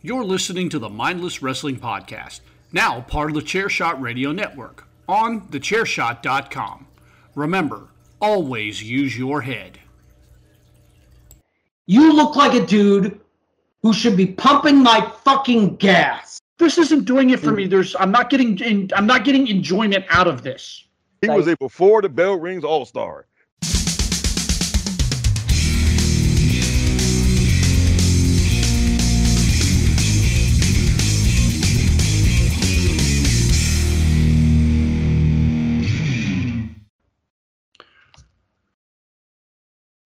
You're listening to the Mindless Wrestling Podcast, now part of the Chairshot Radio Network, on thechairshot.com. Remember, always use your head. You look like a dude who should be pumping my fucking gas. This isn't doing it for me. There's I'm not getting in, I'm not getting enjoyment out of this. He was a before the bell rings all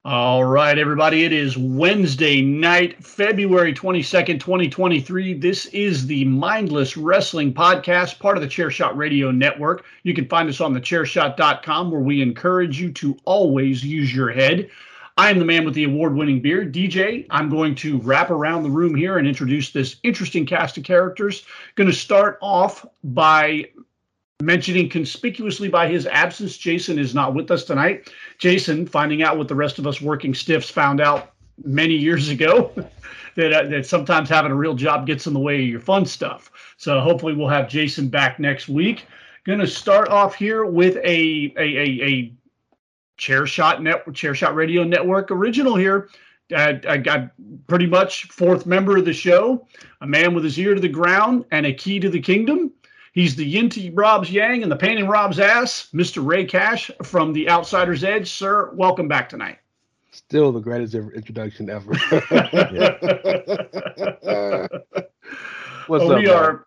All right, everybody. It is Wednesday night, February 22nd, 2023. This is the Mindless Wrestling Podcast, part of the Chairshot Radio Network. You can find us on the thechairshot.com, where we encourage you to always use your head. I am the man with the award winning beard, DJ. I'm going to wrap around the room here and introduce this interesting cast of characters. Going to start off by mentioning conspicuously by his absence, Jason is not with us tonight. Jason, finding out what the rest of us working stiffs found out many years ago, that uh, that sometimes having a real job gets in the way of your fun stuff. So hopefully we'll have Jason back next week. Going to start off here with a a a, a chair shot network, chair shot radio network original here. Uh, I got pretty much fourth member of the show, a man with his ear to the ground and a key to the kingdom. He's the yin to Rob's yang and the pain in Rob's ass, Mr. Ray Cash from the Outsider's Edge. Sir, welcome back tonight. Still the greatest introduction ever. What's well, up, we man? are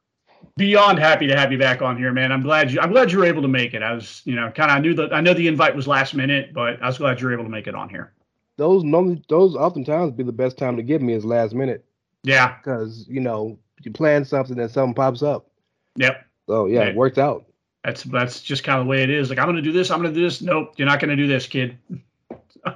beyond happy to have you back on here, man. I'm glad you I'm glad you were able to make it. I was, you know, kind of I knew that I know the invite was last minute, but I was glad you were able to make it on here. Those normally those oftentimes be the best time to give me is last minute. Yeah. Because, you know, you plan something and something pops up. Yep. So yeah, it worked out. That's that's just kind of the way it is. Like I'm going to do this. I'm going to do this. Nope, you're not going to do this, kid.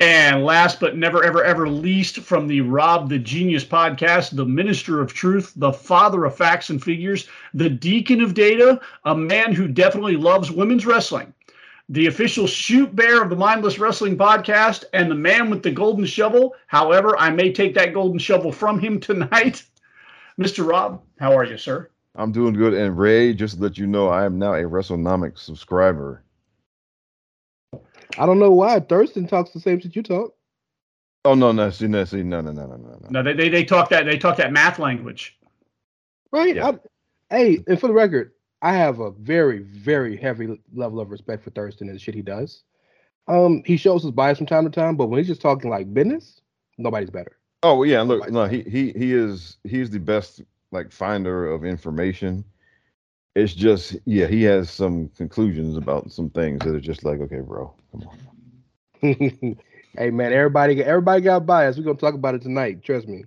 and last but never ever ever least from the Rob the Genius podcast, the Minister of Truth, the Father of Facts and Figures, the Deacon of Data, a man who definitely loves women's wrestling. The official shoot bear of the Mindless Wrestling podcast and the man with the golden shovel. However, I may take that golden shovel from him tonight. Mr. Rob, how are you, sir? I'm doing good. And Ray, just to let you know, I am now a WrestleNomics subscriber. I don't know why Thurston talks the same shit you talk. Oh no, no, see, no, see, no, no, no, no, no. No, they, they they talk that they talk that math language. Right. Yeah. I, hey, and for the record, I have a very, very heavy level of respect for Thurston and the shit he does. Um, he shows his bias from time to time, but when he's just talking like business, nobody's better. Oh yeah, look, no, he he he is he's the best like finder of information. It's just yeah, he has some conclusions about some things that are just like, okay, bro, come on. hey man, everybody everybody got bias. We're gonna talk about it tonight. Trust me.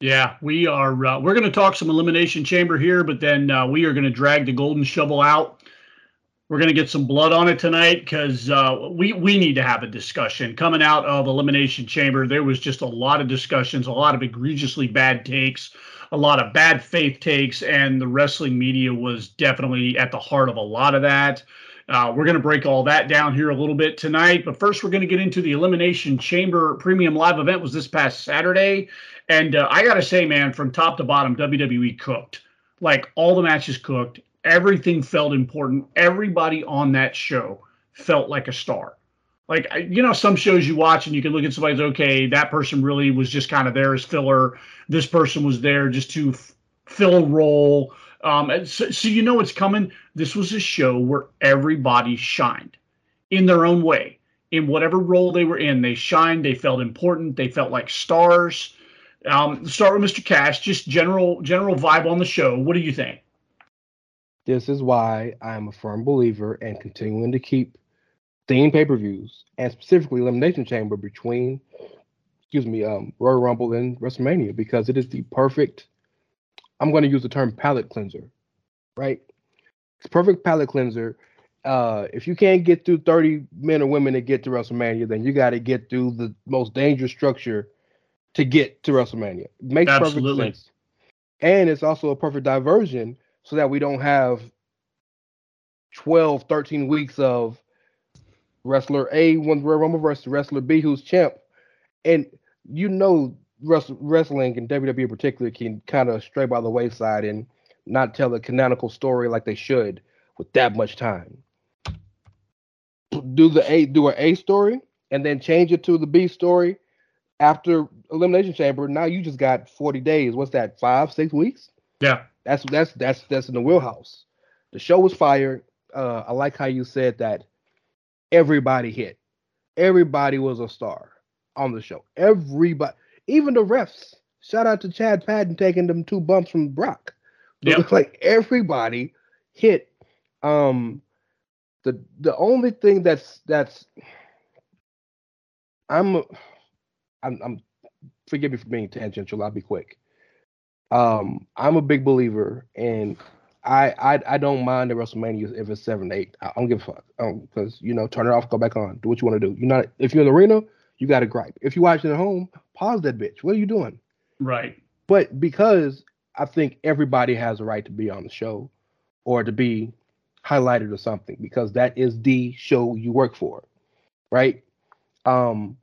Yeah, we are. Uh, we're going to talk some elimination chamber here, but then uh, we are going to drag the golden shovel out we're going to get some blood on it tonight because uh, we we need to have a discussion coming out of elimination chamber. There was just a lot of discussions, a lot of egregiously bad takes, a lot of bad faith takes, and the wrestling media was definitely at the heart of a lot of that. Uh, we're going to break all that down here a little bit tonight, but first we're going to get into the Elimination Chamber Premium Live event. Was this past Saturday, and uh, I got to say, man, from top to bottom, WWE cooked. Like all the matches cooked everything felt important. Everybody on that show felt like a star. Like you know, some shows you watch and you can look at somebody's okay. That person really was just kind of there as filler. This person was there just to f- fill a role. Um, so, so you know it's coming. This was a show where everybody shined in their own way, in whatever role they were in. They shined. They felt important. They felt like stars. Um, start with Mr. Cash. Just general general vibe on the show. What do you think? This is why I am a firm believer in continuing to keep theme pay-per-views and specifically Elimination Chamber between, excuse me, um, Royal Rumble and WrestleMania because it is the perfect. I'm going to use the term palate cleanser, right? It's perfect palate cleanser. Uh, if you can't get through 30 men or women to get to WrestleMania, then you got to get through the most dangerous structure to get to WrestleMania. It makes Absolutely. perfect sense. And it's also a perfect diversion so that we don't have 12, 13 weeks of wrestler A won the Royal Rumble versus wrestler B who's champ. And you know wrest- wrestling and WWE in particular can kind of stray by the wayside and not tell a canonical story like they should with that much time. Do the A do an A story and then change it to the B story after Elimination Chamber. Now you just got 40 days. What's that? Five, six weeks? Yeah. That's that's that's that's in the wheelhouse. The show was fired. Uh, I like how you said that everybody hit. Everybody was a star on the show. Everybody, even the refs. Shout out to Chad Patton taking them two bumps from Brock. It Yep. looked like everybody hit. Um, the the only thing that's that's I'm I'm I'm forgive me for being tangential. I'll be quick. Um, I'm a big believer in I I I don't mind the WrestleMania if it's seven eight. I don't give a fuck. Um, because you know, turn it off, go back on, do what you want to do. You're not if you're in the arena, you got to gripe. If you're watching at home, pause that bitch. What are you doing? Right. But because I think everybody has a right to be on the show or to be highlighted or something, because that is the show you work for, right? Um,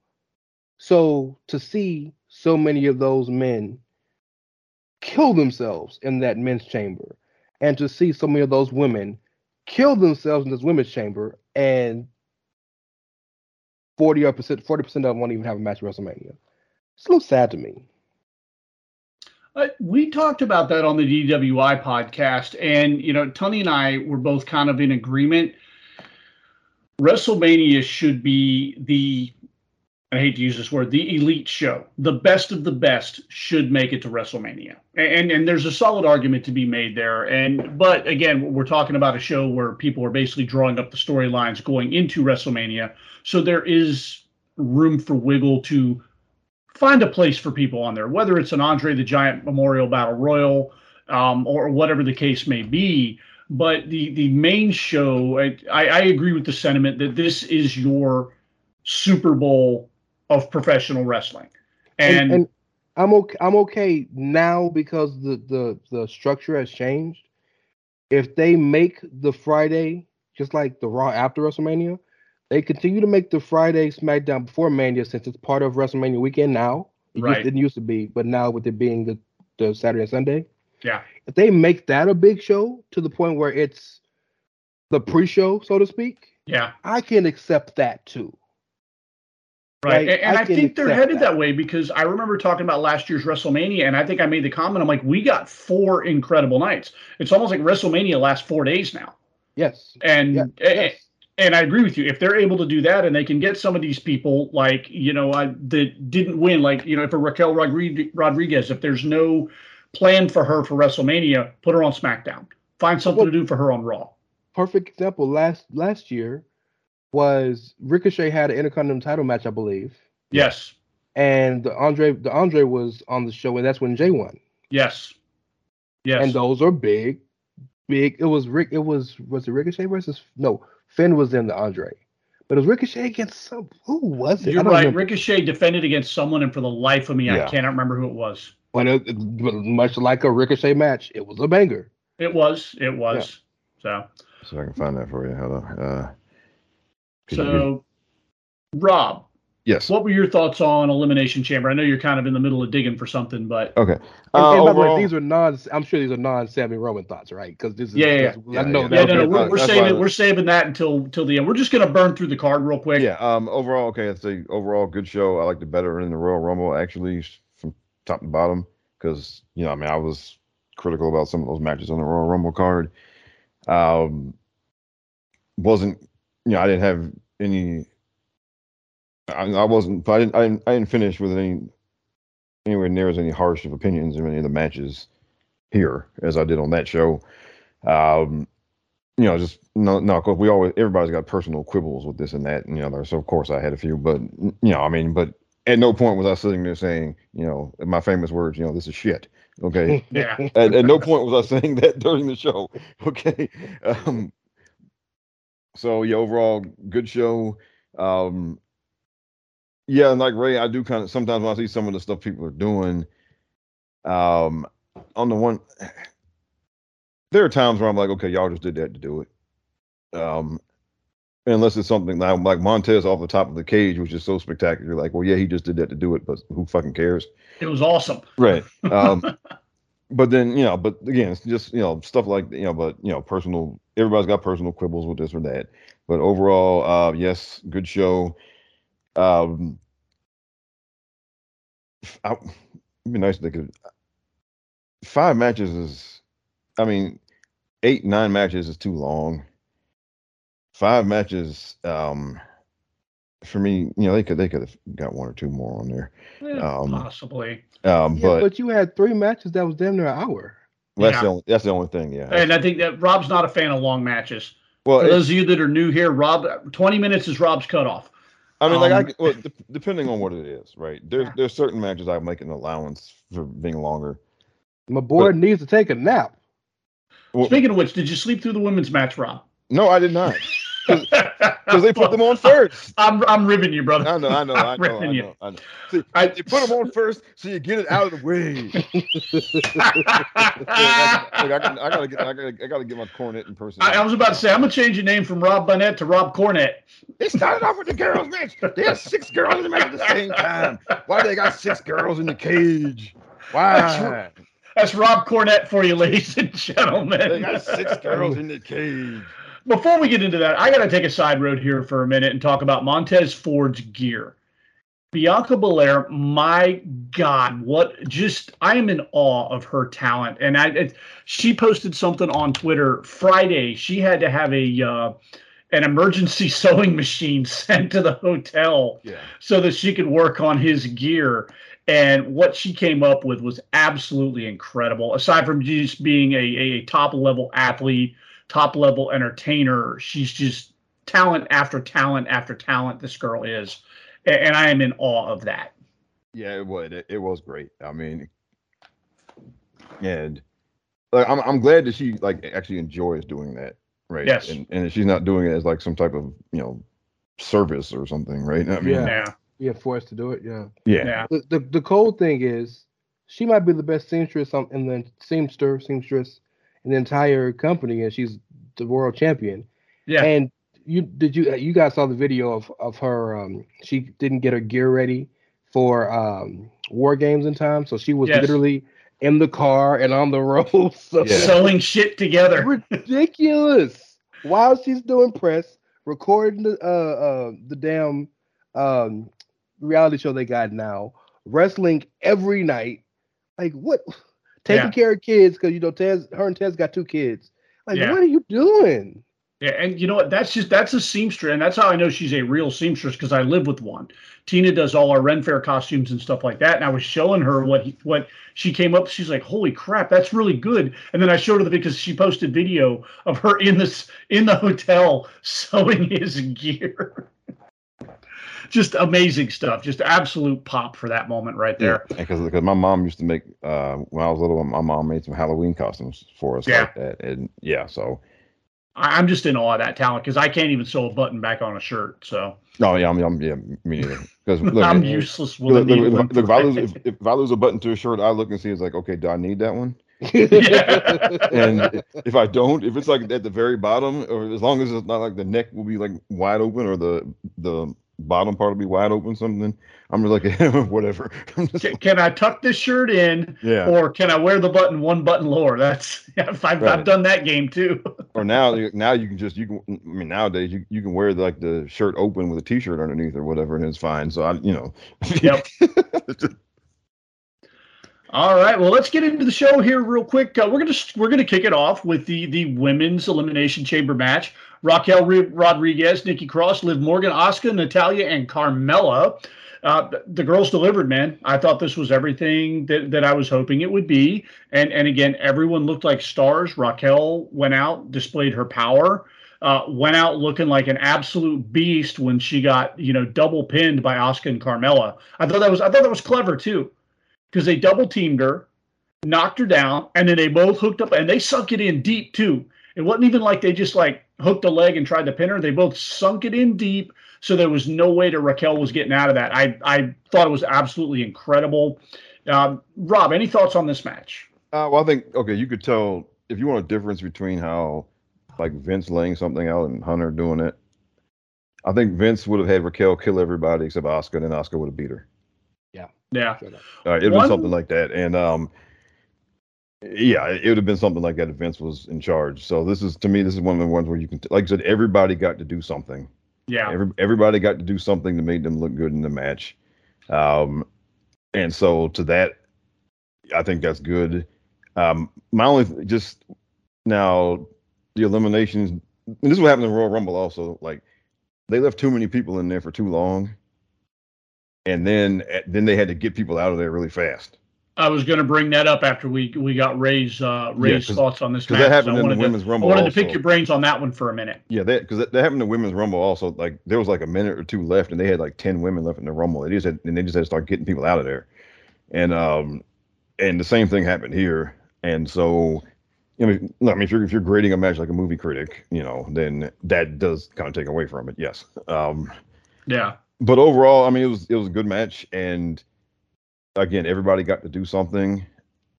so to see so many of those men kill themselves in that men's chamber, and to see so many of those women kill themselves in this women's chamber, and 40 percent, 40 percent of them won't even have a match at WrestleMania. It's a little sad to me. Uh, we talked about that on the DWI podcast, and you know, Tony and I were both kind of in agreement. WrestleMania should be the I hate to use this word, the elite show. The best of the best should make it to WrestleMania. And and there's a solid argument to be made there. And but again, we're talking about a show where people are basically drawing up the storylines going into WrestleMania. So there is room for wiggle to find a place for people on there, whether it's an Andre the Giant Memorial Battle Royal um, or whatever the case may be. But the the main show, I, I agree with the sentiment that this is your Super Bowl of professional wrestling. And, and, and I'm okay. I'm okay now because the the the structure has changed. If they make the Friday just like the Raw after WrestleMania, they continue to make the Friday SmackDown before Mania since it's part of WrestleMania weekend now. It Right. used, didn't used to be, but now with it being the the Saturday and Sunday, yeah, if they make that a big show to the point where it's the pre-show, so to speak, yeah. I can accept that too. Right. Like, and I I, think they're headed that. that. way because I remember talking about last year's WrestleMania, and I think I made the comment. I'm like, we got four incredible nights. It's almost like WrestleMania lasts four days now. Yes. And Yeah, yes. and I agree with you. If they're able to do that, and they can get some of these people like you know I, that didn't win, like you know, if a Raquel Rodriguez, if there's no plan for her for WrestleMania, put her on SmackDown. Find something to do for her on Raw. perfect example last last year was Ricochet had an Intercontinental title match, I believe, Yes, and the Andre the Andre was on the show, and that's when Jay won. yes, yes. And those are big, big. It was Rick. It was was it Ricochet versus no Finn was in the Andre, but it was Ricochet against some. Who was it? You're right. remember. Ricochet defended against someone, and for the life of me, I cannot remember who it was. But it, it- much like a Ricochet match, it was a banger. It was. It was. So, So I can find that for you. Hold on. Uh, could you- so, Rob, yes. what were your thoughts on Elimination Chamber? I know you're kind of in the middle of digging for something, but Okay. And, Uh, and by the way, overall- these are non. I'm sure these are non Sammy Roman thoughts, right? Because this is Yeah, yeah, yeah. I know Yeah, yeah, that. no, no, we're, we're saving fine. we're saving that until till the end. We're just gonna burn through the card real quick. Yeah. Um. Overall, okay. I'd say overall good show. I liked it better in the Royal Rumble actually from top to bottom because you know I mean I was critical about some of those matches on the Royal Rumble card. Um. Wasn't you know I didn't have any. I, I wasn't. but I didn't. I didn't, I didn't finish with any anywhere near as any harsh of opinions in any of the matches here as I did on that show. Um, you know, just no, no. Cause we always everybody's got personal quibbles with this and that, and you know, so of course I had a few, but you know, I mean, but at no point was I sitting there saying, you know, my famous words, you know, this is shit. Okay, Yeah. at, at no point was I saying that during the show. Okay. Um, so yeah, overall good show. Um, yeah, and like Ray, I do kind of sometimes when I see some of the stuff people are doing, um, on the one, there are times where I'm like, okay, y'all just did that to do it. Um, Unless it's something like, like Montez off the top of the cage, which is so spectacular. Like, well, yeah, he just did that to do it, but who fucking cares? It was awesome. Right. Um, but then you know, but again, it's just you know stuff like you know, but you know, personal. Everybody's got personal quibbles with this or that. But overall, uh, yes, good show. Um, I, it'd be nice if they could. Five matches is, I mean, eight nine matches is too long. Five matches, um, for me, you know, they could they could have got one or two more on there. Eh, Um, possibly. Um, Yeah, but, but, you had three matches that was damn near an hour. That's Yeah. the only that's the only thing. Yeah. And I think that Rob's not a fan of long matches. well, For those of you that are new here, Rob, 20 minutes is Rob's cutoff. I mean, like, Um, c- well, de- depending on what it is, right? There's Yeah. there's certain matches I make an allowance for being longer. My boy needs to take a nap. Well, Speaking of which, did you sleep through the women's match, Rob? no, I did not, because they put them on first. I'm, I'm ribbing you, brother. I know, I know, I know, I ripping you. I know. See, I- they put them on first, so you get it out of the way. I, look, I, I gotta get, I gotta, I gotta get my cornet in person. I, I was about to say, I'm to change your name from Rob Burnett to Rob Cornett. They started off with the girls match. They had six girls in the match at the same time. Why they got six girls in the cage? Why? That's Rob Cornett for you, ladies and gentlemen. They got six girls in the cage. Before we get into that, I got to take a side road here for a minute and talk about Montez Ford's gear. Bianca Belair, my God, what just I am in awe of her talent. And I, it, she posted something on Twitter Friday. She had to have a uh, an emergency sewing machine sent to the hotel Yeah. so that she could work on his gear. And what she came up with was absolutely incredible. Aside from just being a, a top level athlete, top level entertainer, she's just talent after talent after talent. This girl is, A- and I am in awe of that. Yeah, it was. It, it was great. I mean, and like, I'm I'm glad that she like actually enjoys doing that, right? Yes. And and she's not doing it as like some type of you know service or something, right? I mean, Yeah. Yeah, Yeah, forced to do it. Yeah. yeah, yeah, The, the the cold thing is, she might be the best seamstress on, in the seamster seamstress in the entire company, and she's the world champion. yeah. And you did you you guys saw the video of of her? Um, she didn't get her gear ready for um war games in time, so she was Yes. literally in the car and on the road. So Yeah. Sewing shit together. ridiculous. While she's doing press, recording the uh, uh the damn um reality show they got now, wrestling every night. Like what? Taking Yeah. care of kids because you know Tez, her and Tez got two kids. Like Yeah. what are you doing? Yeah, and you know what? That's just that's a seamstress, and that's how I know she's a real seamstress because I live with one. Tina does all our Ren Fair costumes and stuff like that, and I was showing her what he, what she came up. She's like, "Holy crap, that's really good!" And then I showed her the because she posted video of her in this in the hotel sewing his gear. Just amazing stuff. Just absolute pop for that moment right there. Because because my mom used to make uh when I was little, my mom made some Halloween costumes for us Yeah. like that, and yeah, so I'm just in awe of that talent because I can't even sew a button back on a shirt. So no, yeah, I'm, I'm yeah, me neither. Because I'm useless look, look, look, look, if I lose if, if I lose a button to a shirt, I look and see it's like, okay, do I need that one? Yeah. and if I don't, if it's like at the very bottom, or as long as it's not like the neck will be like wide open or the the bottom part will be wide open, something, I'm just like whatever. Just Can, can I tuck this shirt in, yeah. or can I wear the button one button lower? That's I've, I've, Right. I've done that game too. Or now now you can just you can I mean nowadays you, you can wear like the shirt open with a t-shirt underneath or whatever and it's fine. So I you know. Yep. All right, well, let's get into the show here real quick. Uh, we're gonna we're gonna kick it off with the the women's elimination chamber match. Raquel Ri- Rodriguez, Nikki Cross, Liv Morgan, Asuka, Natalya, and Carmella. Uh, the girls delivered, man. I thought this was everything that, that I was hoping it would be. And and again, everyone looked like stars. Raquel went out, displayed her power, uh, went out looking like an absolute beast when she got you know double pinned by Asuka and Carmella. I thought that was I thought that was clever too, because they double teamed her, knocked her down, and then they both hooked up and they sunk it in deep too. It wasn't even like they just like hooked a leg and tried to pin her. They both sunk it in deep, so there was no way that Raquel was getting out of that. I I thought it was absolutely incredible. Um, Rob, any thoughts on this match? Uh, well, I think okay, you could tell if you want a difference between how like Vince laying something out and Hunter doing it. I think Vince would have had Raquel kill everybody except Asuka, and then Asuka would have beat her. Yeah. Uh, it'd One- been something like that, and um, yeah, it would have been something like that if Vince was in charge. So this is to me, this is one of the ones where you can, like I said, everybody got to do something. Yeah. Every, everybody got to do something to make them look good in the match. Um, and so to that, I think that's good. Um, my only just now the eliminations. And this is what happened in Royal Rumble also. Like they left too many people in there for too long, and then then they had to get people out of there really fast. I was going to bring that up after we we got Ray's uh, Ray's 'cause- thoughts on this Because match. that happened I in the wanted, to, women's I Rumble. wanted to pick your brains on that one for a minute. Yeah, that because that, that happened in the women's rumble also. Like there was like a minute or two left, and they had like ten women left in the rumble. They just had and they just had to start getting people out of there, and um, and the same thing happened here. And so, I mean, I mean, if you're if you're grading a match like a movie critic, you know, then that does kind of take away from it. Yes. Um, Yeah. But overall, I mean, it was it was a good match, and again, everybody got to do something.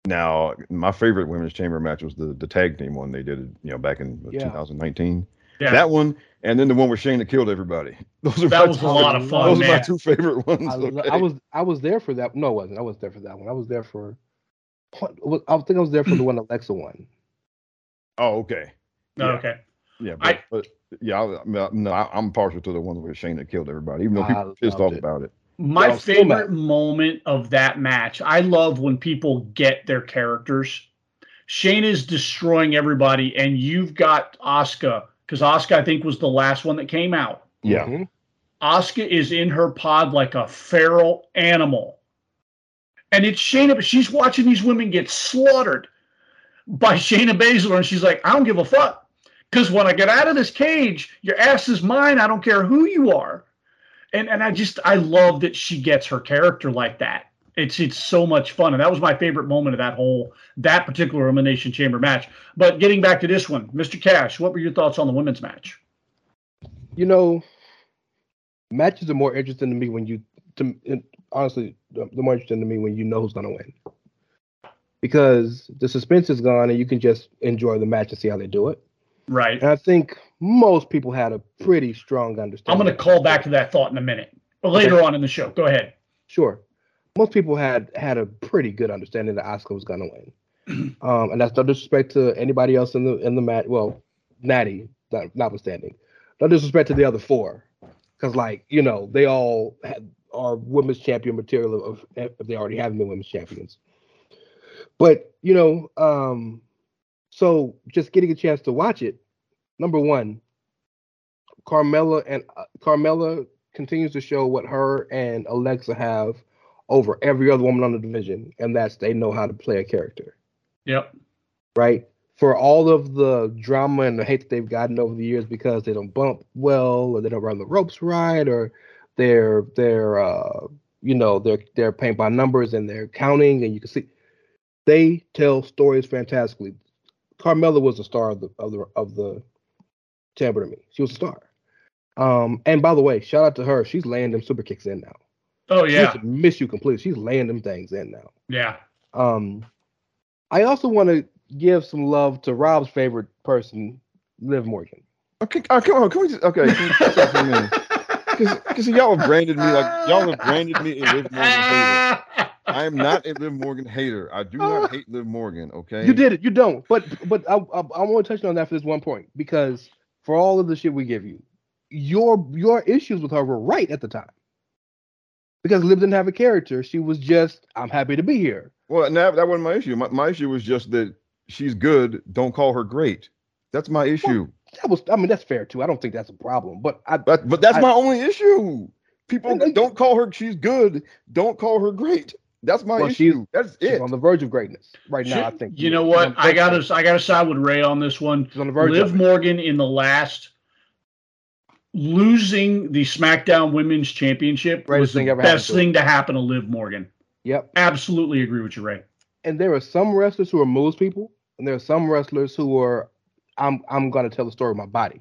Now, my favorite women's chamber match was the the tag team one they did, you know, back in Yeah. 2019. Yeah. That one, and then the one where Shayna killed everybody. Those are That my was a two- lot of fun, Those are my two favorite ones. I, was- okay? I was I was there for that. No, I wasn't. I was there for that one. I was there for. I think I was there for the one Alexa won. Oh, okay. No, Yeah. okay. Yeah, but, I- but yeah, I, I, no, I, I'm partial to the one where Shayna killed everybody, even though people I pissed off it. about it. My Well, favorite moment of that match, I love when people get their characters. Shane is destroying everybody, and you've got Asuka, because Asuka, I think, was the last one that came out. Yeah. Asuka is in her pod like a feral animal. And it's Shayna, but she's watching these women get slaughtered by Shayna Baszler, and she's like, I don't give a fuck. Because when I get out of this cage, your ass is mine. I don't care who you are. And and I just I love that she gets her character like that. It's it's so much fun. And that was my favorite moment of that whole that particular elimination chamber match. But getting back to this one, Mr. Cash, what were your thoughts on the women's match? You know, matches are more interesting to me when you. To honestly, the more interesting to me when you know who's gonna win. Because the suspense is gone and you can just enjoy the match and see how they do it. Right. And I think most people had a pretty strong understanding. I'm going to call back to that thought in a minute. But later on in the show, go ahead. Sure. Most people had had a pretty good understanding that Asuka was gonna win. um, and that's no disrespect to anybody else in the in the mat. Well, Natty, not, notwithstanding. No disrespect to the other four, because like you know they all had, are women's champion material of if they already haven't been women's champions. But you know, um, so just getting a chance to watch it. Number one, Carmella and uh, Carmella continues to show what her and Alexa have over every other woman on the division, and that's they know how to play a character, Yep. right? For all of the drama and the hate that they've gotten over the years because they don't bump well, or they don't run the ropes right, or they're they're uh, you know they're they're paint by numbers and they're counting, and you can see they tell stories fantastically. Carmella was the star of the of the of the chamber to me. She was a star. Um, and by the way, shout out to her. She's laying them super kicks in now. Oh yeah. used to miss you completely. She's laying them things in now. Yeah. Um, I also want to give some love to Rob's favorite person, Liv Morgan. Okay, oh, come on, can we just, okay, can we just talk for a minute? Because y'all have branded me like y'all have branded me a Liv Morgan hater. I am not a Liv Morgan hater. I do not hate Liv Morgan. Okay. You did it. You don't. But but I I, I want to touch on that for this one point because for all of the shit we give you, your your issues with her were right at the time. Because Liv didn't have a character. She was just, I'm happy to be here. Well, now that wasn't my issue. My, my issue was just that she's good. Don't call her great. That's my issue. That was, I mean, that's fair too. I don't think that's a problem. But I, But but that's I- my only issue. People don't call her. She's good. Don't call her great. That's my Well, she's- issue. That's she's it. on the verge of greatness right now. I think. You know what? I gotta I got to side with Ray on this one. She's on the verge. Liv of. Morgan in the last losing the SmackDown Women's Championship Greatest was the ever best to thing to happen to Liv Morgan. Yep. Absolutely agree with you, Ray. and there are some wrestlers who are moves people, and there are some wrestlers who are I'm I'm gonna tell the story with my body.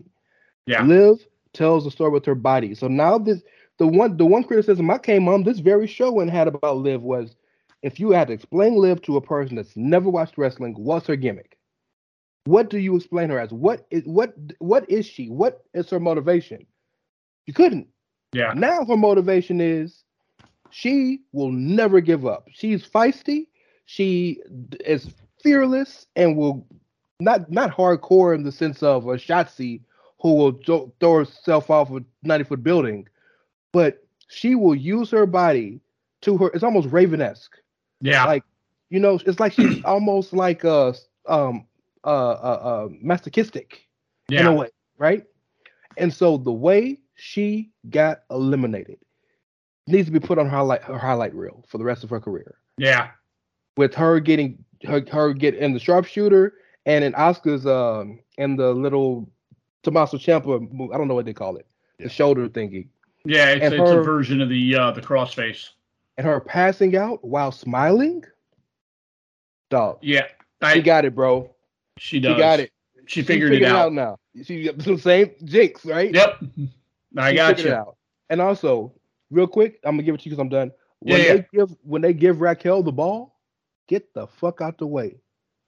Yeah. Liv tells the story with her body. So now this the one the one criticism I came on this very show and had about Liv was if you had to explain Liv to a person that's never watched wrestling, what's her gimmick? What do you explain her as? What is what what is she? What is her motivation? She couldn't. Yeah. Now her motivation is she will never give up. She's feisty. She is fearless and will not not hardcore in the sense of a Shotzi who will throw herself off a 90 foot building, but she will use her body to her. It's almost Raven-esque. Yeah. Like, You know, it's like she's almost like a um uh uh, uh masochistic in a yeah. way, right? And so the way she got eliminated needs to be put on her highlight her highlight reel for the rest of her career. Yeah. With her getting her her get in the sharpshooter and in Asuka's um and the little Tommaso Ciampa I don't know what they call it, the shoulder thingy, Yeah. It's, it's a version of the uh the crossface. and her passing out while smiling. Dog, Yeah. she got it, bro. she does. She got it. She figured, it out. now. She the same jinx, right? Yep. I She got figured you. out. And also, real quick, I'm gonna give it to you because I'm done. When Yeah, they give when they give Raquel the ball, get the fuck out the way,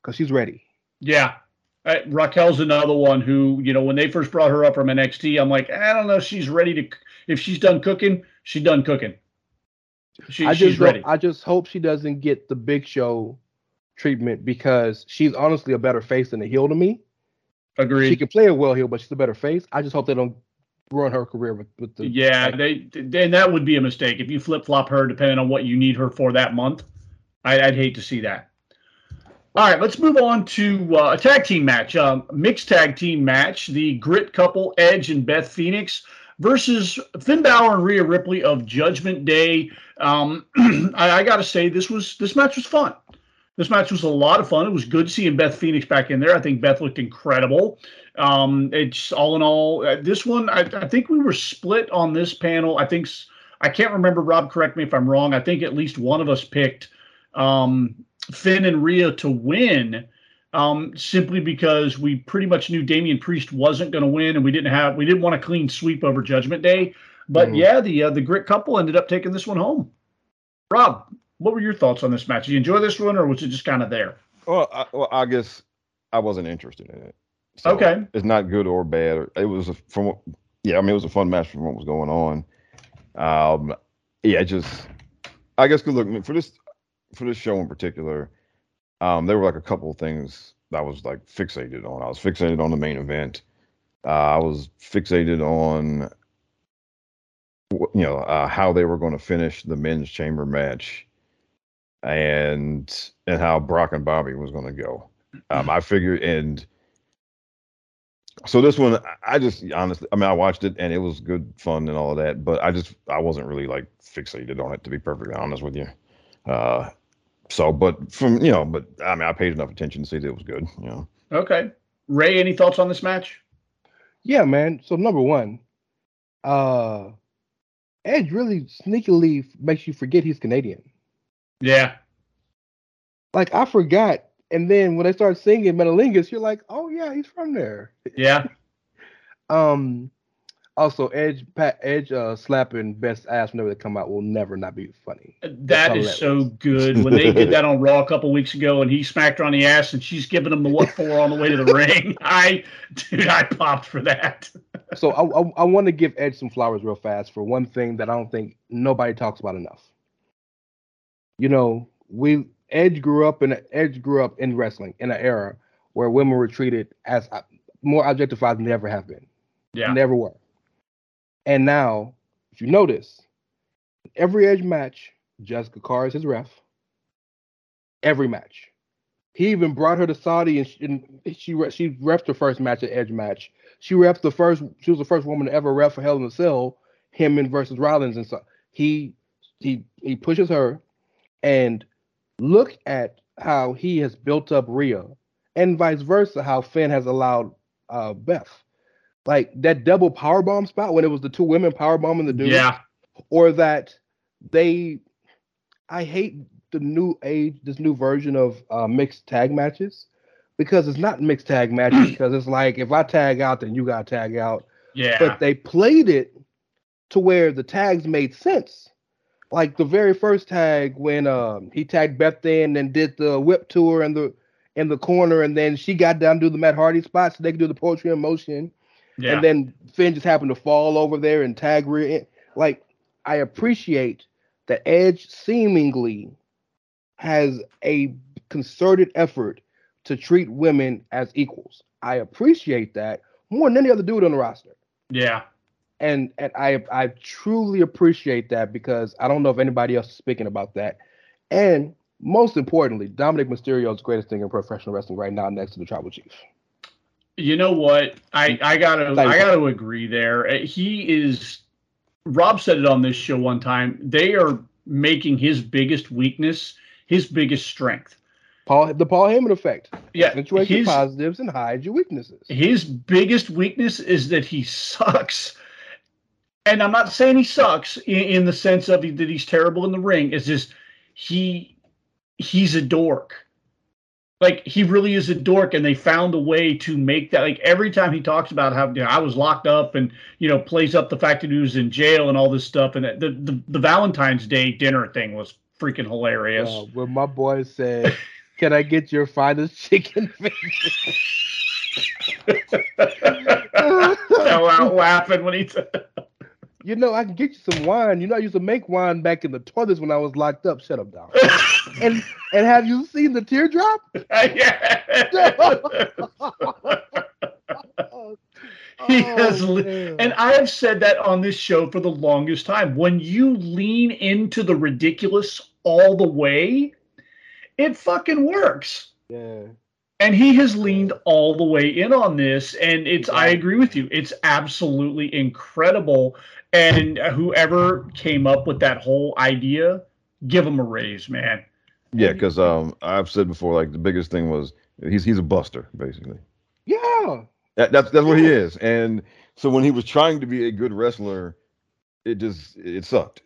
because she's ready. Yeah. Uh, Raquel's another one who, you know, when they first brought her up from NXT, I'm like, I don't know she's ready to. If she's done cooking, she's done cooking. She, I she's just ready. I just hope she doesn't get the Big Show treatment because she's honestly a better face than a heel to me. Agreed. She can play a well heel, but she's a better face. I just hope they don't ruin her career with, with the Yeah, like, they then that would be a mistake if you flip flop her depending on what you need her for that month. I, I'd hate to see that. All right, let's move on to uh, a tag team match, um, mixed tag team match. The Grit couple, Edge and Beth Phoenix, versus Finn Balor and Rhea Ripley of Judgment Day. Um, I, I got to say, this was this match was fun. This match was a lot of fun. It was good seeing Beth Phoenix back in there. I think Beth looked incredible. Um, it's all in all, uh, this one, I, I think we were split on this panel. I think, I can't remember, Rob, correct me if I'm wrong. I think at least one of us picked um, Finn and Rhea to win um, simply because we pretty much knew Damian Priest wasn't going to win and we didn't have, we didn't want a clean sweep over Judgment Day. But Mhm. yeah, the, uh, the Grit couple ended up taking this one home. Rob, what were your thoughts on this match? Did you enjoy this one or was it just kind of there? Well, I, well, I guess I wasn't interested in it. So Okay. It's not good or bad. It was a, from yeah. I mean, it was a fun match from what was going on. Um, yeah, just I guess good look for this for this show in particular. Um, there were like a couple of things that I was like fixated on. I was fixated on the main event. Uh, I was fixated on you know uh, how they were going to finish the men's chamber match and and how Brock and Bobby was going to go. Um, I figured, and so this one, I- I just honestly, I mean, I watched it and it was good fun and all of that, but I just I wasn't really like fixated on it to be perfectly honest with you. Uh, so, but from you know, but I mean, I paid enough attention to see that it was good. You know, Okay. Ray, any thoughts on this match? Yeah, man. So number one, uh Edge really sneakily makes you forget he's Canadian. Yeah. Like I forgot, and then when they start singing Metalingus, you're like, oh yeah, he's from there. Yeah. Um, also Edge, Pat Edge, uh, slapping best ass whenever they come out will never not be funny. That is so good. When they did that on Raw a couple weeks ago and he smacked her on the ass and she's giving him the what for on the way to the ring. I, dude, I popped for that. So I I, I want to give Edge some flowers real fast for one thing that I don't think nobody talks about enough. You know, we Edge grew up in Edge grew up in wrestling in an era where women were treated as uh, more objectified than they ever have been. Yeah. Never were. And now, if you notice, every Edge match, Jessika Carr is his ref. Every match. He even brought her to Saudi and she, and she re- she refed her first match at Edge match. She refed the first. She was the first woman to ever ref for Hell in a Cell, him and versus Rollins and so he he he pushes her, and look at how he has built up Rhea, and vice versa how Finn has allowed uh, Beth. Like that double power bomb spot when it was the two women power bombing the dude, Yeah. or that they. I hate the new age, this new version of uh, mixed tag matches, because it's not mixed tag matches. because it's like if I tag out, then you got to tag out. Yeah. But they played it to where the tags made sense. Like the very first tag when um, he tagged Beth in and did the whip tour in the in the corner, and then she got down to do the Matt Hardy spot so they could do the poetry in motion. Yeah. and then Finn just happened to fall over there and tag rear. end. Like I appreciate that Edge seemingly has a concerted effort to treat women as equals. I appreciate that more than any other dude on the roster. yeah. And and I I truly appreciate that because I don't know if anybody else is speaking about that. And most importantly, Dominic Mysterio is the greatest thing in professional wrestling right now, next to the Tribal Chief. You know what? I I gotta I gotta agree there. Uh, He is. Rob said it on this show one time. They are making his biggest weakness his biggest strength. Paul, the Paul Heyman effect. Yeah, Accentuate your positives and hide your weaknesses. his biggest weakness is that he sucks. And I'm not saying he sucks in, in the sense of that he's terrible in the ring. It's just he he's a dork. Like he really is a dork, and they found a way to make that. Like every time he talks about how you know, I was locked up, and you know plays up the fact that he was in jail and all this stuff, and the the, the Valentine's Day dinner thing was freaking hilarious. Uh, when my boy said, "Can I get your finest chicken fingers?" Fell out laughing when he said, you know, I can get you some wine. You know, I used to make wine back in the toilets when I was locked up. Shut up, Don. and and have you seen the teardrop? He has Oh. And I have said that on this show for the longest time. When you lean into the ridiculous all the way, it fucking works. yeah. And he has leaned all the way in on this. And it's, I agree with you, it's absolutely incredible. And whoever came up with that whole idea, give him a raise, man. Yeah, because um, I've said before, like the biggest thing was he's he's a buster, basically. Yeah. That, that's that's what he is. And so when he was trying to be a good wrestler, it just it sucked.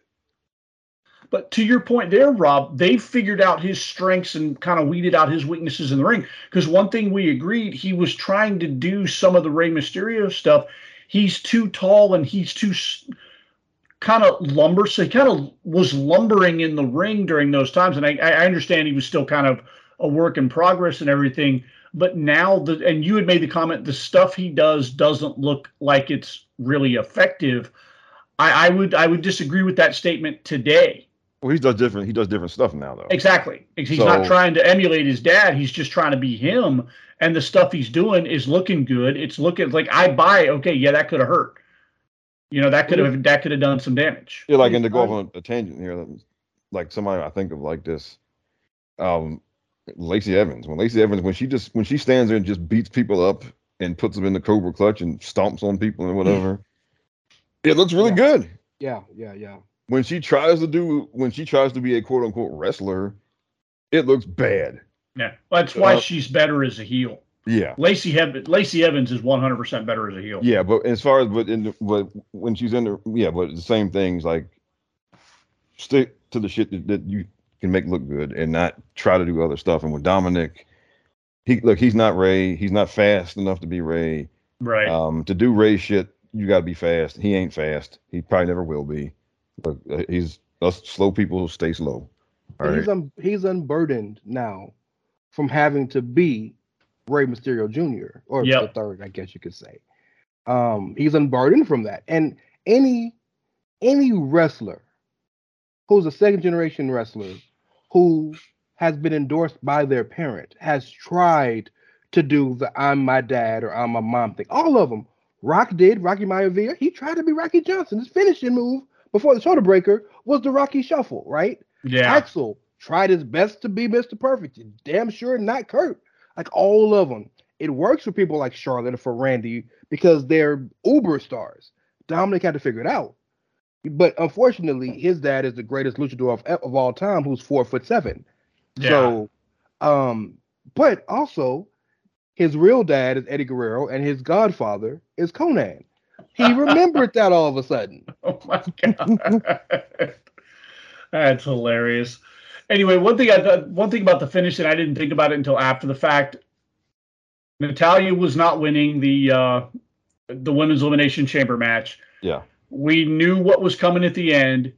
But to your point there, Rob, they figured out his strengths and kind of weeded out his weaknesses in the ring. Because one thing we agreed, he was trying to do some of the Rey Mysterio stuff. He's too tall and he's too kind of lumber. So he kind of was lumbering in the ring during those times. And I, I understand he was still kind of a work in progress and everything. But now, the and you had made the comment, the stuff he does doesn't look like it's really effective. I, I would I would disagree with that statement today. Well, he does different. He does different stuff now, though. Exactly. He's not trying to emulate his dad. He's just trying to be him. And the stuff he's doing is looking good. It's looking like I buy. Okay, yeah, that could have hurt. You know, that could have that could have done some damage. Yeah, like and to go off fine. on a tangent here, like somebody I think of like this, um, Lacey Evans. When Lacey Evans, when she just when she stands there and just beats people up and puts them in the cobra clutch and stomps on people and whatever, it looks really Yeah. good. Yeah. Yeah. Yeah. When she tries to do when she tries to be a quote unquote wrestler, it looks bad. Yeah, that's why Uh, she's better as a heel. Yeah. Lacey Heb- Lacey Evans is 100 percent better as a heel. Yeah, but as far as but in the, but when she's in the yeah, but the same things like stick to the shit that, that you can make look good and not try to do other stuff. And with Dominic, he look he's not Rey. He's not fast enough to be Rey. Right. Um, to do Rey shit, you got to be fast. He ain't fast. He probably never will be. Look, uh, he's us slow people stay slow. All he's right. un- he's unburdened now from having to be Rey Mysterio Jr. or the third, I guess you could say. Um, he's unburdened from that. And any any wrestler who's a second generation wrestler who has been endorsed by their parent has tried to do the I'm my dad or I'm my mom thing. All of them. Rock did, Rocky Maivia. He tried to be Rocky Johnson. His finishing move before the shoulder breaker was the Rocky Shuffle, right? yeah. Axel tried his best to be Mr. Perfect. Damn sure not Curt. Like all of them. It works for people like Charlotte and for Randy because they're uber stars. Dominic had to figure it out. But unfortunately, his dad is the greatest luchador of, of all time, who's four foot seven. Yeah. So, um, but also, his real dad is Eddie Guerrero, and his godfather is Konnan. He remembered that all of a sudden. Oh my god, that's hilarious. Anyway, one thing I thought, one thing about the finish that I didn't think about it until after the fact. Natalya was not winning the uh, the women's elimination chamber match. Yeah. We knew what was coming at the end.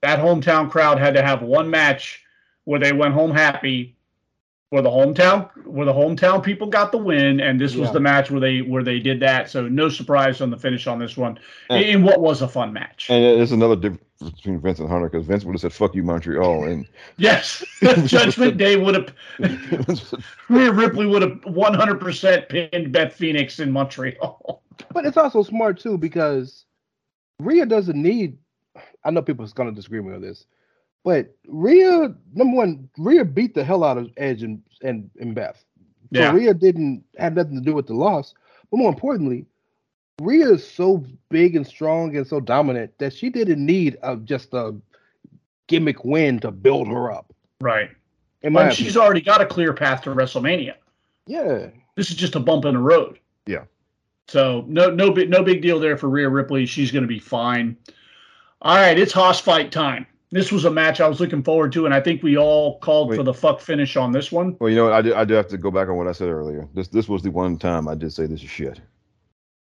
That hometown crowd had to have one match where they went home happy, where the hometown where the hometown people got the win, and this was Yeah. the match where they where they did that. So no surprise on the finish on this one, And- in what was a fun match. And there's another difference between Vince and Hunter because Vince would have said "fuck you, Montreal," and yes, Judgment Day would have Rhea Ripley would have 100% pinned Beth Phoenix in Montreal. But it's also smart too because Rhea doesn't need. I know people are going to disagree with me on this, but Rhea, number one, Rhea beat the hell out of Edge and and, and Beth. So Yeah. Rhea didn't have nothing to do with the loss. But more importantly, Rhea is so big and strong and so dominant that she didn't need a, just a gimmick win to build her up. Right. In my And she's already got a clear path to WrestleMania. yeah. This is just a bump in the road. Yeah. So no no big no big deal there for Rhea Ripley. She's going to be fine. All right, it's Hoss fight time. This was a match I was looking forward to, and I think we all called Wait. for the fuck finish on this one. well, you know what? I do, I do have to go back on what I said earlier. This this was the one time I did say this is shit.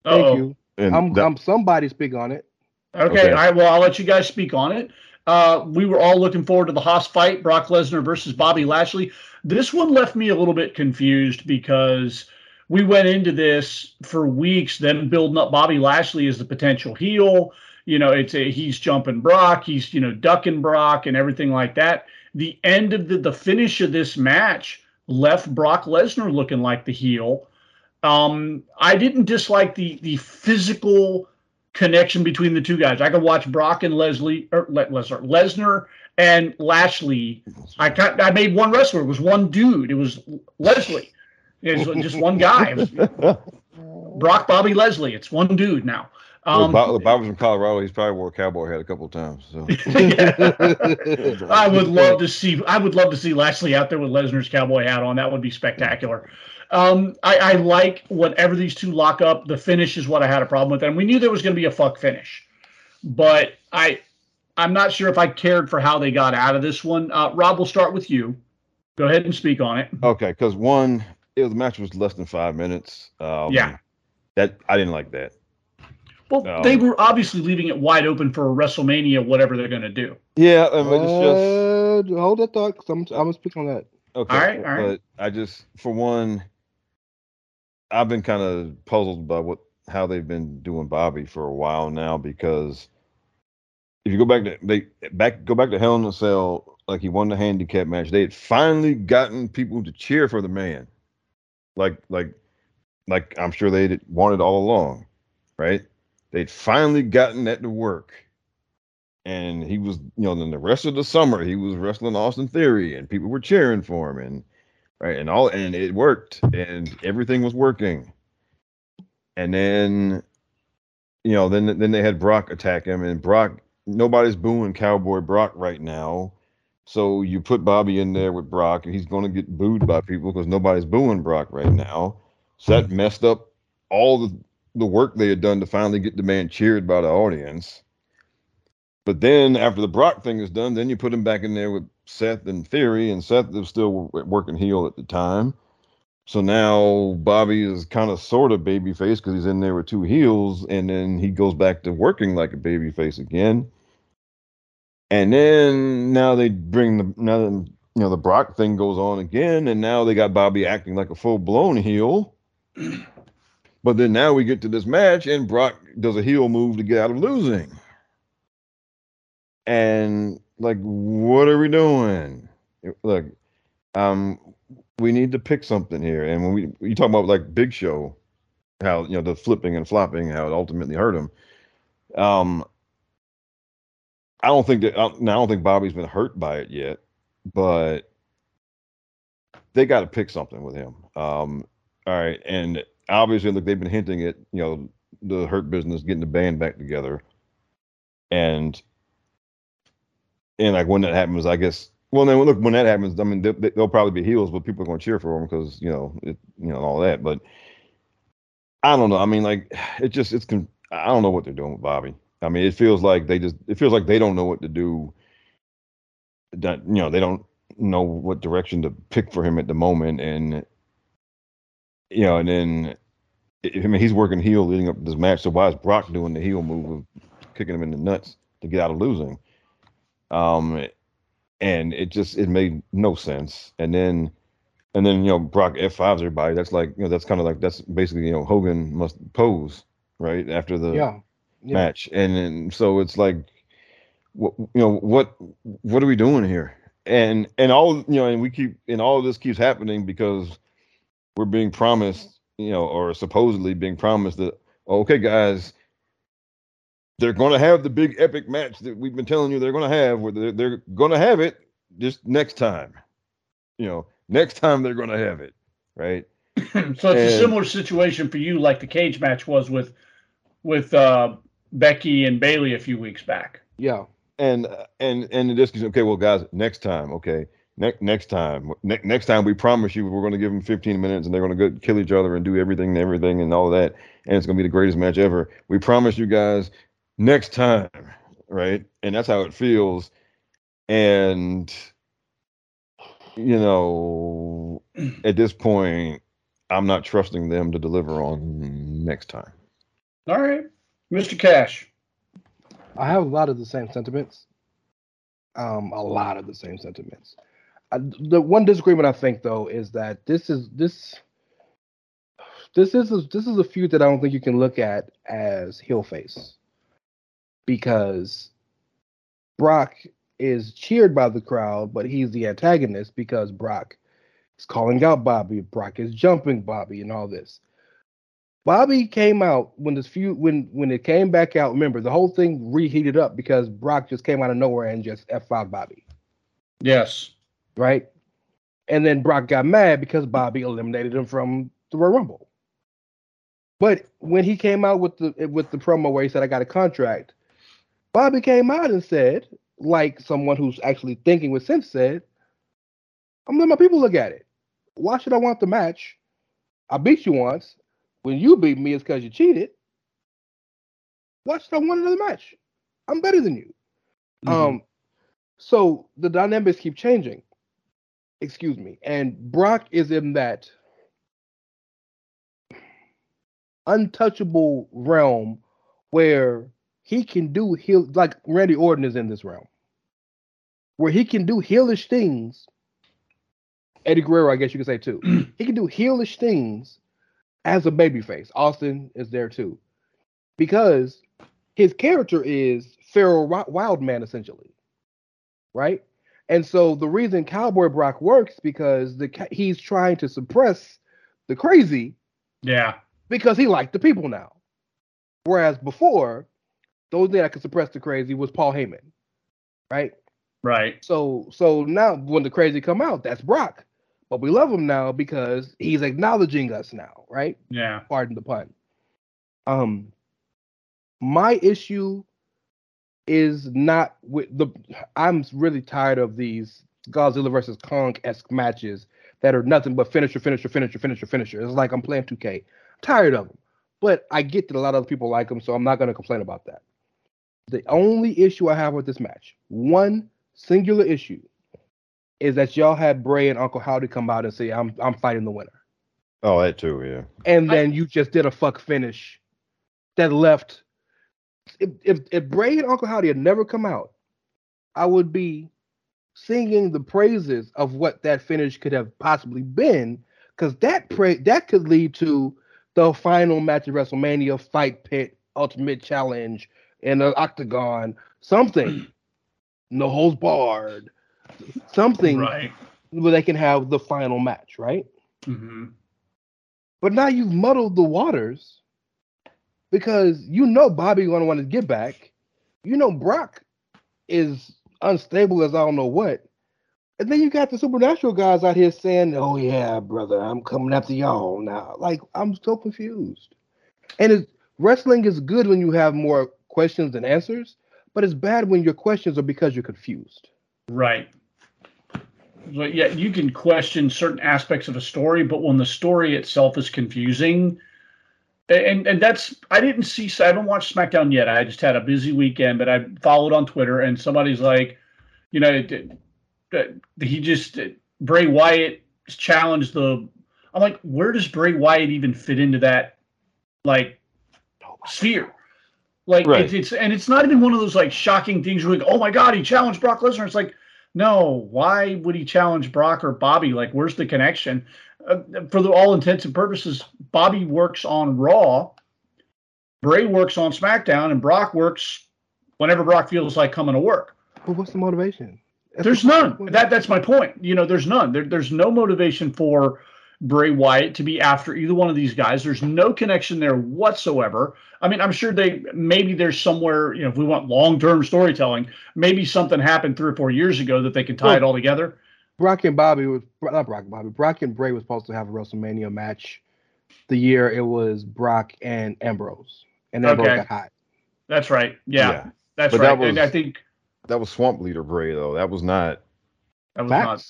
Thank Uh-oh. you. And I'm, that- I'm somebody speak on it. Okay, Okay. all right. Well, I'll let you guys speak on it. Uh, we were all looking forward to the Hoss fight, Brock Lesnar versus Bobby Lashley. This one left me a little bit confused because we went into this for weeks, then building up Bobby Lashley as the potential heel. You know, it's a, he's jumping Brock, he's you know ducking Brock, and everything like that. The end of the the finish of this match left Brock Lesnar looking like the heel. Um, I didn't dislike the the physical connection between the two guys. I could watch Brock and Leslie or Le- Lesnar, Lesnar and Lashley. I got, I made one wrestler. It was one dude. It was Leslie. It was just one guy. It was Brock, Bobby, Leslie. It's one dude now. Well, Um, Bob, Bob was from Colorado. He's probably wore a cowboy hat a couple of times. So I would love to see. I would love to see Lashley out there with Lesnar's cowboy hat on. That would be spectacular. Um, I, I like whatever these two lock up. The finish is what I had a problem with, and we knew there was going to be a fuck finish, but I, I'm not sure if I cared for how they got out of this one. Uh, Rob, we'll start with you. Go ahead and speak on it. okay, because one, it was, the match was less than five minutes. Um, Yeah. that I didn't like that. Well, No. they were obviously leaving it wide open for WrestleMania, whatever they're going to do. Yeah, I mean, it's just Uh, hold that thought, 'cause I'm, I'm gonna speak on that. Okay. All right, all right. But I just, for one, I've been kind of puzzled by what how they've been doing Bobby for a while now because if you go back to they back go back to Hell in a Cell, like he won the handicap match, they had finally gotten people to cheer for the man, like like like I'm sure they wanted all along, right? They'd finally gotten that to work. And he was, you know, then the rest of the summer he was wrestling Austin Theory, and people were cheering for him, and right, and all, and it worked, and everything was working. And then, you know, then then they had Brock attack him, and Brock, nobody's booing Cowboy Brock right now, so you put Bobby in there with Brock, and he's going to get booed by people because nobody's booing Brock right now. So that mm. messed up all the the work they had done to finally get the man cheered by the audience. But then after the Brock thing is done, then you put him back in there with Seth in Theory, and Seth was still working heel at the time. So now Bobby is kind of sort of babyface because he's in there with two heels, and then he goes back to working like a babyface again. And then now they bring the now that you know the Brock thing goes on again, and now they got Bobby acting like a full blown heel. But then now we get to this match, and Brock does a heel move to get out of losing. And like, what are we doing? Look, um, we need to pick something here. And when we you talk about like Big Show, how you know the flipping and flopping, how it ultimately hurt him. Um, I don't think that. Now I don't think Bobby's been hurt by it yet, but they got to pick something with him. Um, all right, and obviously, look, they've been hinting at you know the hurt business getting the band back together, and and like when that happens, I guess. Well, then look when that happens. I mean, they, they'll probably be heels, but people are going to cheer for them because you know it, you know all that. But I don't know. I mean, like it just it's. I don't know what they're doing with Bobby. I mean, it feels like they just. It feels like they don't know what to do. That you know they don't know what direction to pick for him at the moment, and you know, and then I mean he's working heel leading up this match. So why is Brock doing the heel move of kicking him in the nuts to get out of losing? Um, and it just it made no sense. And then and then you know Brock F fives everybody. That's like you know that's kind of like that's basically you know Hogan must pose right after the Yeah. yeah. match, and, and so it's like, what you know what what are we doing here? And and all you know, and we keep and all of this keeps happening because we're being promised, you know, or supposedly being promised that okay, guys, they're going to have the big epic match that we've been telling you they're going to have. Where they're, they're going to have it just next time, you know, next time they're going to have it, right? so it's a similar situation for you, like the cage match was with with uh, Becky and Bailey a few weeks back. Yeah. and and and the just okay well guys next time okay next next time ne- next time we promise you we're going to give them 15 minutes and they're going to go kill each other and do everything and everything and all of that and it's going to be the greatest match ever we promise you guys next time right and that's how it feels and you know at this point i'm not trusting them to deliver on next time All right, Mr. Cash. I have a lot of the same sentiments. Um, a lot of the same sentiments. I, the one disagreement I think though is that this is this this is a, this is a feud that I don't think you can look at as heel face because Brock is cheered by the crowd, but he's the antagonist because Brock is calling out Bobby, Brock is jumping Bobby, and all this. Bobby came out when this feud when when it came back out. Remember, the whole thing reheated up because Brock just came out of nowhere and just F5 Bobby, Yes. right? And then Brock got mad because Bobby eliminated him from the Royal Rumble. But when he came out with the with the promo where he said I got a contract, Bobby came out and said, like someone who's actually thinking with sense said, I'm letting my people look at it. Why should I want the match? I beat you once. When you beat me, it's because you cheated. Why should I want another match? I'm better than you. Mhm. Um, so the dynamics keep changing. Excuse me. And Brock is in that untouchable realm where he can do heel like Randy Orton is in this realm. Where he can do heelish things. Eddie Guerrero, I guess you could say too. he can do heelish things as a babyface. Austin is there too. Because his character is Pharaoh Wi- Wildman essentially. Right? And so the reason Cowboy Brock works because the he's trying to suppress the crazy yeah. because he liked the people now. Whereas before, the only thing that could suppress the crazy was Paul Heyman. Right? Right. So so now when the crazy come out, that's Brock. But we love him now because he's acknowledging us now, right? Yeah. Pardon the pun. Um my issue is not with the I'm really tired of these Godzilla versus Kong esque matches that are nothing but finisher, finisher, finisher, finisher, finisher. It's like I'm playing 2K. tired of them. But I get that a lot of other people like them, so I'm not going to complain about that. The only issue I have with this match, one singular issue, is that y'all had Bray and Uncle Howdy come out and say, "I'm I'm fighting the winner," oh that too yeah and then you just did a fuck finish that left. If if, if Bray and Uncle Howdy had never come out, I would be singing the praises of what that finish could have possibly been, because that pra- that could lead to the final match of WrestleMania, Fight Pit, Ultimate Challenge, in the Octagon, something, no holds barred, something Right. where they can have the final match, right? hmm But now you've muddled the waters because you know Bobby gonna want to get back. You know Brock is unstable as I don't know what. And then you got the supernatural guys out here saying, Oh yeah, brother, I'm coming after y'all now. Like I'm so confused. And it's, wrestling is good when you have more questions than answers, but it's bad when your questions are because you're confused. Right. So yeah, you can question certain aspects of a story, but when the story itself is confusing, and and that's I didn't see I haven't watched SmackDown yet. I just had a busy weekend, but I followed on Twitter, and somebody's like, you know, he just Bray Wyatt challenged the. I'm like, where does Bray Wyatt even fit into that, like, sphere? Like Right. it's, it's and it's not even one of those like shocking things where like, oh my god, he challenged Brock Lesnar. It's like No, why would he challenge Brock or Bobby? Like, where's the connection? Uh, for the, all intents and purposes, Bobby works on Raw, Bray works on SmackDown, and Brock works whenever Brock feels like coming to work. But what's the motivation? That's There's the- none. That that's my point. You know, there's none. There, there's no motivation for Bray Wyatt to be after either one of these guys. There's no connection there whatsoever. I mean, I'm sure they maybe there's somewhere. You know, if we want long-term storytelling, maybe something happened three or four years ago that they can tie it all together. Brock and Bobby was not Brock and Bobby. Brock and Bray was supposed to have a WrestleMania match the year it was Brock and Ambrose, and Ambrose Okay. got hot. That's right. Yeah, that's But right. that was- and I think That was Swamp Leader Bray though. That was not. that was not.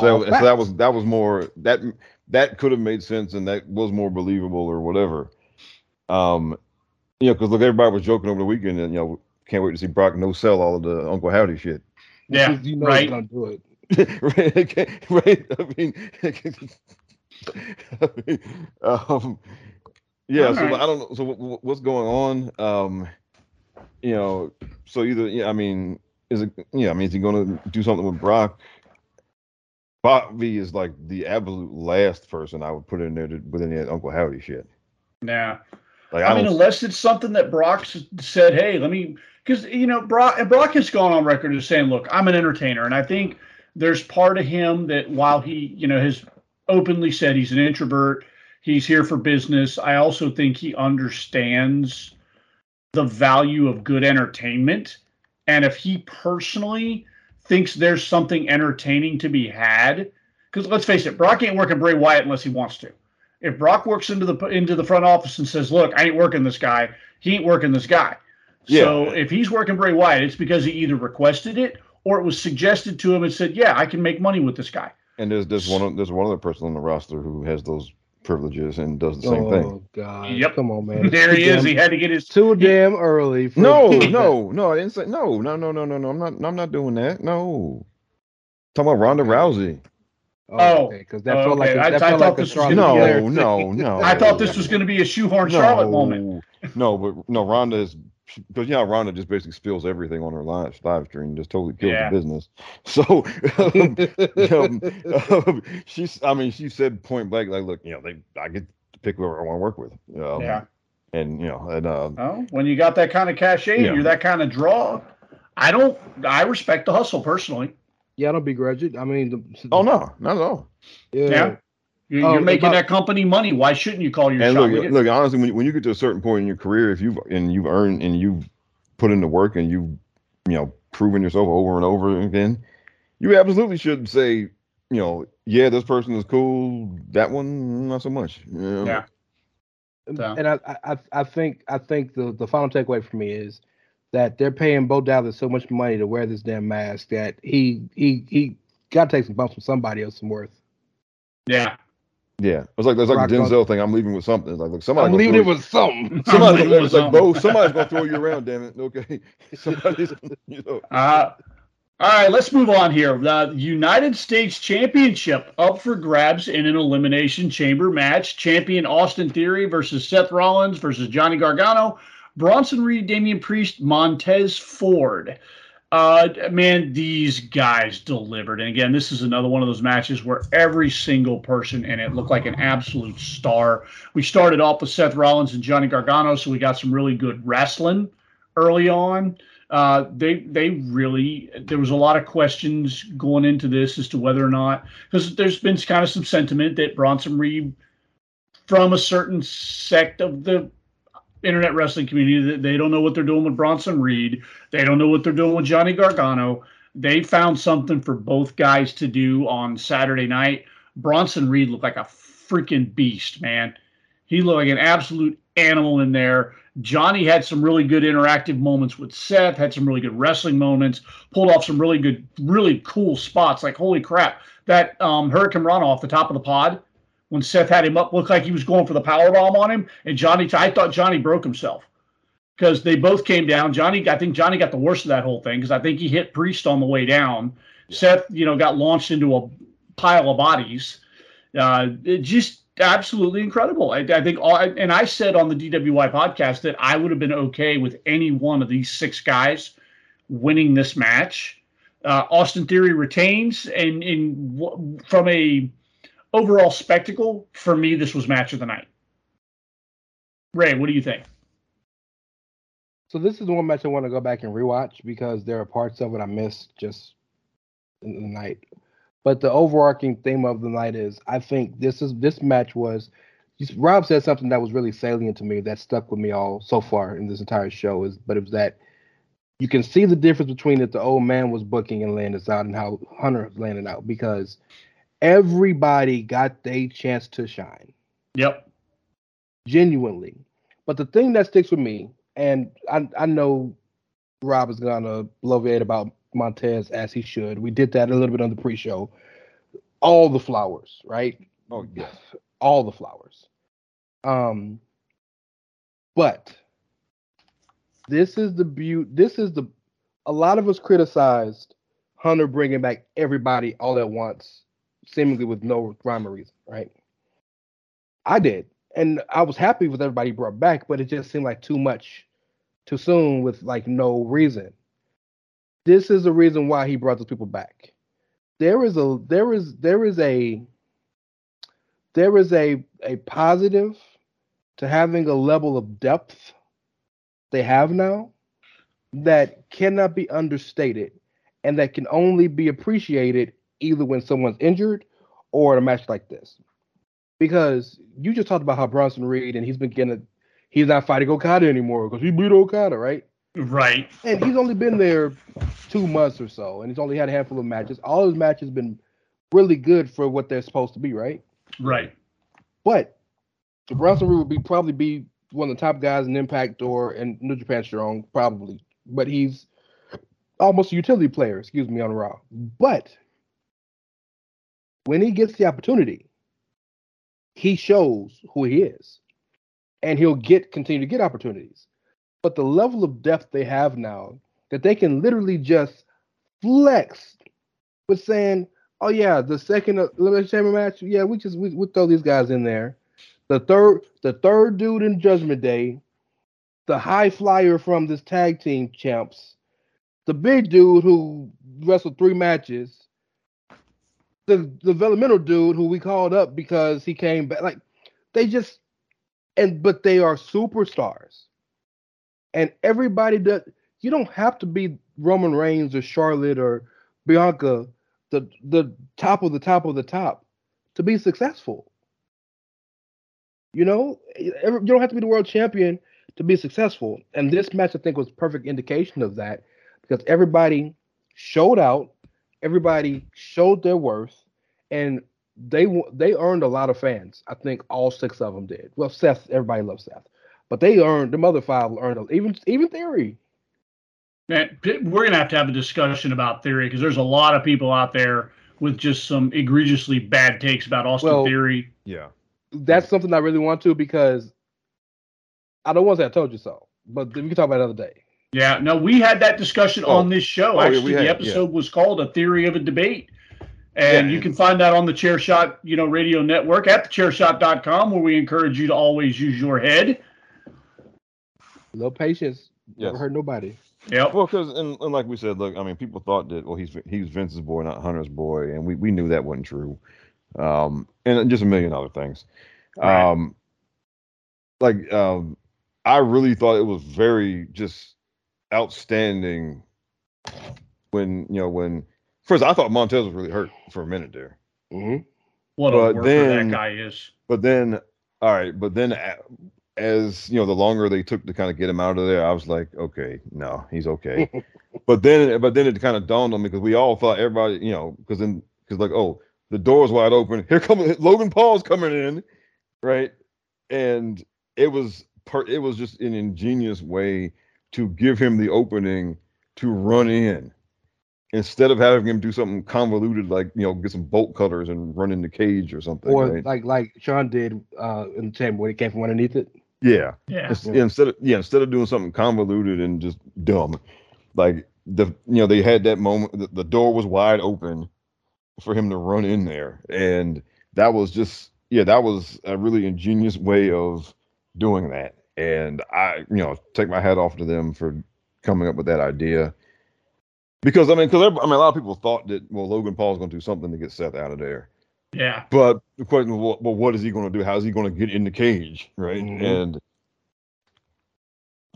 So, so that was that was more that that could have made sense and that was more believable or whatever. Um, you know, because look, everybody was joking over the weekend and you know can't wait to see Brock no sell all of the Uncle Howdy shit. Yeah, you know right. he's gonna do it. right? right? I mean, I mean, um, yeah. So Alright. I don't know. So what- what, what's going on? Um, you know, so either yeah, I mean, is it yeah? I mean, is he going to do something with Brock? Bobby is like the absolute last person I would put in there to, with any Uncle Howdy shit. Yeah. Like I, I mean, unless it's something that Brock said, "Hey, let me," because you know, Brock and Brock has gone on record as saying, "Look, I'm an entertainer," and I think there's part of him that while he, you know, has openly said he's an introvert, he's here for business. I also think he understands the value of good entertainment, and if he personally thinks there's something entertaining to be had, because let's face it, Brock ain't working Bray Wyatt unless he wants to if Brock works into the into the front office and says, "Look, I ain't working this guy. He ain't working this guy." So if he's working Bray Wyatt, it's because he either requested it or it was suggested to him and said, "Yeah, I can make money with this guy." and there's there's one there's one other person on the roster who has those privileges and does the same oh thing. God! Yep. Come on, man. There he is. damn- He had to get his. Too damn early. For No, no, no. I didn't say no, no, no, no, no, no. I'm not. I'm not doing that. No. Talking about Ronda Rousey. Oh, because oh, that oh, felt like okay. a, I- that I felt thought like a this was Charlotte gonna be Flair No, no, no. I thought this was going to be a shoehorn Charlotte moment. No, but no, Ronda is because you know Ronda just basically spills everything on her live live stream, just totally kills Yeah. the business. So um, um, she's, I mean, she said point blank, like, look, you know, they, I get to pick whoever I want to work with. Um, Yeah. and you know, and uh, Oh, when you got that kind of cachet, Yeah. you're that kind of draw. I don't. I respect the hustle personally. yeah, I don't begrudge it. I mean, the, oh no, not at all. yeah. Yeah. You- Oh, You're making about- that company money. Why shouldn't you call your And shot? look, look, honestly, when you, when you get to a certain point in your career, if you've and you've earned and you've put in the work and you've you know proven yourself over and over again, you absolutely should say, you know, yeah, this person is cool. That one, not so much. Yeah. Yeah. And- So- And I, I, I- I think, I think the, the final takeaway for me is that they're paying Bo Dallas so much money to wear this damn mask that he, he, he got to take some bumps from somebody else some worth. yeah. Yeah. It's like there's like Rock the Bottom. Denzel thing. I'm leaving with something. It's like, look, somebody I'm leaving it with something. somebody's leaving gonna, with like, something. Bo, somebody's gonna throw you around, damn it. Okay. Somebody's you know. Uh, all right, let's move on here. The United States Championship up for grabs in an elimination chamber match. Champion Austin Theory versus Seth Rollins versus Johnny Gargano, Bronson Reed, Damian Priest, Montez Ford. Uh, man, these guys delivered. And again, this is another one of those matches where every single person in it looked like an absolute star. We started off with Seth Rollins and Johnny Gargano, so we got some really good wrestling early on uh, they they really there was a lot of questions going into this as to whether or not because there's been kind of some sentiment that Bronson Reed from a certain sect of the internet wrestling community they don't know what they're doing with Bronson Reed, they don't know what they're doing with Johnny Gargano. They found something for both guys to do on Saturday night. Bronson Reed looked like a freaking beast, man. He looked like an absolute animal in there. Johnny had some really good interactive moments with Seth, had some really good wrestling moments, pulled off some really good, really cool spots. Like, holy crap, that um, Hurricane Run off the top of the pod when Seth had him up looked like he was going for the power bomb on him. And Johnny, I thought Johnny broke himself because they both came down. Johnny, I think Johnny got the worst of that whole thing because I think he hit Priest on the way down. Seth, you know, got launched into a pile of bodies. Uh, it just absolutely incredible. I, I think all, and I said on the DWI podcast that I would have been okay with any one of these six guys winning this match. Uh, Austin Theory retains, and in from a overall spectacle, for me, this was match of the night. Ray, what do you think? So this is the one match I want to go back and rewatch because there are parts of it I missed just in the night. But the overarching theme of the night is I think this is this match was Rob said something that was really salient to me that stuck with me all so far in this entire show is but it was that you can see the difference between that the old man was booking and this out and how Hunter it out because everybody got their chance to shine. Yep. Genuinely. But the thing that sticks with me, and I, I know Rob is gonna bloviate about Montez as he should. We did that a little bit on the pre-show. All the flowers, right? Oh yes. All the flowers. Um, but this is the beauty. This is the. A lot of us criticized Hunter bringing back everybody all at once, seemingly with no rhyme or reason, right? I did, and I was happy with everybody brought back, but it just seemed like too much, too soon with like no reason. This is the reason why he brought those people back. There is a there is there is a there is a a positive to having a level of depth they have now that cannot be understated and that can only be appreciated either when someone's injured or in a match like this. Because you just talked about how Bronson Reed and he's been getting he's not fighting Okada anymore because he beat Okada, right? Right. And he's only been there two months or so, and he's only had a handful of matches. All his matches been really good for what they're supposed to be, right? Right. But Bronson Reed would be probably be one of the top guys in Impact or in New Japan Strong, probably. But he's almost a utility player, excuse me, on Raw. But when he gets the opportunity, he shows who he is. And he'll get continue to get opportunities. But the level of depth they have now that they can literally just flex with saying, Oh yeah, the second uh, elimination chamber match, yeah, we just we, we throw these guys in there the third the third dude in Judgment Day, the high flyer from this tag team champs, the big dude who wrestled three matches, the, developmental dude who we called up because he came back. Like they just and but they are superstars. And everybody does you don't have to be Roman Reigns or Charlotte or Bianca, the the top of the top of the top to be successful. You know, you don't have to be the world champion to be successful. And this match, I think, was perfect indication of that because everybody showed out, everybody showed their worth, and they they earned a lot of fans. I think all six of them did. Well, Seth, everybody loves Seth, but they earned the other five earned even even Theory. Man, we're gonna have to have a discussion about Theory because there's a lot of people out there with just some egregiously bad takes about Austin well, Theory. Yeah that's something I really want to because I don't want to say I told you so, but we can talk about it another day. Yeah, no, we had that discussion oh. on this show. Oh, Actually, yeah, the episode yeah. was called "A Theory of a Debate," and yeah. you can find that on the Chairshot, you know, radio network at thechairshot.com, where we encourage you to always use your head. No patience. Yes. Never hurt nobody. Yeah. Well, because and, and, like we said, look, I mean, people thought that well, he's he's Vince's boy, not Hunter's boy, and we we knew that wasn't true um, and just a million other things. Right. Um, like um, I really thought it was very just outstanding when you know when first I thought Montez was really hurt for a minute there. Mm-hmm. What but a worker then, that guy is. But then, all right, but then as you know, the longer they took to kind of get him out of there, I was like, okay, no, he's okay. but then, but then it kind of dawned on me because we all thought everybody, you know, because then because like, oh, the door's wide open. Here comes Logan Paul's coming in, right? And it was per, it was just an ingenious way to give him the opening to run in instead of having him do something convoluted like you know get some bolt cutters and run in the cage or something or right? like like sean did uh in the chamber when he came from underneath it yeah yeah. yeah instead of yeah instead of doing something convoluted and just dumb like the you know they had that moment the, the door was wide open for him to run in there. And that was just, yeah, that was a really ingenious way of doing that. And I, you know, take my hat off to them for coming up with that idea. because I mean, because I mean, a lot of people thought that well, Logan Paul's going to do something to get Seth out of there. Yeah. But the question was, well, what is he going to do? How's he going to get in the cage, right? Mhm. And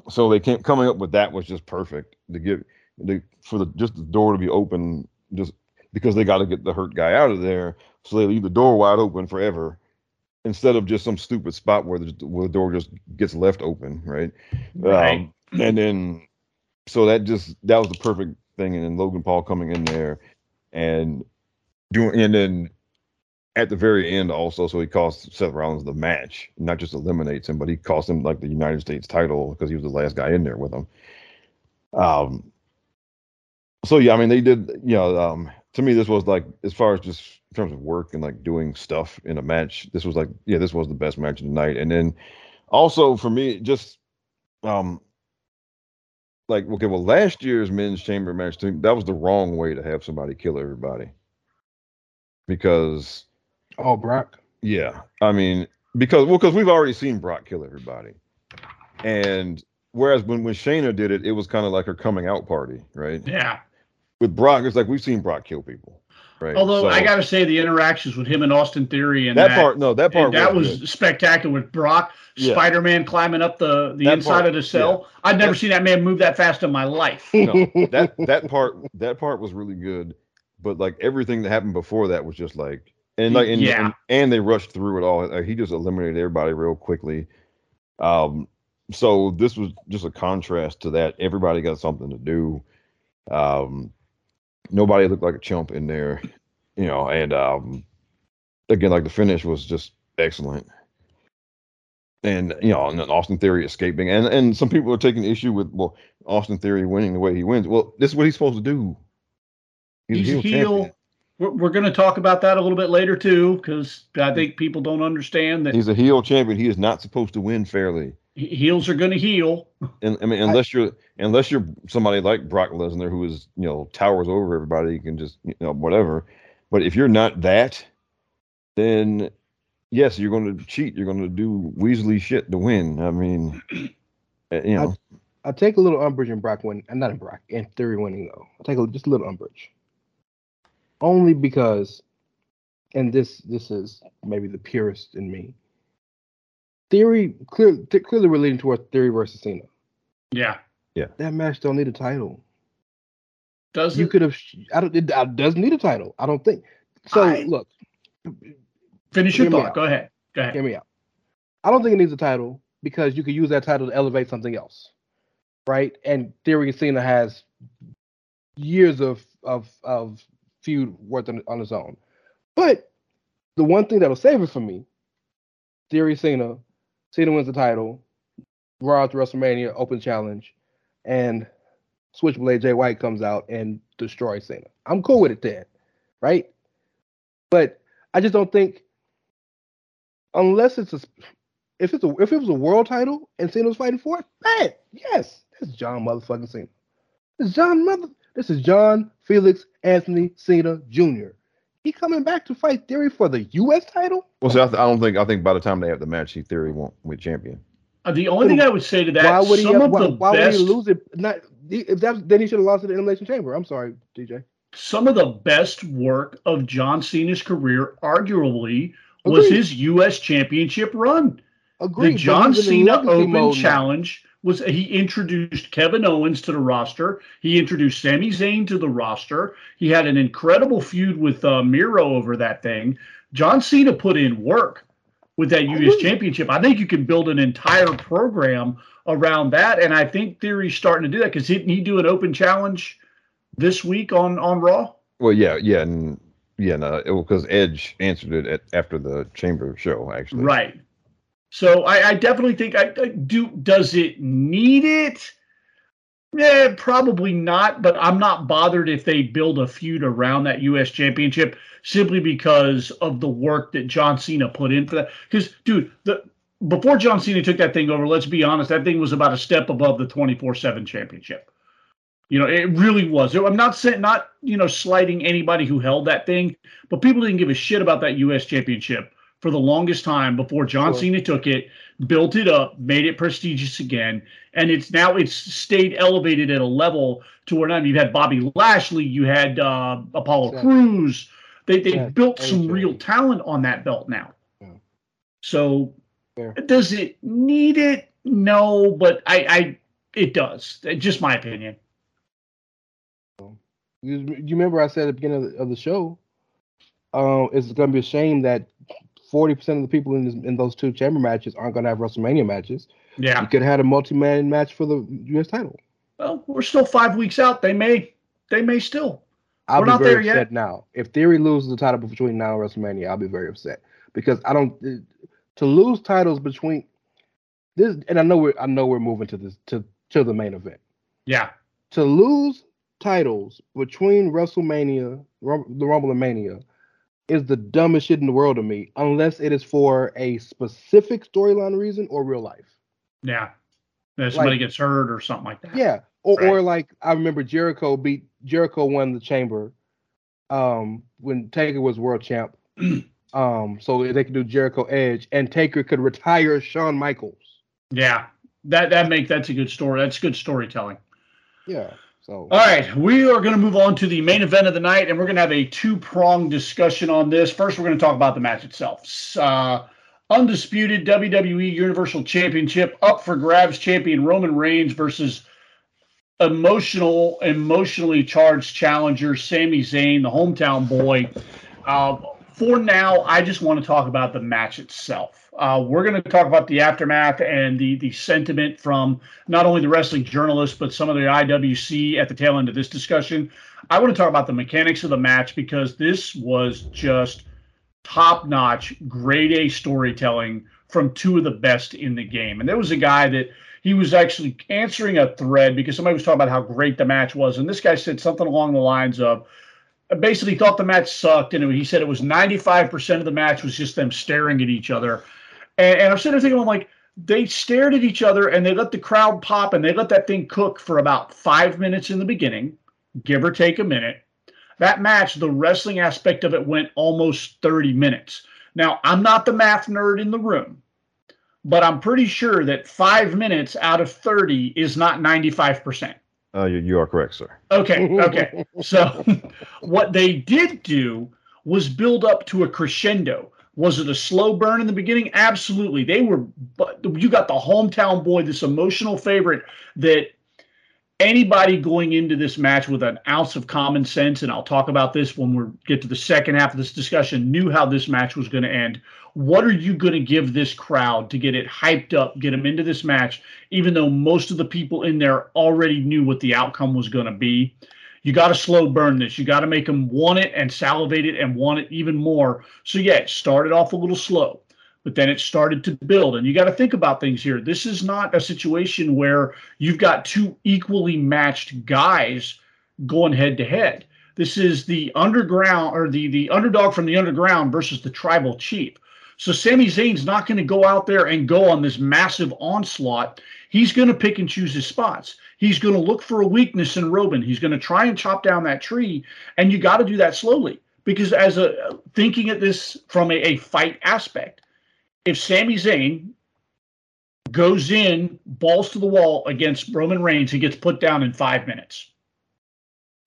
so they came coming up with that was just perfect to give the for the just the door to be open, just because they got to get the hurt guy out of there, so they leave the door wide open forever, instead of just some stupid spot where the, where the door just gets left open, right? Right. Um, and then so that just that was the perfect thing, and then Logan Paul coming in there and doing, and then at the very end also, so he cost Seth Rollins the match, not just eliminates him, but he cost him like the United States title because he was the last guy in there with him. Um. So yeah, I mean they did, you know, um, to me this was like as far as just in terms of work and like doing stuff in a match, this was like yeah, this was the best match of the night, and then also for me just um like okay well last year's men's chamber match team that was the wrong way to have somebody kill everybody. Because Oh, Brock. yeah i mean because well because we've already seen brock kill everybody. And whereas when when shayna did it it was kind of like her coming out party right? Yeah. with brock it's like we've seen brock kill people right Although I got to say, the interactions with him and Austin Theory and that, that, part no that part that was, was spectacular with Brock, Yeah. Spider Man climbing up the, the That inside part, of the cell. I'd never That- seen that man move that fast in my life. no, that that part that part was really good, but like everything that happened before that was just like and like and, Yeah. and, and they rushed through it all. Like, he just eliminated everybody real quickly. Um, so this was just a contrast to that. Everybody got something to do. Um, nobody looked like a chump in there, you know. And um, again, like the finish was just excellent. And you know, and Austin Theory escaping, and and some people are taking issue with well, Austin Theory winning the way he wins. Well, this is what he's supposed to do. He's a heel. We're, we're going to talk about that a little bit later, too, because I think people don't understand that He's a heel champion. He is not supposed to win fairly. He- heels are going to heel. And I mean, I- unless you're unless you're somebody like Brock Lesnar, who is you know towers over everybody, you can just you know whatever. But if you're not that, then yes, you're going to cheat. You're going to do Weasley shit to win. I mean, uh, you know, I take a little umbrage in Brock winning, and not in Brock, in Theory winning though. I take a, just a little umbrage, only because, and this this is maybe the purist in me. Theory clear, th- clearly we're leading towards Theory versus Cena. Yeah. Yeah. That match don't need a title. Does you could have? I don't. It, uh, it doesn't need a title. I don't think. So I- look, Finish your thought. Go ahead. Go ahead. hear me out. I don't think it needs a title because you could use that title to elevate something else, right? And Theory and Cena has years of of of feud worth on, on its own. But the one thing that'll save it for me, Theory Cena, Cena wins the title, Raw to WrestleMania Open Challenge, and Switchblade Jay White comes out and destroys Cena. I'm cool with it then, right? But I just don't think unless it's a if it's a if it was a world title and Cena was fighting for it, man, yes, that's John motherfucking Cena. This is John mother. This is John Felix Anthony Cena Jr. He coming back to fight Theory for the U.S. title. well, see, I, th- I don't think I think by the time they have the match, he Theory won't be champion. Uh, the only thing I would say to that, why would he? some Have, of why the why would he lose it? Not if that then he should have lost it in the elimination chamber. I'm sorry, DJ. some of the best work of John Cena's career, arguably, was Agreed. his U.S. Championship run. Agreed. the John Cena Open mode now. Challenge was he introduced Kevin Owens to the roster. He introduced Sami Zayn to the roster. He had an incredible feud with uh, Miro over that thing. John Cena put in work with that U.S. Championship. I think you can build an entire program around that, and I think Theory's starting to do that because didn't he do an Open Challenge this week on on Raw? Well, yeah, yeah, and yeah, no, because Edge answered it at, after the Chamber show, actually. Right. So I, I definitely think I, I do. Does it need it? Yeah, probably not. But I'm not bothered if they build a feud around that U.S. Championship simply because of the work that John Cena put in for that. Because, dude, the before John Cena took that thing over, let's be honest, that thing was about a step above the 24/7 championship. You know, it really was. I'm not saying not you know slighting anybody who held that thing, but people didn't give a shit about that U.S. championship for the longest time before John Sure. Cena took it, built it up, made it prestigious again, and it's now it's stayed elevated at a level to where now you've had Bobby Lashley, you had uh, Apollo Yeah. Crews. They they Yeah, built some AJ. real talent on that belt now. Yeah. So Fair. does it need it? No, but I, I it does. Just my opinion. You, you remember I said at the beginning of the, of the show, um, it's going to be a shame that forty percent of the people in this, in those two chamber matches aren't going to have WrestleMania matches. Yeah. You could have had a multi-man match for the U.S. title. Well, we're still five weeks out. They may they may still. I'll We're be not very there yet. upset now. If Theory loses the title between now and WrestleMania, I'll be very upset because I don't uh, to lose titles between this. And I know we're I know we're moving to this to to the main event. Yeah. To lose titles between WrestleMania, the Rumble and Mania, is the dumbest shit in the world to me, unless it is for a specific storyline reason or real life. Yeah. If somebody Like- gets hurt or something like that. Yeah. Or, Right. or like I remember Jericho beat Jericho won the chamber um when Taker was world champ. um so they could do Jericho Edge and Taker could retire Shawn Michaels. Yeah. That that make that's a good story. That's good storytelling. Yeah. So All right, we are going to move on to the main event of the night, and we're going to have a two-pronged discussion on this. First, we're going to talk about the match itself. Uh, undisputed WWE Universal Championship up for grabs, champion Roman Reigns versus emotional, emotionally charged challenger Sami Zayn, the hometown boy. Uh, for now, I just want to talk about the match itself. Uh, we're going to talk about the aftermath and the the sentiment from not only the wrestling journalists but some of the IWC at the tail end of this discussion. I want to talk about the mechanics of the match because this was just top notch, grade A storytelling from two of the best in the game. And there was a guy that he was actually answering a thread because somebody was talking about how great the match was, and this guy said something along the lines of basically thought the match sucked, and he said it was 95% of the match was just them staring at each other. And, and I'm sitting there thinking, I'm like, they stared at each other and they let the crowd pop and they let that thing cook for about five minutes in the beginning, give or take a minute. That match, the wrestling aspect of it went almost 30 minutes. Now, I'm not the math nerd in the room, but I'm pretty sure that five minutes out of 30 is not 95%. Uh, you, you are correct, sir. Okay, okay. so what they did do was build up to a crescendo. Was it a slow burn in the beginning? Absolutely. They were but you got the hometown boy, this emotional favorite that anybody going into this match with an ounce of common sense, and I'll talk about this when we get to the second half of this discussion, knew how this match was going to end. What are you going to give this crowd to get it hyped up, get them into this match, even though most of the people in there already knew what the outcome was going to be? You got to slow burn this. You got to make them want it and salivate it and want it even more. So, yeah, start it off a little slow but then it started to build. And you got to think about things here. This is not a situation where you've got two equally matched guys going head to head. This is the underground or the the underdog from the underground versus the tribal chief. So Sami Zayn's not going to go out there and go on this massive onslaught. He's going to pick and choose his spots. He's going to look for a weakness in Roman. He's going to try and chop down that tree, and you got to do that slowly because as a thinking at this from a, a fight aspect, if Sami Zayn goes in balls to the wall against Roman Reigns, he gets put down in five minutes.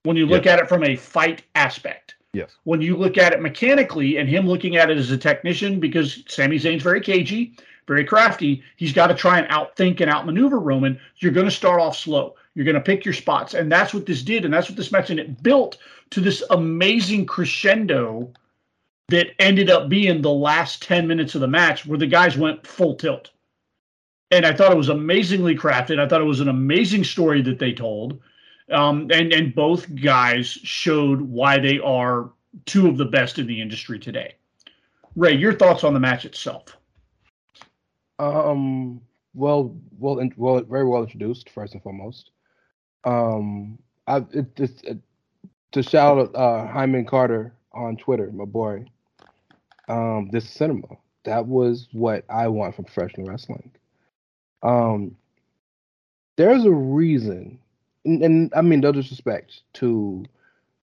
When you look Yes. at it from a fight aspect, Yes. when you look at it mechanically and him looking at it as a technician, because Sami Zayn's very cagey, very crafty, he's got to try and outthink and outmaneuver Roman. You're going to start off slow. You're going to pick your spots. And that's what this did. And that's what this match, and it built to this amazing crescendo that ended up being the last 10 minutes of the match where the guys went full tilt. And I thought it was amazingly crafted. I thought it was an amazing story that they told. Um, and, and both guys showed why they are two of the best in the industry today. Ray, your thoughts on the match itself? Um. Well, well, well, very well introduced. First and foremost, um, I it, it's it, to shout out uh, Hyman Carter on Twitter, my boy. Um, this is cinema. That was what I want from professional wrestling. Um, there's a reason, and, and I mean no disrespect to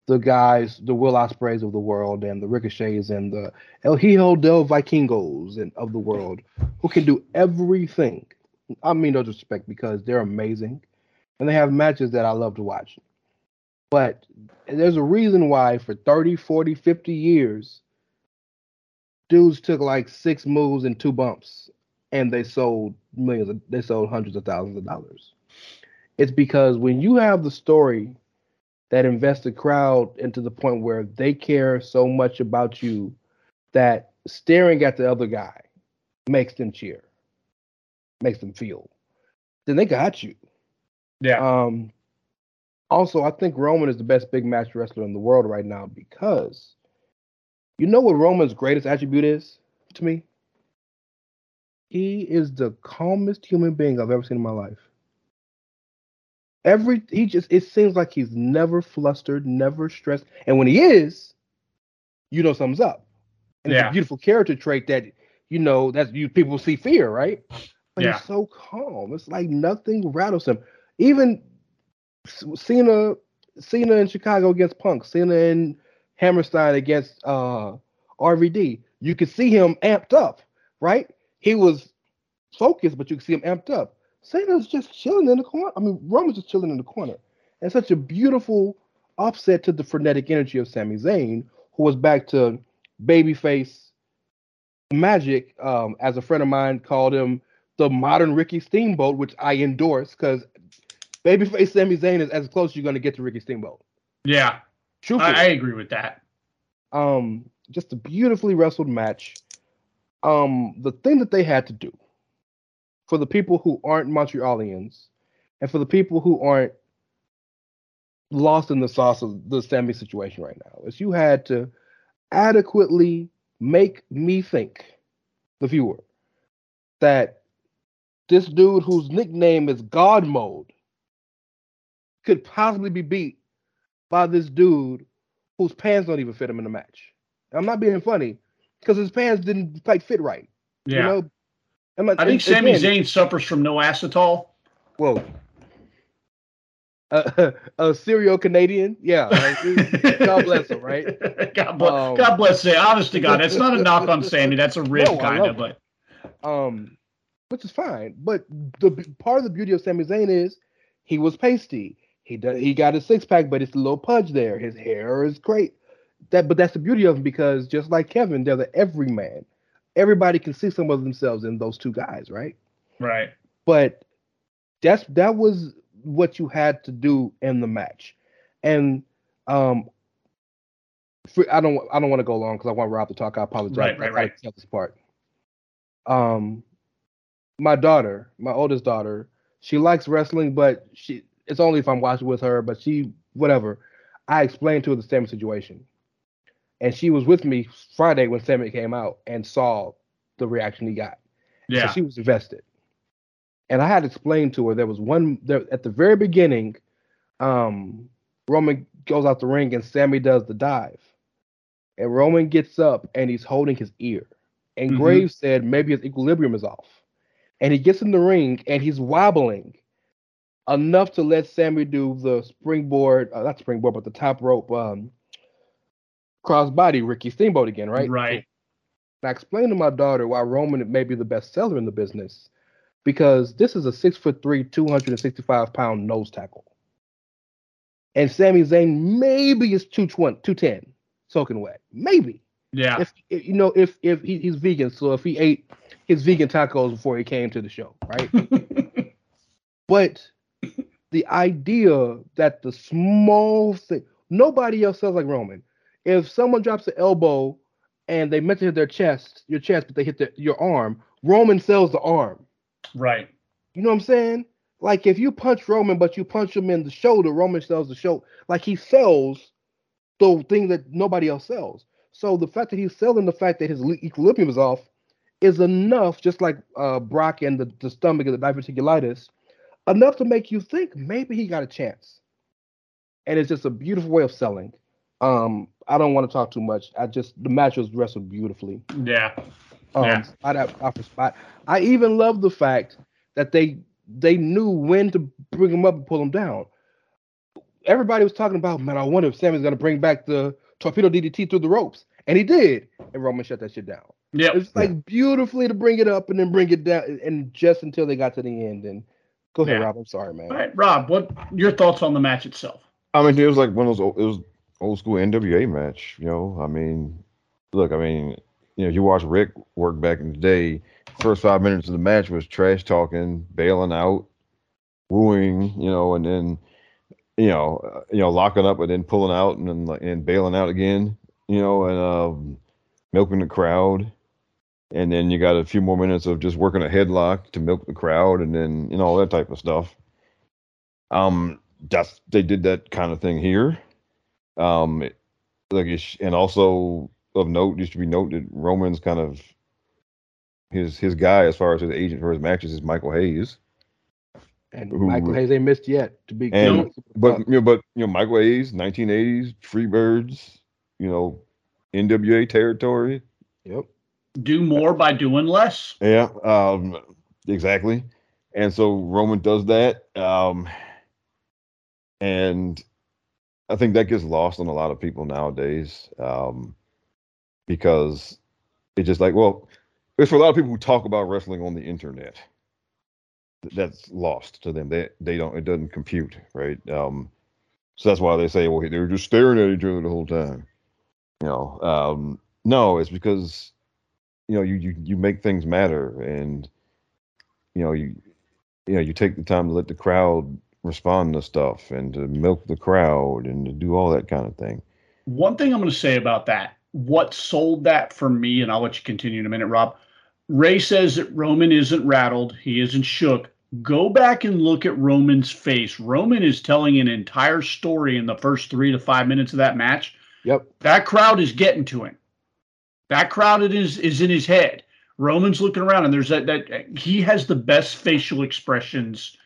the guys, the Will Ospreys of the world, and the Ricochets, and the El Hijo del Vikingos and of the world, who can do everything. I mean, no disrespect because they're amazing, and they have matches that I love to watch. But there's a reason why for 30, 40, 50 years, dudes took like six moves and two bumps, and they sold millions. Of, they sold hundreds of thousands of dollars. It's because when you have the story that invests the crowd into the point where they care so much about you that staring at the other guy makes them cheer, makes them feel, then they got you. Yeah. Um, also, I think Roman is the best big match wrestler in the world right now because you know what Roman's greatest attribute is to me? He is the calmest human being I've ever seen in my life. Every he just it seems like he's never flustered, never stressed. And when he is, you know something's up. And it's a beautiful character trait that you know that's you people see fear, right? But Yeah. he's so calm. It's like nothing rattles him. Even Cena, Cena in Chicago against Punk, Cena in Hammerstein against uh RVD. You could see him amped up, right? He was focused, but you could see him amped up. Cena's just chilling in the corner. I mean, Roman's just chilling in the corner. And such a beautiful offset to the frenetic energy of Sami Zayn, who was back to babyface magic. Um, as a friend of mine called him the modern Ricky Steamboat, which I endorse because babyface Sami Zayn is as close as you're going to get to Ricky Steamboat. Yeah. Truthfully. I, I agree with that. um just a beautifully wrestled match um the thing that they had to do for the people who aren't montrealians and for the people who aren't lost in the sauce of the Sami situation right now is you had to adequately make me think the viewer that this dude whose nickname is god mode could possibly be beat by this dude whose pants don't even fit him in the match. I'm not being funny because his pants didn't quite fit right. Yeah. You know, I'm not- I think Sami Zayn suffers from no acetol. Whoa. Uh, a serial Canadian, yeah. like, God bless him, right? God bless, Um, God bless Sam. Honest to God, that's not a knock on Sami. That's a rib, No, kind of. But Um, which is fine. But the part of the beauty of Sami Zayn is he was pasty. He does, he got a six pack, but it's a little pudge there. His hair is great. That, but that's the beauty of him because just like Kevin, they're the everyman. Everybody can see some of themselves in those two guys, right? right, but that's that was what you had to do in the match and um for, i don't i don't want to go long because i want rob to talk i apologize Right, right, right. tell this part um my daughter my oldest daughter she likes wrestling but she it's only if i'm watching with her but she whatever i explained to her the same situation and she was with me friday when sammy came out and saw the reaction he got yeah, so she was invested. And I had explained to her there was one there at the very beginning, um, Roman goes out the ring and Sami does the dive. And Roman gets up and he's holding his ear. And Mhm. Graves said maybe his equilibrium is off. And he gets in the ring and he's wobbling enough to let Sami do the springboard, uh, not springboard, but the top rope um crossbody Ricky Steamboat again, right? right, I explained to my daughter why Roman may be the best seller in the business because this is a six foot three, 265 pound nose tackle. And Sami Zayn maybe is 220, 210 soaking wet. Maybe. yeah, If if- you know, if if he, he's vegan, so if he ate his vegan tacos before he came to the show, right? but the idea that the small thing, nobody else sells like Roman. If someone drops an elbow and they meant to hit their chest, your chest, but they hit the, your arm, Roman sells the arm. right, You know what I'm saying? Like if you punch Roman, but you punch him in the shoulder, Roman sells the shoulder. Like he sells the thing that nobody else sells. So the fact that he's selling the fact that his equilibrium is off is enough, just like uh, Brock and the, the stomach and the diverticulitis, enough to make you think maybe he got a chance. And it's just a beautiful way of selling. Um, I don't want to talk too much. I just the match was wrestled beautifully yeah, um, Yeah. spot after spot. I even love the fact that they they knew when to bring him up and pull him down. everybody was talking about, man, I wonder if Sami's gonna bring back the torpedo DDT through the ropes, and he did, and Roman shut that shit down. Yeah. It's like beautifully to bring it up and then bring it down, and just until they got to the end. And go ahead, Yeah. Rob. I'm sorry, man. All right, Rob, what your thoughts on the match itself? I mean, it was like one of those. old- It was old school NWA match. You know, I mean, look, I mean, you know, you watch Rick work back in the day. First five minutes of the match was trash talking, bailing out, wooing, you know, and then, you know, uh, you know, locking up and then pulling out and then and bailing out again, you know, and um, milking the crowd. And then you got a few more minutes of just working a headlock to milk the crowd, and then you know all that type of stuff. Um, that's they did that kind of thing here. Um, it- like it's, and also of note, used to be noted, Roman's kind of his his guy as far as his agent for his matches is Michael Hayes. And Who- Michael Hayes ain't missed yet to be. And- But you know, but you know, Michael Hayes, 1980s, Freebirds, you know, NWA territory. yep. Do more by doing less. Yeah, um, exactly. And so Roman does that. Um, and I think that gets lost on a lot of people nowadays um, because it's just like, well, it's for a lot of people who talk about wrestling on the internet. That's lost to them. They they don't. It doesn't compute, right? Um, so that's why they say, well, they were just staring at each other the whole time. You know, um, no, it's because you know you you you make things matter and you know you you know you take the time to let the crowd respond to stuff and to milk the crowd and to do all that kind of thing One thing I'm going to say about that, what sold that for me, and I'll let you continue in a minute, Rob. Ray says that Roman isn't rattled, he isn't shook. Go back and look at Roman's face. Roman is telling an entire story in the first three to five minutes of that match. Yep. That crowd is getting to him. That crowd is is in his head. Roman's looking around, and there's that that he has the best facial expressions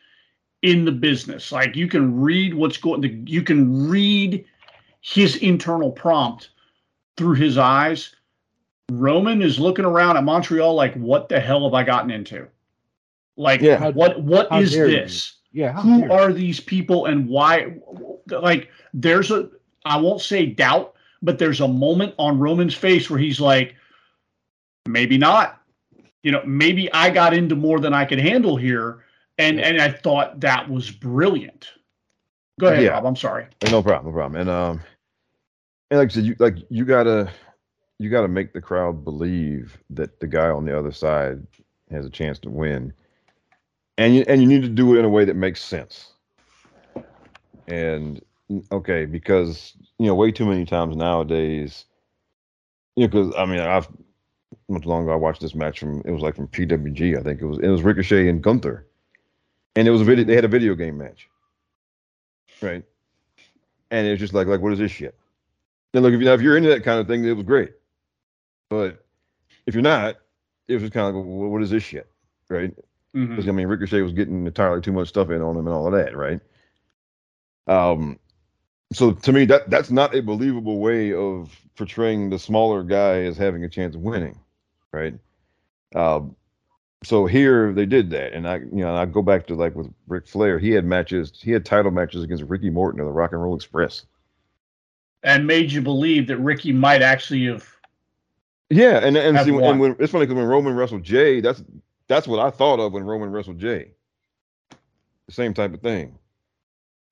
in the business. Like you can read what's going. You can read his internal prompt through his eyes. Roman is looking around at Montreal like, what the hell have I gotten into? Like, Yeah. what what How is dare you. this? Yeah. Who dare- are these people and why? Like, there's a I won't say doubt, but there's a moment on Roman's face where he's like, maybe not. You know, maybe I got into more than I could handle here, and and I thought that was brilliant. Go ahead, Yeah. Rob. I'm sorry. No problem no problem and um and like i said you like you gotta you gotta make the crowd believe that the guy on the other side has a chance to win and you and you need to do it in a way that makes sense and okay because you know way too many times nowadays you know because i mean i've much longer i watched this match from it was like from pwg i think. It was it was ricochet and gunther. And it was a video they had a video game match. Right? And it's just like like what is this shit? And look if, you, if you're into that kind of thing it was great. But if you're not it was just kind of like well, what is this shit? Right? Mhm. because I mean Ricochet was getting entirely too much stuff in on him and all of that, right? Um, so to me that that's not a believable way of portraying the smaller guy as having a chance of winning, right? Um, so here they did that, and I you know I go back to like with Ric Flair, he had matches, he had title matches against Ricky Morton of the Rock and Roll Express. and made you believe that Ricky might actually have. Yeah, and and, see, and when it's funny because when Roman wrestled Jey, that's that's what I thought of when Roman wrestled Jey. The same type of thing.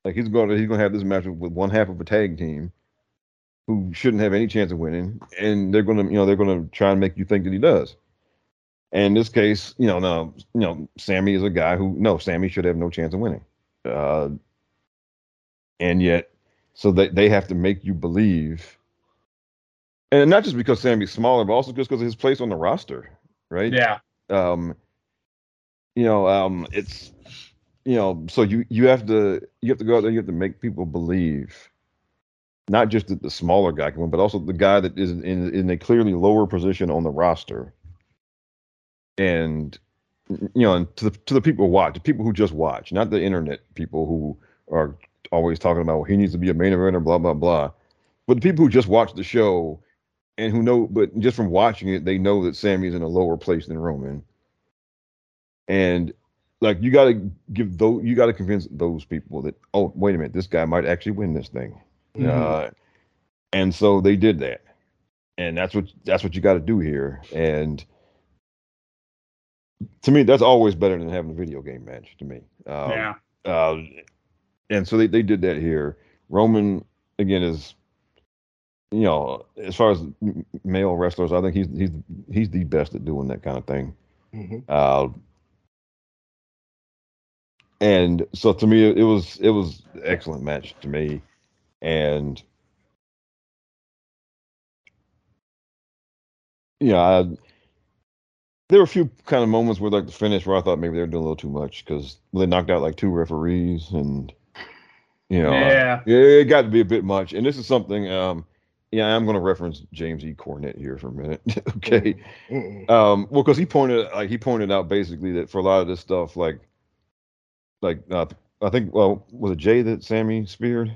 Like he's going to he's going to have this match with one half of a tag team who shouldn't have any chance of winning, and they're going to you know they're going to try and make you think that he does. And in this case, you know, no, you know, Sami is a guy who no, Sami should have no chance of winning. Uh, and yet, so they they have to make you believe and not just because Sami's smaller, but also just because of his place on the roster, right? Yeah. Um, you know, um, it's you know, so you you have to you have to go out there, you have to make people believe, not just that the smaller guy can win, but also the guy that is in in a clearly lower position on the roster. And you know, and to the to the people who watch, the people who just watch, not the internet people who are always talking about well, he needs to be a main eventer, blah blah blah. But the people who just watch the show and who know, but just from watching it, they know that Sami's in a lower place than Roman. And like you got to give those you got to convince those people that oh wait a minute this guy might actually win this thing Mhm. uh, and so they did that and that's what that's what you got to do here and to me that's always better than having a video game match to me um, yeah. uh, and so they, they did that here roman again is you know as far as male wrestlers i think he's he's he's the best at doing that kind of thing Mhm. uh, and so to me, it was it was an excellent match to me, and yeah, I, there were a few kind of moments where like the finish where I thought maybe they were doing a little too much because they knocked out like two referees and you know Yeah. yeah it got to be a bit much. And this is something um yeah I'm going to reference James E. Cornette here for a minute, okay. Um, well, because he pointed like he pointed out basically that for a lot of this stuff, like, like uh, I think well, was it Jey that Sami speared?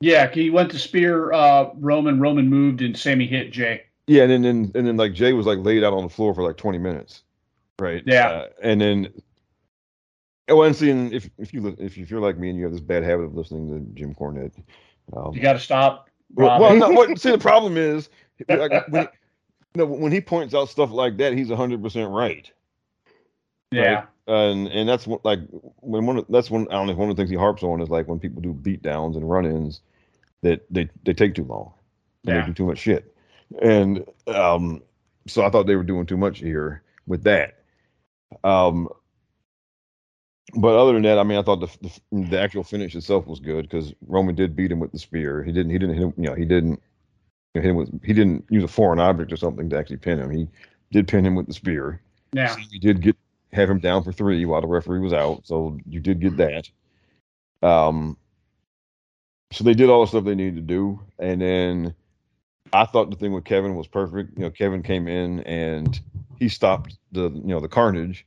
Yeah, he went to spear uh, Roman. Roman moved, and Sami hit Jey. Yeah, and then and, and then like Jey was like laid out on the floor for like twenty minutes, right? Yeah. uh, and then. Oh, and seeing if if you if, you- if you're like me and you have this bad habit of listening to Jim Cornette, um, You got to stop. well, Rob. well no, what, see the problem is like, when, no, when he points out stuff like that, he's hundred percent right. yeah, and and that's what like when one of, that's one I don't know one of the things he harps on is like when people do beat downs and run-ins that they they take too long. And Yeah. they do too much shit. And um so I thought they were doing too much here with that. Um but other than that I mean I thought the the, the actual finish itself was good because Roman did beat him with the spear. He didn't he didn't hit him you know he didn't hit him with he didn't use a foreign object or something to actually pin him. He did pin him with the spear. Yeah, he did get have him down for three while the referee was out, so you did get that. Um, so they did all the stuff they needed to do, and then I thought the thing with Kevin was perfect. You know, Kevin came in and he stopped the you know the carnage,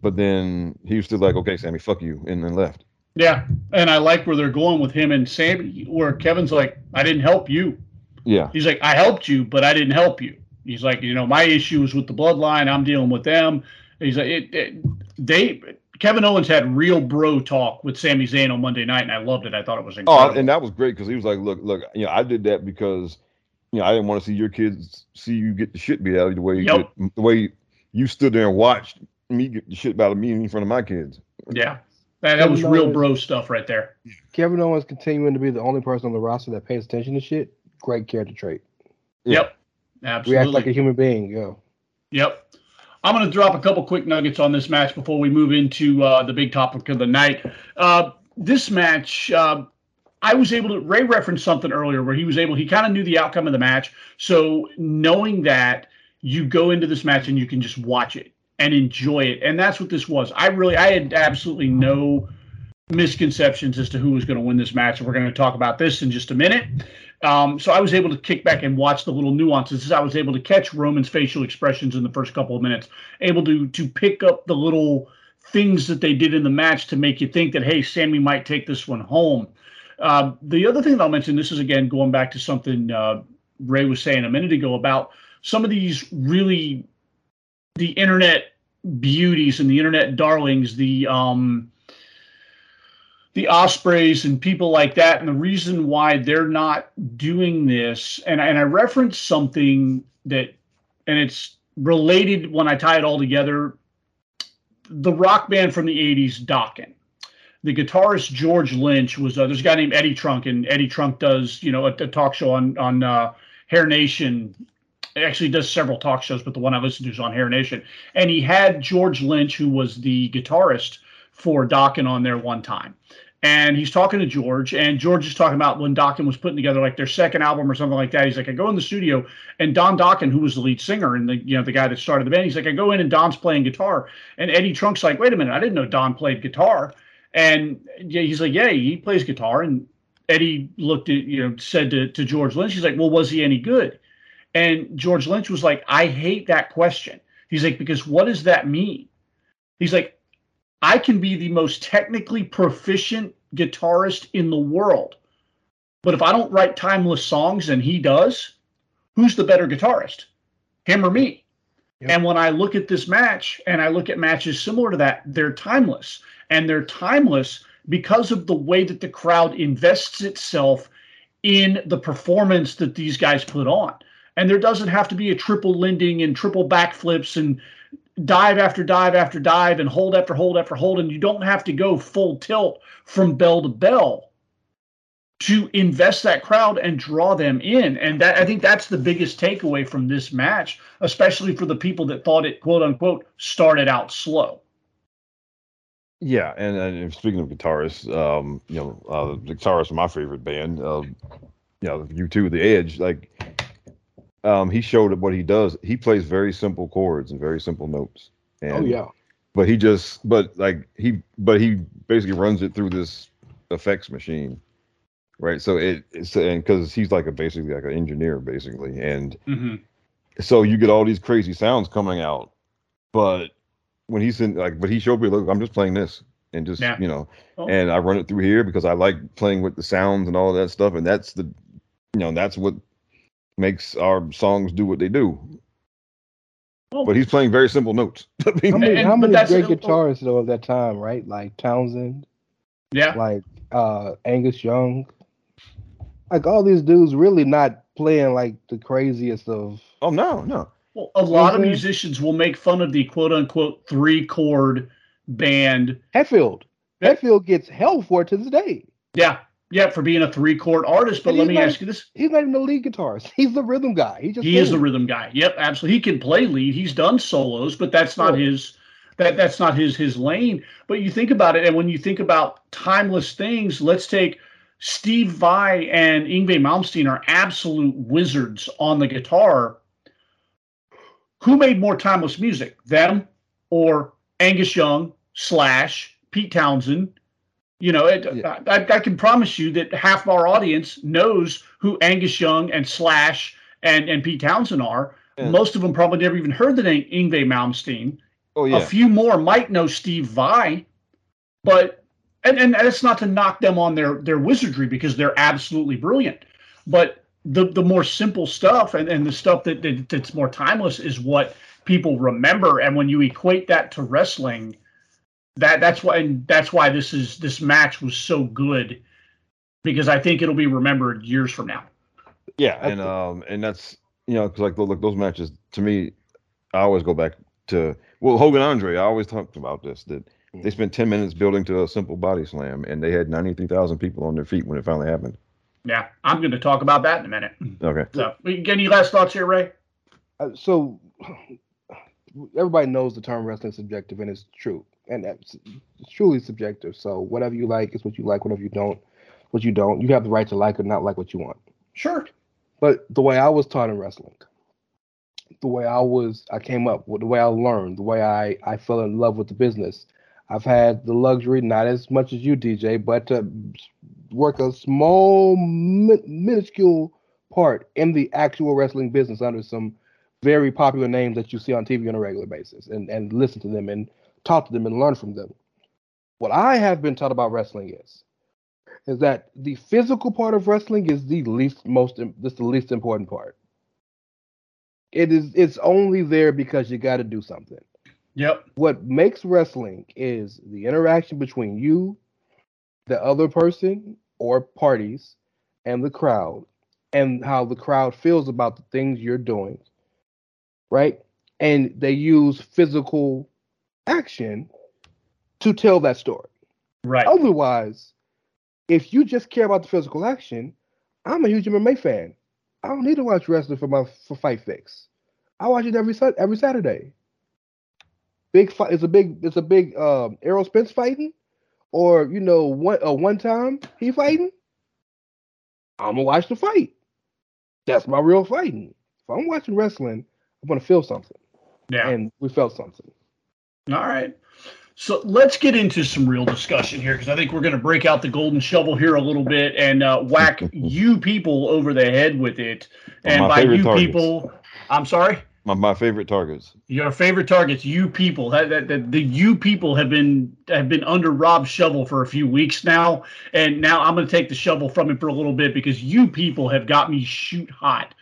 but then he was still like, "Okay, Sami, fuck you," and then left. yeah. And I like where they're going with him and Sami, where Kevin's like, "I didn't help you." Yeah, He's like, "I helped you, but I didn't help you." He's like, "You know, my issue is with the bloodline. I'm dealing with them." He's like, it, it, "They." Kevin Owens had real bro talk with Sami Zayn on Monday night, and I loved it. I thought it was oh, incredible. Oh, and that was great because he was like, "Look, look, you know, I did that because, you know, I didn't want to see your kids see you get the shit beat out of you the way you Yep. did, the way you stood there and watched me get the shit out of me in front of my kids." yeah, that, that was Kevin real bro stuff right there. Kevin Owens continuing to be the only person on the roster that pays attention to shit. Great character trait. Yeah. Yep, absolutely. React like a human being. Yo. Yep. I'm going to drop a couple quick nuggets on this match before we move into uh, the big topic of the night. Uh, this match, uh, I was able to. Ray referenced something earlier where he was able. He kind of knew the outcome of the match, so knowing that you go into this match and you can just watch it and enjoy it, and that's what this was. I really, I had absolutely no misconceptions as to who was going to win this match, and we're going to talk about this in just a minute. Um, so I was able to kick back and watch the little nuances. I was able to catch Roman's facial expressions in the first couple of minutes, able to to pick up the little things that they did in the match to make you think that hey, Sami might take this one home. Uh, the other thing that I'll mention, this is again going back to something uh, Ray was saying a minute ago about some of these really the internet beauties and the internet darlings, the um, the Ospreys and people like that, and the reason why they're not doing this, and and I referenced something that, and it's related when I tie it all together. The rock band from the '80s, Dokken. The guitarist George Lynch was uh, there's a guy named Eddie Trunk, and Eddie Trunk does you know a, a talk show on on uh, Hair Nation. Actually, does several talk shows, but the one I listen to is on Hair Nation. And he had George Lynch, who was the guitarist for Dokken on there one time and he's talking to George, and George is talking about when Dokken was putting together like their second album or something like that. He's like, I go in the studio, and Don Dokken, who was the lead singer and the you know the guy that started the band, he's like, I go in and Don's playing guitar, and Eddie Trunk's like, wait a minute, I didn't know Don played guitar, and he's like, yeah, he plays guitar, and Eddie looked at you know said to to George Lynch, he's like, well, was he any good? And George Lynch was like, I hate that question. He's like, because what does that mean? He's like, I can be the most technically proficient guitarist in the world. But if I don't write timeless songs and he does, who's the better guitarist? Him or me? Yep. And when I look at this match and I look at matches similar to that, they're timeless. And they're timeless because of the way that the crowd invests itself in the performance that these guys put on. And there doesn't have to be a triple lending and triple backflips and dive after dive after dive and hold after hold after hold. And you don't have to go full tilt from bell to bell to invest that crowd and draw them in. And that I think that's the biggest takeaway from this match, especially for the people that thought it quote unquote started out slow. Yeah, and, and speaking of guitarists, um, you know, uh, the guitarist from my favorite band, uh, you know, U2, The Edge, like, um, he showed what he does. He plays very simple chords and very simple notes. And, oh yeah. But he just, but like he, but he basically runs it through this effects machine, right? So it, it's and because he's like a basically like an engineer basically, and Mm-hmm. so you get all these crazy sounds coming out, but when he's in like, but he showed me, look, I'm just playing this and just Yeah. you know, Oh. and I run it through here because I like playing with the sounds and all of that stuff, and that's the, you know, that's what makes our songs do what they do. Well, But he's playing very simple notes. I mean, How many, And- how many that's- great guitarists though of that time, right? Like Townshend, yeah. like uh Angus Young. Like all these dudes really not playing like the craziest of oh no, no, Well, a lot of musicians will make fun of the quote unquote three chord band. Hetfield. Yeah. Hetfield gets hell for it to this day. Yeah. Yeah, for being a three chord artist. But And let me not- ask you this. He's not even the lead guitarist. He's the rhythm guy. He just He is the rhythm guy. Yep, absolutely. He can play lead. He's done solos, but that's not his that that's not his his lane. But you think about it, and when you think about timeless things, let's take Steve Vai and Yngwie Malmsteen are absolute wizards on the guitar. Who made more timeless music, them or Angus Young slash Pete Townshend? You know, it, Yeah. I, I can promise you that half of our audience knows who Angus Young and Slash and, and Pete Townshend are. Yeah. Most of them probably never even heard the name Yngwie Malmsteen. oh yeah. A few more might know Steve Vai, but and and that's not to knock them on their their wizardry because they're absolutely brilliant. But the the more simple stuff and, and the stuff that, that that's more timeless is what people remember. And when you equate that to wrestling, that that's why and that's why this is this match was so good because I think it'll be remembered years from now. yeah, and um, and that's you know, because like look, those matches to me, I always go back to well, Hogan Andre. I always talked about this that they spent ten minutes building to a simple body slam, and they had ninety three thousand people on their feet when it finally happened. Yeah, I'm going to talk about that in a minute. Okay. So, any last thoughts here, Ray? Uh, so everybody knows the term wrestling subjective and it's true and it's truly subjective. So whatever you like is what you like. Whatever you don't what you don't you have the right to like or not like what you want. Sure. but the way i was taught in wrestling the way i was i came up with the way i learned the way i i fell in love with the business i've had the luxury not as much as you dj but to work a small mi- minuscule part in the actual wrestling business under some very popular names that you see on TV on a regular basis and, and listen to them and talk to them and learn from them. What I have been taught about wrestling is is that the physical part of wrestling is the least most this the least important part. It is it's only there because you got to do something. Yep. What makes wrestling is the interaction between you, the other person or parties, and the crowd, and how the crowd feels about the things you're doing right? And they use physical action to tell that story. Right. Otherwise, if you just care about the physical action, I'm a huge MMA fan. I don't need to watch wrestling for my for Fight Fix. I watch it every every Saturday. Big fight. It's a big. It's a big. Um, Errol Spence fighting, or you know, one uh, one time he fighting. I'm gonna watch the fight. That's my real fighting. If I'm watching wrestling, I'm gonna feel something, Yeah. and we felt something. All right. So let's get into some real discussion here because I think we're going to break out the golden shovel here a little bit and uh, whack you people over the head with it. Well, And by you targets. people, I'm sorry, My my favorite targets. your favorite targets, you people. That, that, that the you people have been have been under Rob's shovel for a few weeks now, and now I'm going to take the shovel from him for a little bit because you people have got me shoot hot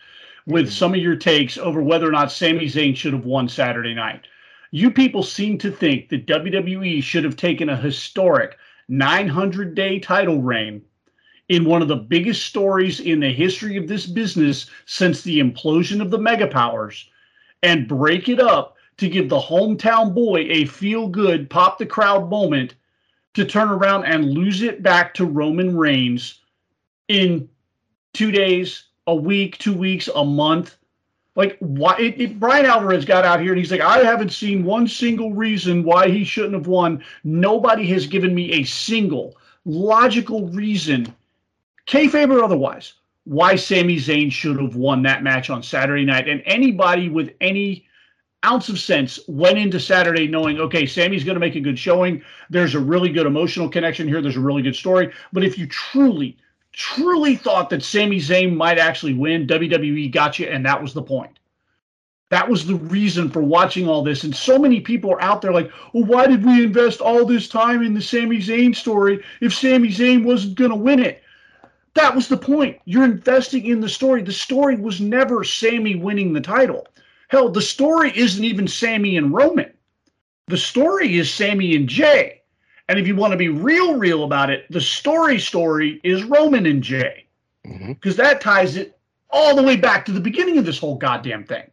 with some of your takes over whether or not Sami Zayn should have won Saturday night. You people seem to think that WWE should have taken a historic 900 day title reign in one of the biggest stories in the history of this business since the implosion of the mega powers and break it up to give the hometown boy a feel good, pop the crowd moment to turn around and lose it back to Roman Reigns in two days, a week, two weeks, a month. Like why it, it, Bryan Alvarez got out here and he's like, I haven't seen one single reason why he shouldn't have won. Nobody has given me a single logical reason, kayfabe or otherwise, why Sami Zayn should have won that match on Saturday night. And anybody with any ounce of sense went into Saturday knowing, okay, Sami's going to make a good showing. There's a really good emotional connection here. There's a really good story. But if you truly, truly thought that Sami Zayn might actually win, WWE got you, and that was the point. That was the reason for watching all this. And so many people are out there like, well, why did we invest all this time in the Sami Zayn story if Sami Zayn wasn't going to win it? That was the point. You're investing in the story. The story was never Sami winning the title. Hell, the story isn't even Sami and Roman. The story is Sami and Jey. And if you want to be real, real about it, the story story is Roman and Jey. Because mm-hmm. that ties it all the way back to the beginning of this whole goddamn thing.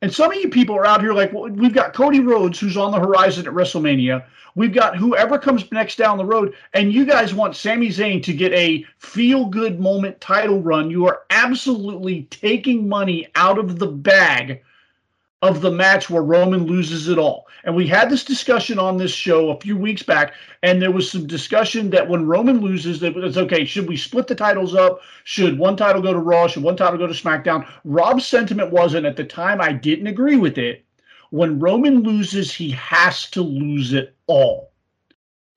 And some of you people are out here like, well, we've got Cody Rhodes who's on the horizon at WrestleMania. We've got whoever comes next down the road, and you guys want Sami Zayn to get a feel good moment title run. You are absolutely taking money out of the bag of the match where Roman loses it all. And we had this discussion on this show a few weeks back, and there was some discussion that when Roman loses, that it's okay, should we split the titles up? Should one title go to Raw? Should one title go to SmackDown? Rob's sentiment wasn't at the time I didn't agree with it. When Roman loses, he has to lose it all.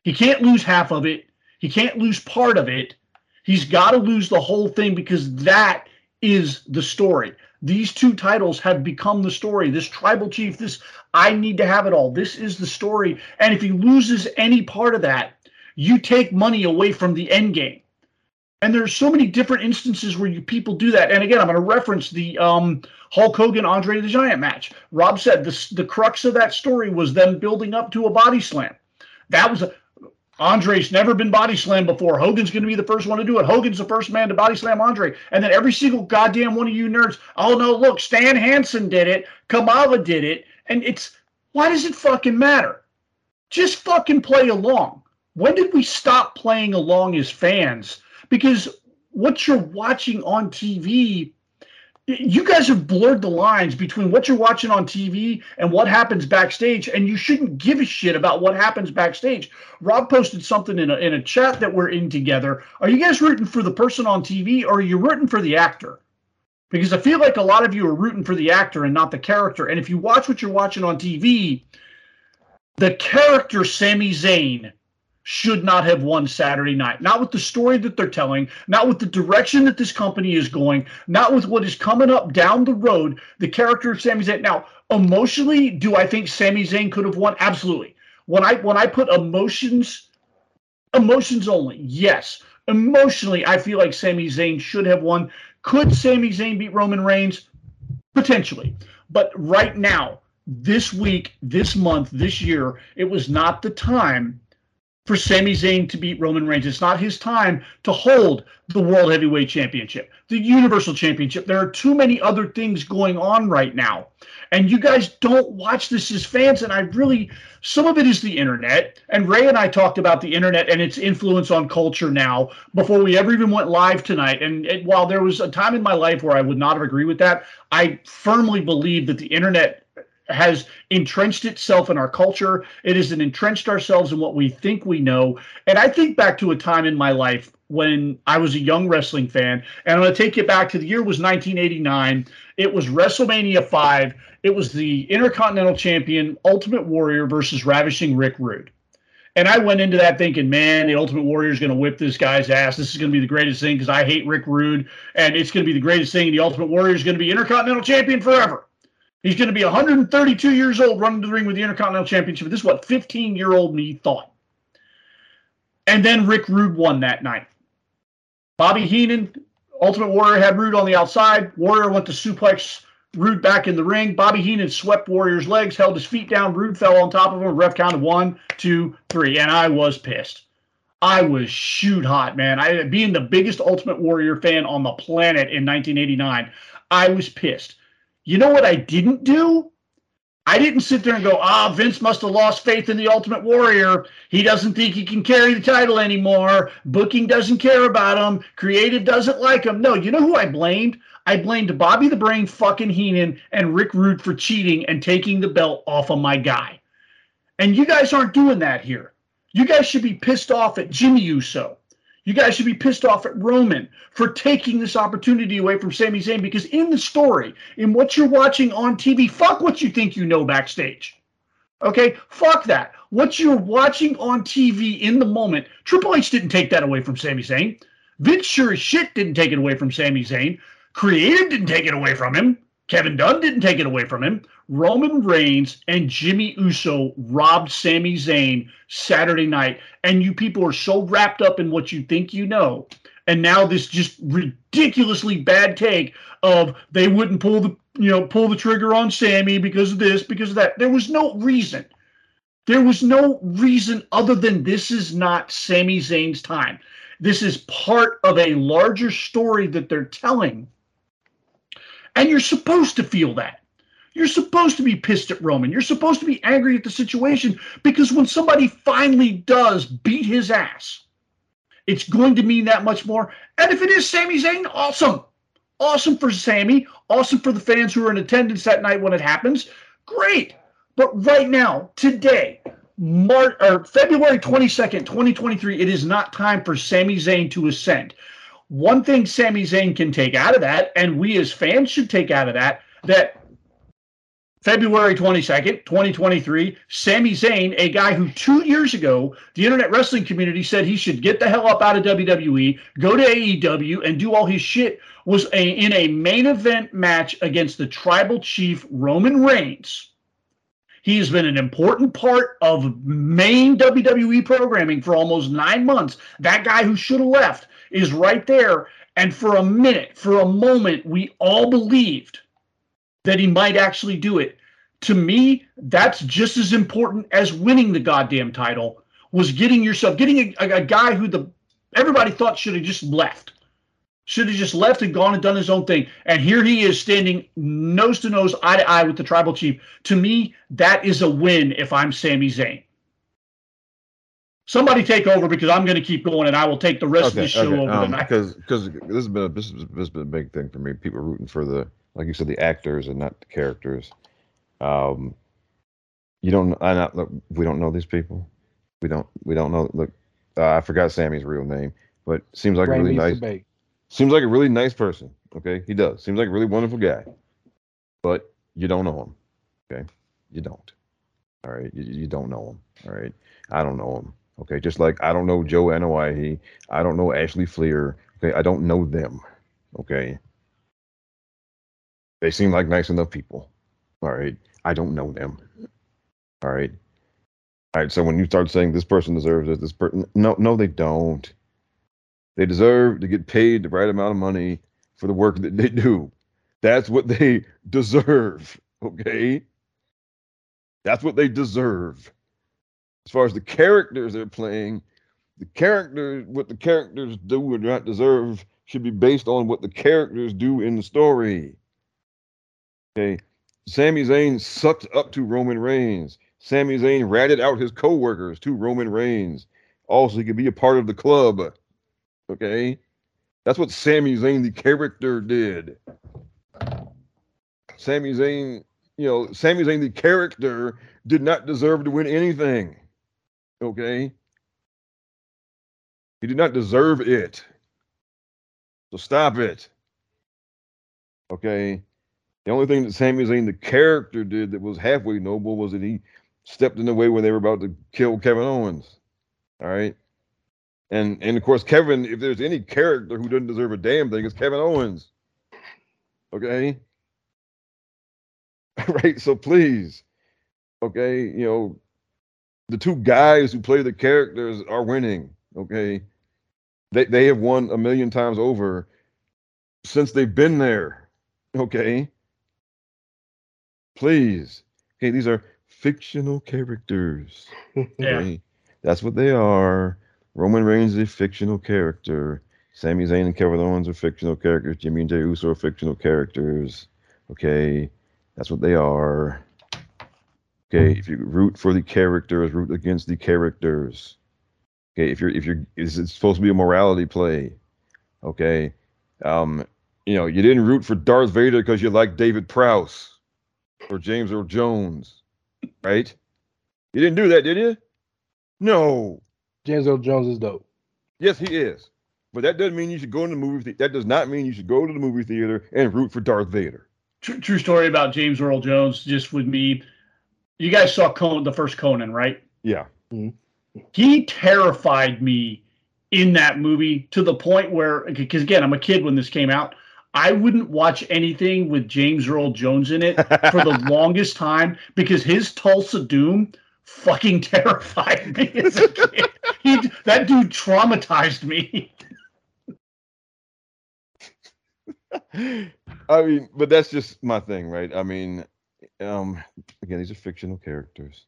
He can't lose half of it. He can't lose part of it. He's got to lose the whole thing because that is the story. These two titles have become the story. This tribal chief, this I need to have it all. This is the story. And if he loses any part of that, you take money away from the end game. And there's so many different instances where you people do that. And again, I'm going to reference the um, Hulk Hogan Andre the Giant match. Rob said the the crux of that story was them building up to a body slam. That was a, Andre's never been body slammed before. Hogan's going to be the first one to do it. Hogan's the first man to body slam Andre. And then every single goddamn one of you nerds, oh no, look, Stan Hansen did it. Kamala did it. And it's, why does it fucking matter? Just fucking play along. When did we stop playing along as fans? Because what you're watching on TV you guys have blurred the lines between what you're watching on TV and what happens backstage, and you shouldn't give a shit about what happens backstage. Rob posted something in a, in a chat that we're in together. Are you guys rooting for the person on TV or are you rooting for the actor? Because I feel like a lot of you are rooting for the actor and not the character. And if you watch what you're watching on TV, the character Sami Zayn should not have won Saturday night. Not with the story that they're telling, not with the direction that this company is going, not with what is coming up down the road. The character of Sami Zayn. Now, emotionally, do I think Sami Zayn could have won? Absolutely. When I when I put emotions, emotions only, yes. Emotionally, I feel like Sami Zayn should have won. Could Sami Zayn beat Roman Reigns? Potentially. But right now, this week, this month, this year, it was not the time for Sami Zayn to beat Roman Reigns. It's not his time to hold the World Heavyweight Championship, the Universal Championship. There are too many other things going on right now. And you guys don't watch this as fans. And I really, some of it is the internet. And Ray and I talked about the internet and its influence on culture now before we ever even went live tonight. And it, while there was a time in my life where I would not have agreed with that, I firmly believe that the internet has entrenched itself in our culture. It has entrenched ourselves in what we think we know. And I think back to a time in my life when I was a young wrestling fan, and I'm going to take you back to the year was 1989. It was WrestleMania 5. It was the Intercontinental Champion Ultimate Warrior versus Ravishing Rick Rude. And I went into that thinking, man, the Ultimate Warrior is going to whip this guy's ass. This is going to be the greatest thing because I hate Rick Rude, and it's going to be the greatest thing. The Ultimate Warrior is going to be Intercontinental Champion forever. He's going to be 132 years old running to the ring with the Intercontinental Championship. This is what 15 year old me thought. And then Rick Rude won that night. Bobby Heenan Ultimate Warrior had Rude on the outside. Warrior went to suplex Rude back in the ring. Bobby Heenan swept Warrior's legs, held his feet down. Rude fell on top of him. Ref counted one, two, three, and I was pissed. I was shoot hot, man. I being the biggest Ultimate Warrior fan on the planet in 1989, I was pissed. You know what I didn't do? I didn't sit there and go, ah, Vince must have lost faith in the Ultimate Warrior. He doesn't think he can carry the title anymore. Booking doesn't care about him. Creative doesn't like him. No, you know who I blamed? I blamed Bobby the Brain fucking Heenan and Rick Rude for cheating and taking the belt off of my guy. And you guys aren't doing that here. You guys should be pissed off at Jimmy Uso. You guys should be pissed off at Roman for taking this opportunity away from Sami Zayn because in the story, in what you're watching on TV, fuck what you think you know backstage. Okay, fuck that. What you're watching on TV in the moment, Triple H didn't take that away from Sami Zayn. Vince sure as shit didn't take it away from Sami Zayn. Creative didn't take it away from him. Kevin Dunn didn't take it away from him. Roman Reigns and Jimmy Uso robbed Sami Zayn Saturday night. And you people are so wrapped up in what you think you know. And now this just ridiculously bad take of they wouldn't pull the you know pull the trigger on Sami because of this, because of that. There was no reason. There was no reason other than this is not Sami Zayn's time. This is part of a larger story that they're telling and you're supposed to feel that. You're supposed to be pissed at Roman. You're supposed to be angry at the situation because when somebody finally does beat his ass, it's going to mean that much more. And if it is Sami Zayn, awesome. Awesome for Sami. Awesome for the fans who are in attendance that night when it happens. Great. But right now, today, March or February 22nd, 2023, it is not time for Sami Zayn to ascend one thing Sami Zayn can take out of that, and we as fans should take out of that, that February 22nd, 2023, Sami Zayn, a guy who two years ago, the internet wrestling community said he should get the hell up out of WWE, go to AEW, and do all his shit, was a, in a main event match against the tribal chief Roman Reigns. He has been an important part of main WWE programming for almost nine months. That guy who should have left is right there. And for a minute, for a moment, we all believed that he might actually do it. To me, that's just as important as winning the goddamn title was getting yourself getting a, a, a guy who the everybody thought should have just left. Should have just left and gone and done his own thing. And here he is standing nose to nose, eye to eye with the tribal chief. To me, that is a win if I'm Sami Zayn somebody take over because I'm going to keep going and I will take the rest okay, of the show okay. over um, Because because this has been a, this has been a big thing for me. People rooting for the like you said the actors and not the characters. Um, you don't I not look. We don't know these people. We don't we don't know. Look, uh, I forgot Sami's real name, but seems like a really nice. Seems like a really nice person. Okay, he does. Seems like a really wonderful guy, but you don't know him. Okay, you don't. All right, you, you don't know him. All right, I don't know him. Okay, just like I don't know Joe Anoa'i, I don't know Ashley Fliehr. Okay, I don't know them. Okay, they seem like nice enough people. All right, I don't know them. All right, all right. So when you start saying this person deserves it, this person, no, no, they don't. They deserve to get paid the right amount of money for the work that they do. That's what they deserve. Okay, that's what they deserve as far as the characters they're playing, the characters, what the characters do or not deserve should be based on what the characters do in the story. Okay. Sami Zayn sucked up to Roman Reigns. Sami Zayn ratted out his co-workers to Roman Reigns. Also, he could be a part of the club. Okay. That's what Sami Zayn, the character, did. Sami Zayn, you know, Sami Zayn, the character, did not deserve to win anything. Okay. He did not deserve it. So stop it. Okay. The only thing that Sami Zayn, the character, did that was halfway noble was that he stepped in the way when they were about to kill Kevin Owens. All right. And and of course, Kevin, if there's any character who doesn't deserve a damn thing, it's Kevin Owens. Okay. right. So please. Okay. You know, the two guys who play the characters are winning. Okay, they they have won a million times over. since they've been there. Okay. Please. Okay, these are fictional characters. Yeah. Okay? That's what they are. Roman Reigns is a fictional character. Sami Zayn and Kevin Owens are fictional characters. Jimmy and Jey Uso are fictional characters. Okay, that's what they are. Okay, if you root for the characters, root against the characters. Okay, if you're if you're it's, it's supposed to be a morality play. Okay, um, you know you didn't root for Darth Vader because you like David Prowse or James Earl Jones, right? You didn't do that, did you? No. James Earl Jones is dope. Yes, he is. But that doesn't mean you should go to the movie. The- that does not mean you should go to the movie theater and root for Darth Vader. True, true story about James Earl Jones. Just with me, you guys saw Conan, the first Conan, right? Yeah. Mm-hmm. He terrified me in that movie to the point where, because again, I'm a kid when this came out. I wouldn't watch anything with James Earl Jones in it for the longest time because his Thulsa Doom fucking terrified me as a kid. He, that dude traumatized me. I mean, but that's just my thing, right? I mean, um, again, these are fictional characters.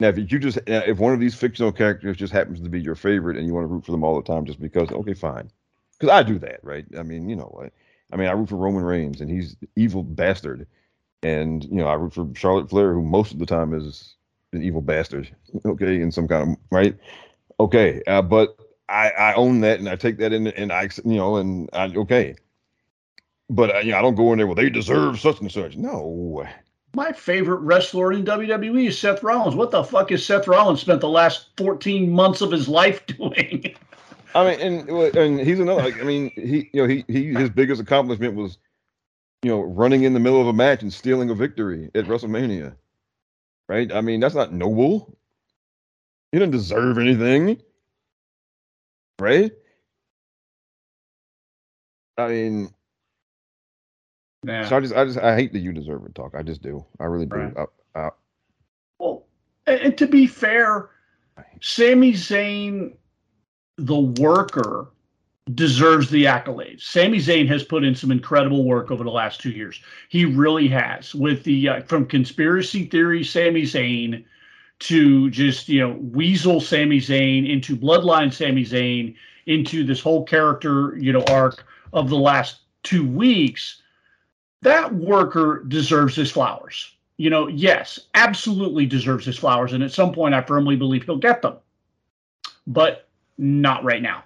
Now, if you just if one of these fictional characters just happens to be your favorite and you want to root for them all the time just because, okay, fine. Because I do that, right? I mean, you know what? I mean, I root for Roman Reigns and he's evil bastard, and you know, I root for Charlotte Flair, who most of the time is an evil bastard. Okay, in some kind of right. Okay, uh, but I I own that and I take that in and I you know and I okay. But uh, you know, I don't go in there. Well, they deserve such and such. No, My favorite wrestler in WWE is Seth Rollins. What the fuck has Seth Rollins spent the last 14 months of his life doing? I mean, and and he's another. Like, I mean, he you know he he his biggest accomplishment was, you know, running in the middle of a match and stealing a victory at WrestleMania, right? I mean, that's not noble. He didn't deserve anything, right? I mean, Yeah. so I just I just I hate that you deserve it talk. I just do. I really do. Right. I, I, Well, and, and to be fair, Sami Zayn, the worker, deserves the accolades. Sami Zayn has put in some incredible work over the last two years. He really has. With the uh, from conspiracy theory Sami Zayn to just you know weasel Sami Zayn into bloodline Sami Zayn into this whole character you know arc of the last two weeks. That worker deserves his flowers you know, yes, absolutely deserves his flowers. And at some point, I firmly believe he'll get them, but not right now.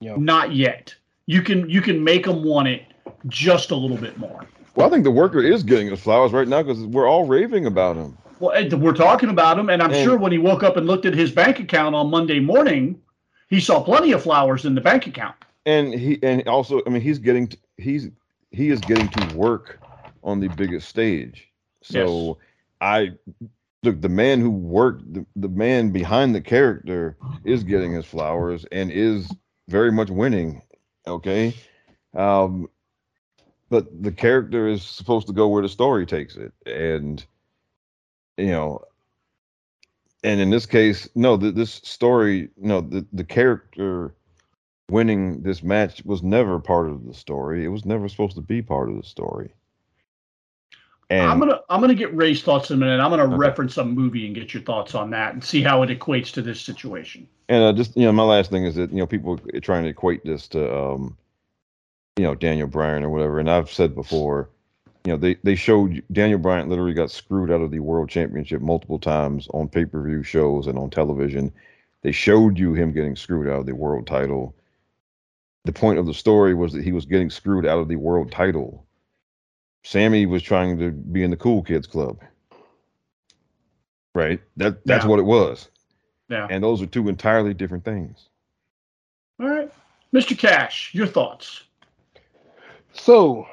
Yeah. Not yet. You can you can make them want it just a little bit more. well, I think the worker is getting his flowers right now because we're all raving about him. Well, we're talking about him, and I'm And- sure when he woke up and looked at his bank account on Monday morning, he saw plenty of flowers in the bank account. and he and also i mean he's getting to, he's he is getting to work on the biggest stage so i the, the man who worked the, the man behind the character is getting his flowers and is very much winning okay um but the character is supposed to go where the story takes it and you know and in this case no th- this story no the, the character winning this match was never part of the story. It was never supposed to be part of the story. And I'm gonna I'm gonna get Ray's thoughts in a minute. I'm gonna Okay. reference some movie and get your thoughts on that and see how it equates to this situation. and uh, just you know, my last thing is that you know people are trying to equate this to um, you know Daniel Bryan or whatever. And I've said before, you know, they they showed Daniel Bryan literally got screwed out of the World Championship multiple times on pay per view shows and on television. They showed you him getting screwed out of the world title. The point of the story was that he was getting screwed out of the world title. Sami was trying to be in the cool kids club. Right? That that's Yeah. what it was. Yeah. And those are two entirely different things. All right. Mr. Cash, your thoughts. So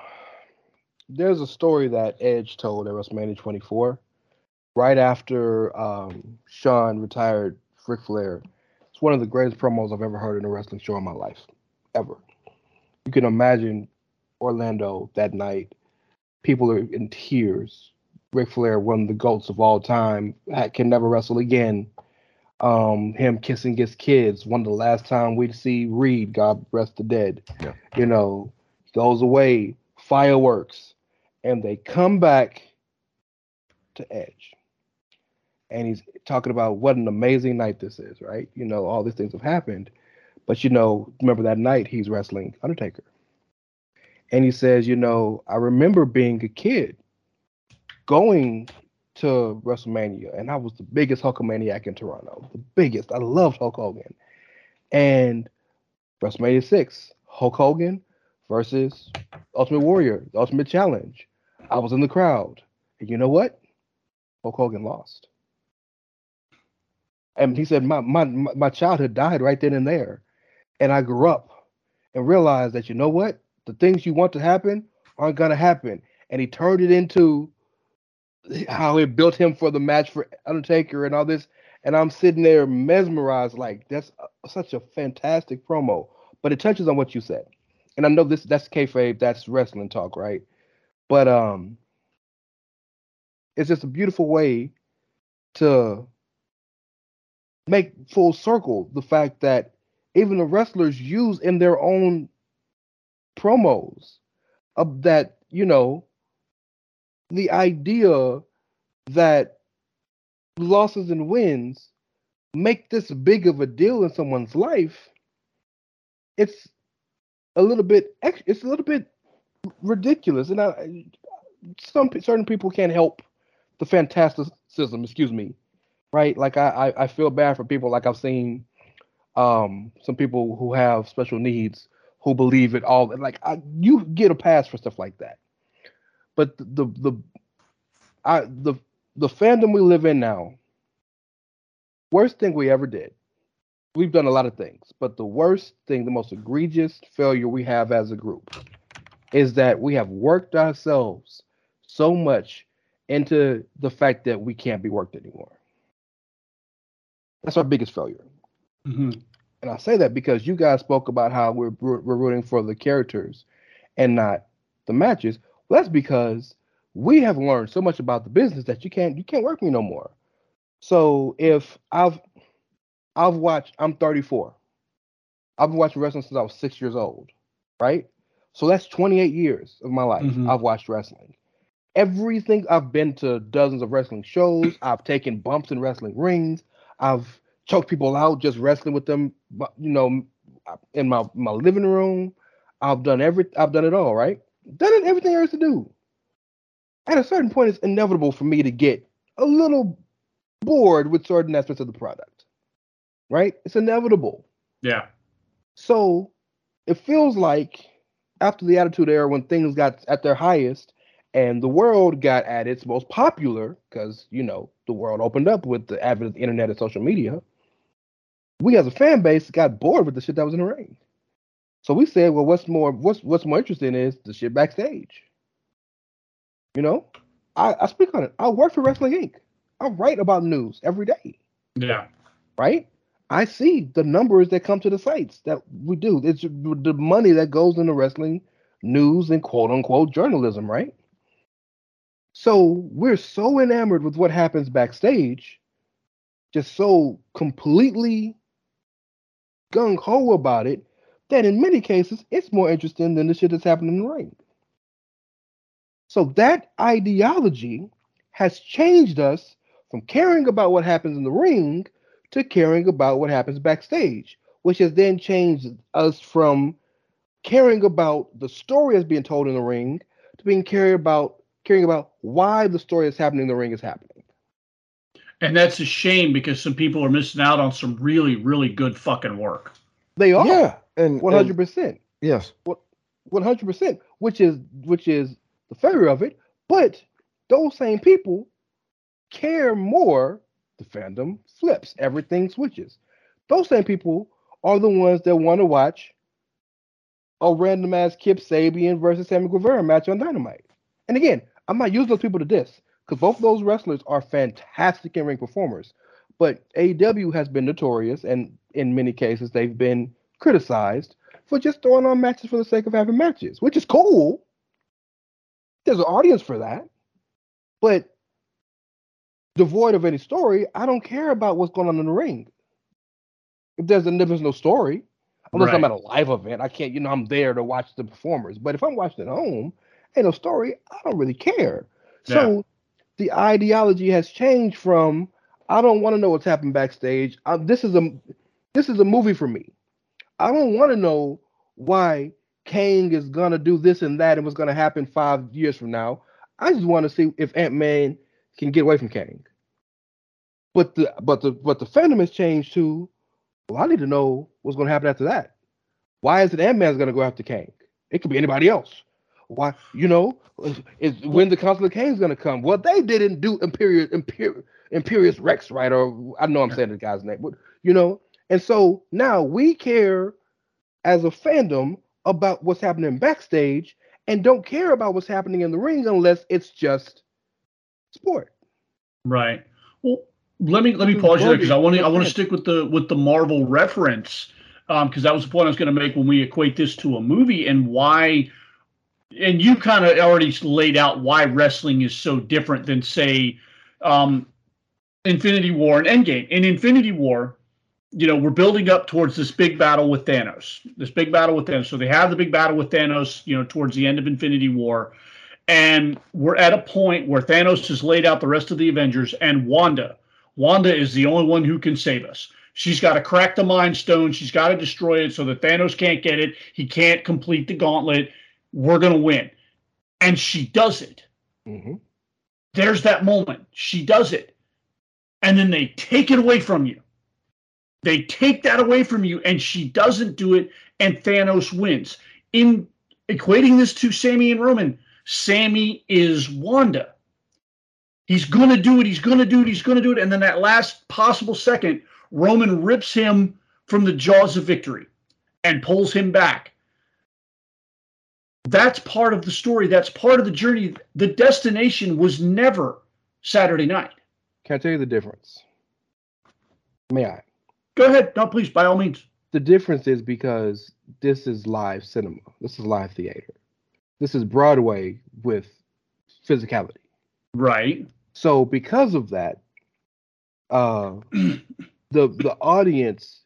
there's a story that Edge told at WrestleMania 24, right after um, Sean retired Ric Flair. It's one of the greatest promos I've ever heard in a wrestling show in my life, ever. You can imagine Orlando that night. People are in tears. Ric Flair, one of the goats of all time, can never wrestle again. Um, him kissing his kids, one of the last time we'd see Reid, God rest the dead. Yeah. You know, goes away, fireworks, and they come back to Edge. And he's talking about what an amazing night this is, right? You know, all these things have happened. But you know, remember that night he's wrestling Undertaker. And he says, you know, I remember being a kid going to WrestleMania, and I was the biggest Hulkamaniac in Toronto. The biggest. I loved Hulk Hogan. And WrestleMania 6, Hulk Hogan versus Ultimate Warrior, the Ultimate Challenge. I was in the crowd. And you know what? Hulk Hogan lost. And he said, my, my, my childhood died right then and there. And I grew up and realized that, you know what? The things you want to happen aren't to happen. And he turned it into how it built him for the match for Undertaker and all this. And I'm sitting there mesmerized, like that's such a fantastic promo. But it touches on what you said, and I know this that's kayfabe, that's wrestling talk, right? But um, it's just a beautiful way to make full circle the fact that even the wrestlers use in their own promos of that you know the idea that losses and wins make this big of a deal in someone's life, it's a little bit it's a little bit ridiculous, and I, some certain people can't help the fantasticism. Excuse me, right? Like I, I I feel bad for people. Like I've seen um some people who have special needs who believe it all. Like I, you get a pass for stuff like that. But the the, the I the the fandom we live in now, worst thing we ever did. We've done a lot of things, but the worst thing, the most egregious failure we have as a group is that we have worked ourselves so much into the fact that we can't be worked anymore. That's our biggest failure. Mm-hmm. And I say that because you guys spoke about how we're we're rooting for the characters and not the matches. Well, that's because we have learned so much about the business that you can't you can't work me no more. So if I've I've watched I'm 34. I've been watching wrestling since I was six years old, right? So that's 28 years of my life. Mhm. I've watched wrestling. Everything I've been to dozens of wrestling shows. I've taken bumps in wrestling rings. I've choked people out just wrestling with them. You know, in my my living room. I've done every. I've done it all. Right. Done everything there is to do at a certain point, it's inevitable for me to get a little bored with certain aspects of the product, right? It's inevitable. Yeah. So it feels like after the Attitude Era, when things got at their highest and the world got at its most popular, because, you know, the world opened up with the advent of the internet and social media, we as a fan base got bored with the shit that was in the ring. So we said, well, what's more, what's what's more interesting is the shit backstage. You know, I, I speak on it. I work for Wrestling Inc. I write about news every day, Yeah. right? I see the numbers that come to the sites that we do. It's the money that goes into wrestling news and quote unquote journalism, right? So we're so enamored with what happens backstage, just so completely gung ho about it, that in many cases it's more interesting than the shit that's happening in the ring. So that ideology has changed us from caring about what happens in the ring to caring about what happens backstage, which has then changed us from caring about the story that's being told in the ring to being caring about caring about why the story that's happening in the ring is happening. And that's a shame because some people are missing out on some really, really good fucking work. They are Yeah, and one hundred percent. Yes, one hundred percent, which is which is the failure of it. But those same people care more. The fandom flips, everything switches. Those same people are the ones that want to watch a random ass Kip Sabian versus Sammy Guevara match on Dynamite. And again, I'm not using those people to diss because both those wrestlers are fantastic in ring performers. But AEW has been notorious, and in many cases, they've been criticized for just throwing on matches for the sake of having matches, which is cool. There's an audience for that. But devoid of any story, I don't care about what's going on in the ring. If there's, if there's no story, Unless I'm at a live event, I can't. You know, I'm there to watch the performers. But if I'm watching at home, ain't no story. I don't really care. So the ideology has changed from I don't want to know what's happening backstage. Uh, this is a this is a movie for me. I don't want to know why Kang is gonna do this and that and what's gonna happen five years from now. I just want to see if Ant Man can get away from Kang. But the but the but the fandom has changed too. Well, I need to know what's gonna happen after that. Why is it Ant Man's gonna go after Kang? It could be anybody else. Why you know is, when the Council of Kang's gonna come? Well, they didn't do Imperious Imperious Imperious Rex, right? Or I know I'm saying the guy's name, but you know, and so now we care as a fandom about what's happening backstage and don't care about what's happening in the ring unless it's just sport. Right. Well, let me let me pause you there because I want to I want to stick with the with the Marvel reference Um, because that was the point I was going to make when we equate this to a movie and why. And you kind of already laid out why wrestling is so different than say um, Infinity War and Endgame. In Infinity War, you know, we're building up towards this big battle with Thanos. This big battle with Thanos. So they have the big battle with Thanos, you know, towards the end of Infinity War. And we're at a point where Thanos has laid out the rest of the Avengers and Wanda. Wanda is the only one who can save us. She's got to crack the Mind Stone. She's got to destroy it so that Thanos can't get it. He can't complete the gauntlet. We're going to win. And she does it. Mhm. There's that moment. She does it. And then they take it away from you. They take that away from you, and she doesn't do it, and Thanos wins. In equating this to Sami and Roman, Sami is Wanda. He's going to do it. He's going to do it. He's going to do it. And then that last possible second, Roman rips him from the jaws of victory and pulls him back. That's part of the story. That's part of the journey. The destination was never Saturday night. Can I tell you the difference? May I? Go ahead. No, please, by all means. The difference is because this is live cinema. This is live theater. This is Broadway with physicality. Right. So because of that, uh, the the audience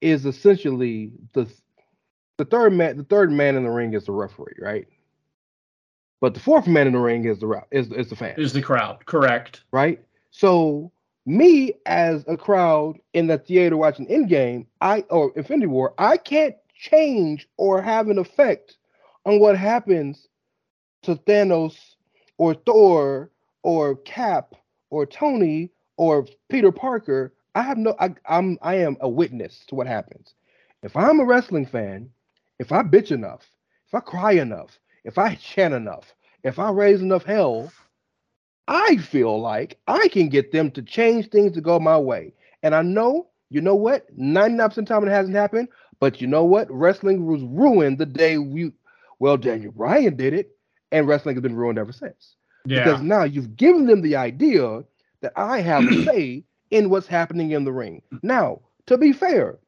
is essentially the the third man. The third man in the ring is the referee, right? But the fourth man in the ring is the is is the fan, Is the crowd correct? right? So me as a crowd in the theater watching Endgame, I or Infinity War, I can't change or have an effect on what happens to Thanos or Thor or Cap or Tony or Peter Parker. I have no I, I'm I am a witness to what happens. If I'm a wrestling fan, if I bitch enough, if I cry enough, if I chant enough, if I raise enough hell, I feel like I can get them to change things to go my way. And I know, you know what? 99% of the time it hasn't happened, but you know what? Wrestling was ruined the day we, well, Daniel Bryan did it, and wrestling has been ruined ever since. Yeah. Because now you've given them the idea that I have a say in what's happening in the ring. Now, to be fair,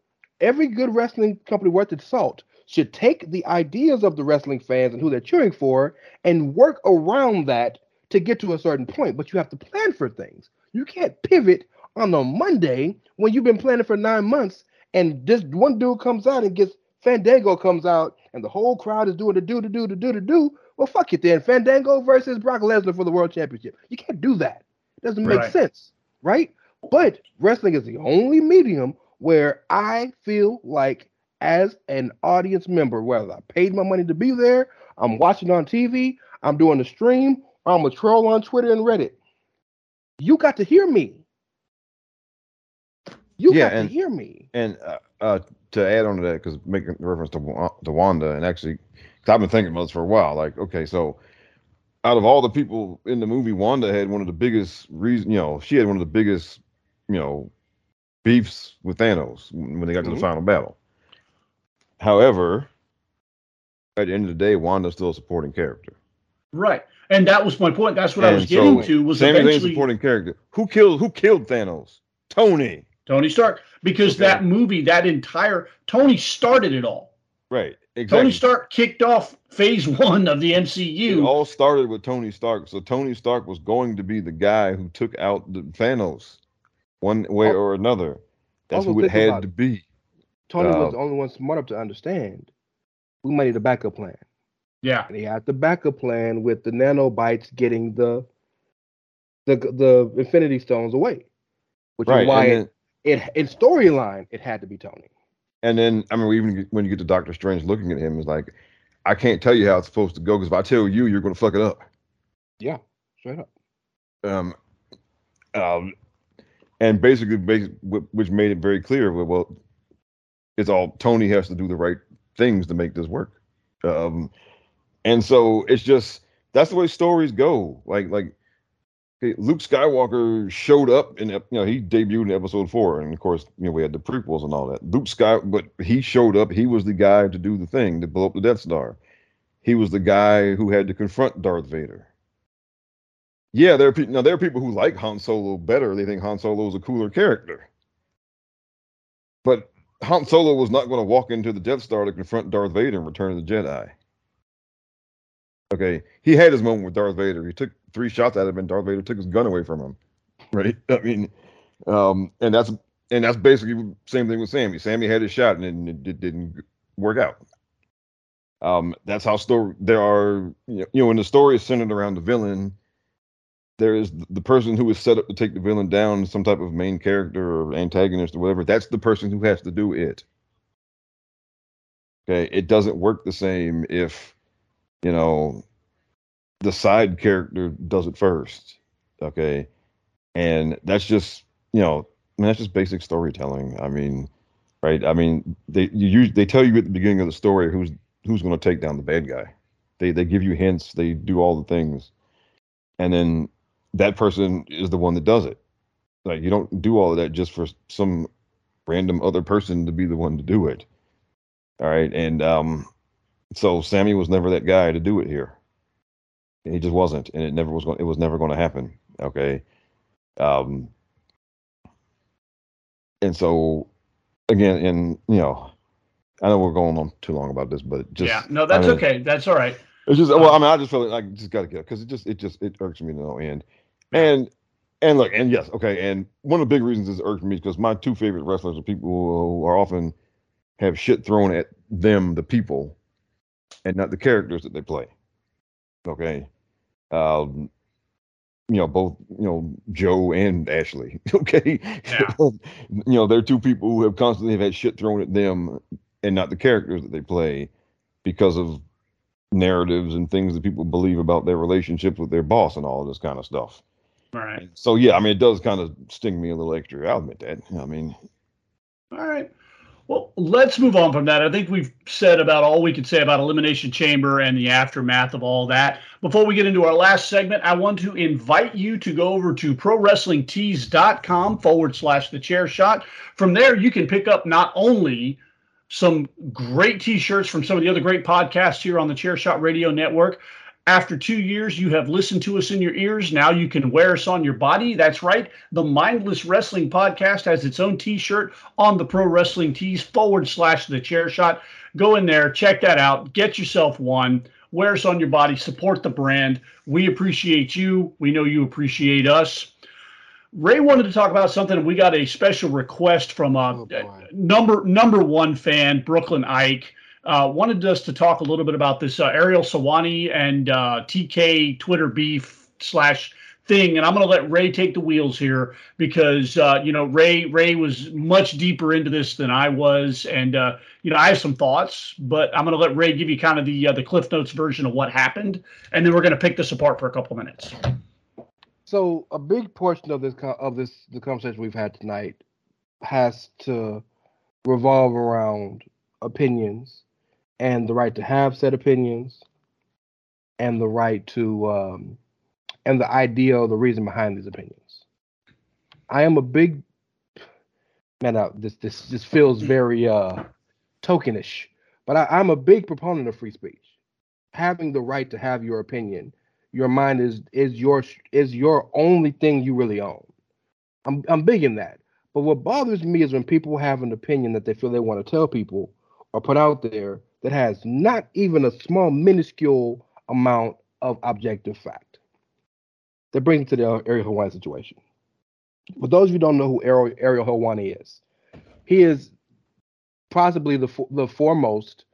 every good wrestling company worth its salt should take the ideas of the wrestling fans and who they're cheering for and work around that to get to a certain point. But you have to plan for things. You can't pivot on a Monday when you've been planning for nine months and this one dude comes out and gets Fandango comes out and the whole crowd is doing the do to do to do to do. Well, fuck it then. Fandango versus Brock Lesnar for the world championship. You can't do that. It doesn't make Right. sense, right? But wrestling is the only medium where I feel like, as an audience member, whether I paid my money to be there, I'm watching on TV, I'm doing the stream, I'm a troll on Twitter and Reddit. You got to hear me. You Yeah, got and- to hear me. And uh, uh, to add on to that, because making reference to to Wanda, and actually, because I've been thinking about this for a while. Like, okay, so out of all the people in the movie, Wanda had one of the biggest reason. You know, she had one of the biggest, you know, beefs with Thanos when they got to Mhm. the final battle. However, at the end of the day, Wanda's still a supporting character. Right. And that was my point. That's what I And was getting so, to was Zayn's eventually supporting character. Who killed? Who killed Thanos? Tony. Tony Stark because Okay. that movie, that entire Tony started it all. Right. Exactly. Tony Stark kicked off phase one of the MCU. It all started with Tony Stark. So Tony Stark was going to be the guy who took out the Thanos one way or another. That's who it had to be. Tony was Uh, the only one smart enough to understand we might need a backup plan. Yeah. And he had the backup plan with the nanobites getting the the the Infinity Stones away, which right. is why and, then, it, it in storyline it had to be Tony. and then, I mean, even when you get to Doctor Strange looking at him, it's like, I can't tell you how it's supposed to go because if I tell you, you're going to fuck it up. Yeah, straight up. Um, um, and basically, basi- wh- which made it very clear. Well, well, it's all Tony has to do the right things to make this work. Um, and so it's just that's the way stories go. Like like Luke Skywalker showed up in you know he debuted in Episode Four, and of course you know we had the prequels and all that. Luke Sky, but he showed up. He was the guy to do the thing to blow up the Death Star. He was the guy who had to confront Darth Vader. Yeah, there are people now. There are people who like Han Solo better. They think Han Solo is a cooler character. But Han Solo was not going to walk into the Death Star to confront Darth Vader and Return of the Jedi. Okay, he had his moment with Darth Vader. He took three shots at him, and Darth Vader took his gun away from him. Right? I mean, um, and that's and that's basically the same thing with Sami. Sami had his shot, and it, it didn't work out. Um, that's how story. There are you know, you know when the story is centered around the villain, there is the person who is set up to take the villain down, some type of main character or antagonist or whatever. That's the person who has to do it. Okay, it doesn't work the same if you know the side character does it first. Okay, and that's just you know I mean, that's just basic storytelling. I mean, right? I mean, they you they tell you at the beginning of the story who's who's going to take down the bad guy. They they give you hints. They do all the things, and then that person is the one that does it. Like you don't do all of that just for some random other person to be the one to do it. All right, and um, so Sami was never that guy to do it here. He just wasn't, and it never was going. It was never going to happen. Okay, um, and so again, and you know, I know we're going on too long about this, but just yeah. No, that's I mean, okay. That's all right. It's just well, I mean, I just feel like I just got to get because it just it just it irks me to no end. And and look, and yes, okay, and one of the big reasons this irks me is because my two favorite wrestlers are people who are often have shit thrown at them, the people, and not the characters that they play. Okay, um, you know both you know Joe and Ashley. Okay, Yeah. you know they're two people who have constantly have had shit thrown at them and not the characters that they play because of narratives and things that people believe about their relationships with their boss and all of this kind of stuff. All right. So yeah, I mean, it does kind of sting me a little extra. I'll admit that. I mean, All right. Well, let's move on from that. I think we've said about all we could say about Elimination Chamber and the aftermath of all that. Before we get into our last segment, I want to invite you to go over to prowrestlingtees.com forward slash the chair shot. From there, you can pick up not only some great t shirts from some of the other great podcasts here on the Chair Shot Radio Network. After two years, you have listened to us in your ears. Now you can wear us on your body. That's right. The Mindless Wrestling Podcast has its own t shirt on the Pro Wrestling Tees forward slash the chair shot. Go in there, check that out, get yourself one, wear us on your body, support the brand. We appreciate you. We know you appreciate us. Ray wanted to talk about something. We got a special request from a Oh, number number one fan, Brooklyn Ike. Uh, wanted us to talk a little bit about this uh, Ariel Helwani and uh, TK Twitter beef slash thing, and I'm going to let Ray take the wheels here because uh, you know Ray Ray was much deeper into this than I was, and uh, you know I have some thoughts, but I'm going to let Ray give you kind of the the Cliff Notes version of what happened, and then we're going to pick this apart for a couple minutes. So a big portion of this of this the conversation we've had tonight has to revolve around opinions and the right to have said opinions and the right to um, and the idea or the reason behind these opinions. I am a big man. This this this feels very uh, tokenish, but I, I'm a big proponent of free speech. Having the right to have your opinion your mind is is your is your only thing you really own. I'm I'm big in that. But what bothers me is when people have an opinion that they feel they want to tell people or put out there that has not even a small minuscule amount of objective fact. That brings me to the Ariel Helwani situation. For those of you who don't know who Ariel, Ariel Helwani is, he is possibly the the foremost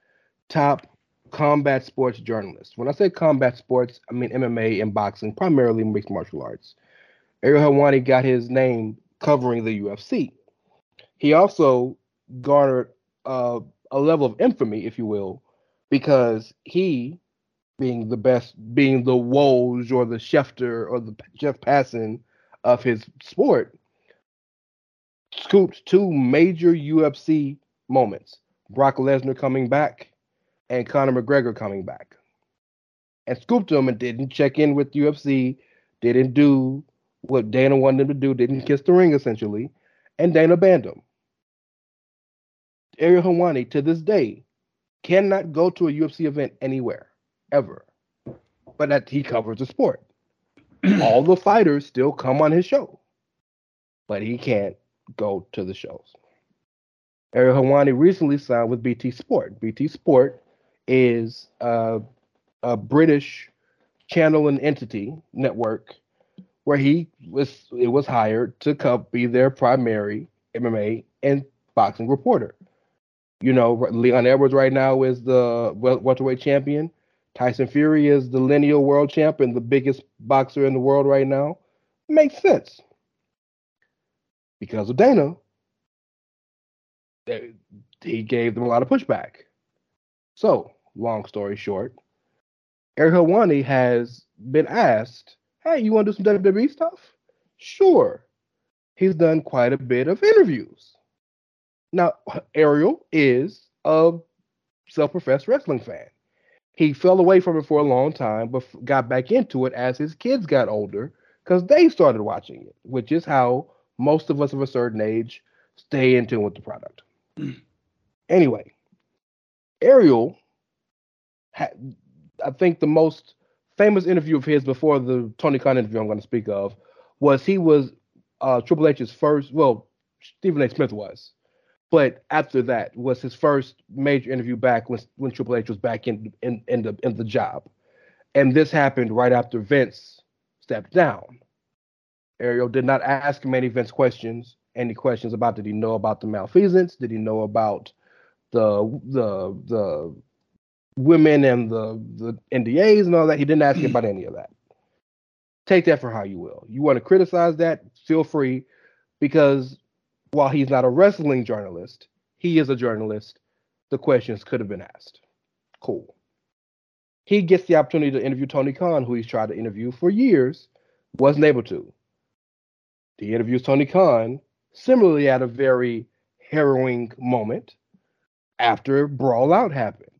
top combat sports journalist. When I say combat sports, I mean MMA and boxing, primarily mixed martial arts. Ariel Helwani got his name covering the UFC. He also garnered uh, a level of infamy, if you will, because he, being the best, being the Woj or the Schefter or the Jeff Passan of his sport, scooped two major UFC moments: Brock Lesnar coming back and Conor McGregor coming back, and scooped them and didn't check in with UFC, didn't do what Dana wanted him to do, didn't kiss the ring essentially, and Dana banned him. Ariel Helwani to this day cannot go to a UFC event anywhere ever, but that he covers the sport. All the fighters still come on his show, but he can't go to the shows. Ariel Helwani recently signed with BT Sport. BT Sport is a, a British channel and entity network where he was it was hired to come be their primary MMA and boxing reporter. You know, Leon Edwards right now is the welterweight champion. Tyson Fury is the lineal world champion, the biggest boxer in the world right now. Makes sense. Because of Dana, he gave them a lot of pushback. So, long story short, Eric Helwani has been asked, hey, you want to do some WWE stuff? Sure. He's done quite a bit of interviews. Now, Ariel is a self professed wrestling fan. He fell away from it for a long time, but got back into it as his kids got older because they started watching it, which is how most of us of a certain age stay in tune with the product. anyway, Ariel had, I think, the most famous interview of his before the Tony Khan interview I'm going to speak of was he was uh, Triple H's first. Well, Stephen A. Smith was, but after that was his first major interview back when when Triple H was back in in in the in the job, and this happened right after Vince stepped down. Ariel did not ask him any Vince questions. Any questions about did he know about the malfeasance? Did he know about the the the women and the the NDAs and all that? He didn't ask him about any of that. Take that for how you will. You want to criticize that? Feel free, because while he's not a wrestling journalist, he is a journalist. The questions could have been asked. Cool. He gets the opportunity to interview Tony Khan, who he's tried to interview for years, wasn't able to. He interviews Tony Khan, similarly at a very harrowing moment after Brawl Out happened.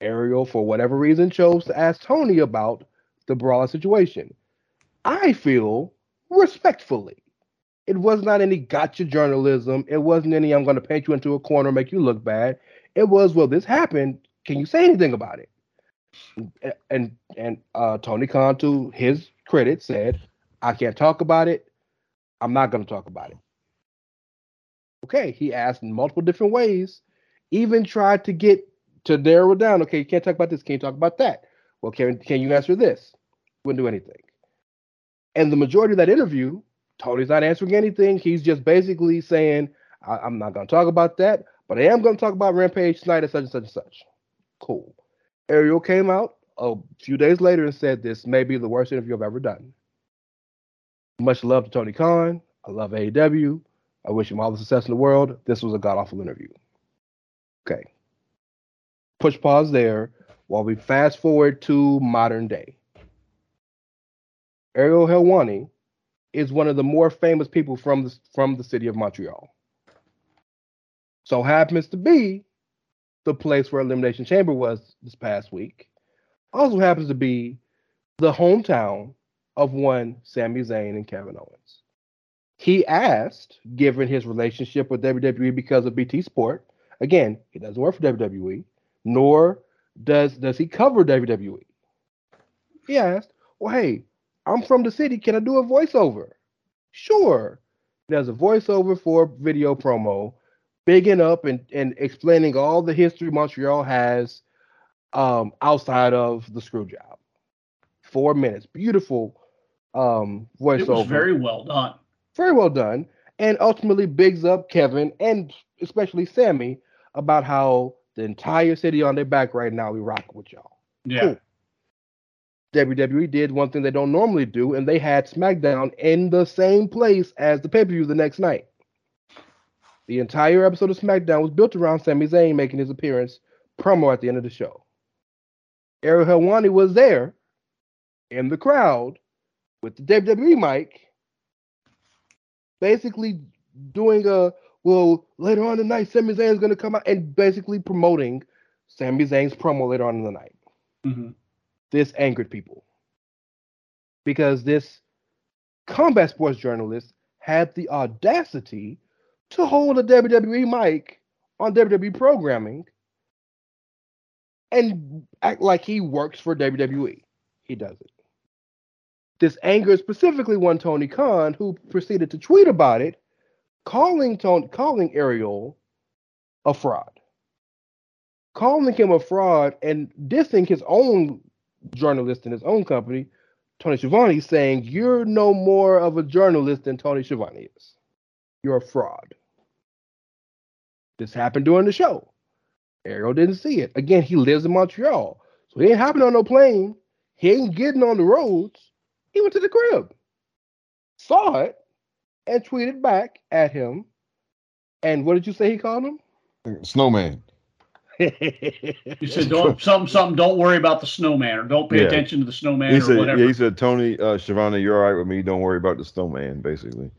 Ariel, for whatever reason, chose to ask Tony about the Brawl situation. I feel respectfully it was not any gotcha journalism. It wasn't any I'm going to paint you into a corner, make you look bad. It was, well, this happened. Can you say anything about it? And and uh, Tony Khan, to his credit, said, I can't talk about it. I'm not going to talk about it. Okay, he asked in multiple different ways, even tried to get to narrow it down. Okay, you can't talk about this. Can you talk about that? Well, can, can you answer this? Wouldn't do anything. And the majority of that interview Tony's not answering anything. He's just basically saying, I- am not going to talk about that, but I am going to talk about Rampage tonight at such and such and such. Cool. Ariel came out a few days later and said this may be the worst interview I've ever done. Much love to Tony Khan. I love AEW. I wish him all the success in the world. This was a god awful interview. Okay. Push pause there while we fast forward to modern day. Ariel Helwani is one of the more famous people from the from the city of Montreal. So happens to be the place where Elimination Chamber was this past week. Also happens to be the hometown of one Sami Zayn and Kevin Owens. He asked, given his relationship with WWE because of BT Sport, again, he doesn't work for WWE, nor does does he cover WWE. He asked, "Well, hey, I'm from the city. Can I do a voiceover? Sure. There's a voiceover for video promo, bigging up and, and explaining all the history Montreal has um, outside of the screw job. Four minutes. Beautiful um, voiceover. It was very well done. Very well done. And ultimately bigs up Kevin and especially Sami about how the entire city on their back right now. We rock with y'all. Yeah. Cool. WWE did one thing they don't normally do, and they had SmackDown in the same place as the pay per view the next night. The entire episode of SmackDown was built around Sami Zayn making his appearance promo at the end of the show. Ariel Helwani was there in the crowd with the WWE mic, basically doing a well later on tonight. Sami Zayn's going to come out and basically promoting Sami Zayn's promo later on in the night hmm this angered people because this combat sports journalist had the audacity to hold a WWE mic on WWE programming and act like he works for WWE. He doesn't. This angered specifically one Tony Khan, who proceeded to tweet about it, calling Tony, calling Ariel a fraud, calling him a fraud, and dissing his own journalist in his own company, Tony Schiavone, saying, You're no more of a journalist than Tony Schiavone is. You're a fraud. This happened during the show. Ariel didn't see it. Again, he lives in Montreal. So he ain't hopping on no plane. He ain't getting on the roads. He went to the crib, saw it, and tweeted back at him. And what did you say he called him? Snowman. You said don't something something. Don't worry about the snowman, or don't pay Yeah. attention to the snowman, He or said, whatever. yeah, he said, Tony, uh, Schiavone, you're all right with me. Don't worry about the snowman, basically.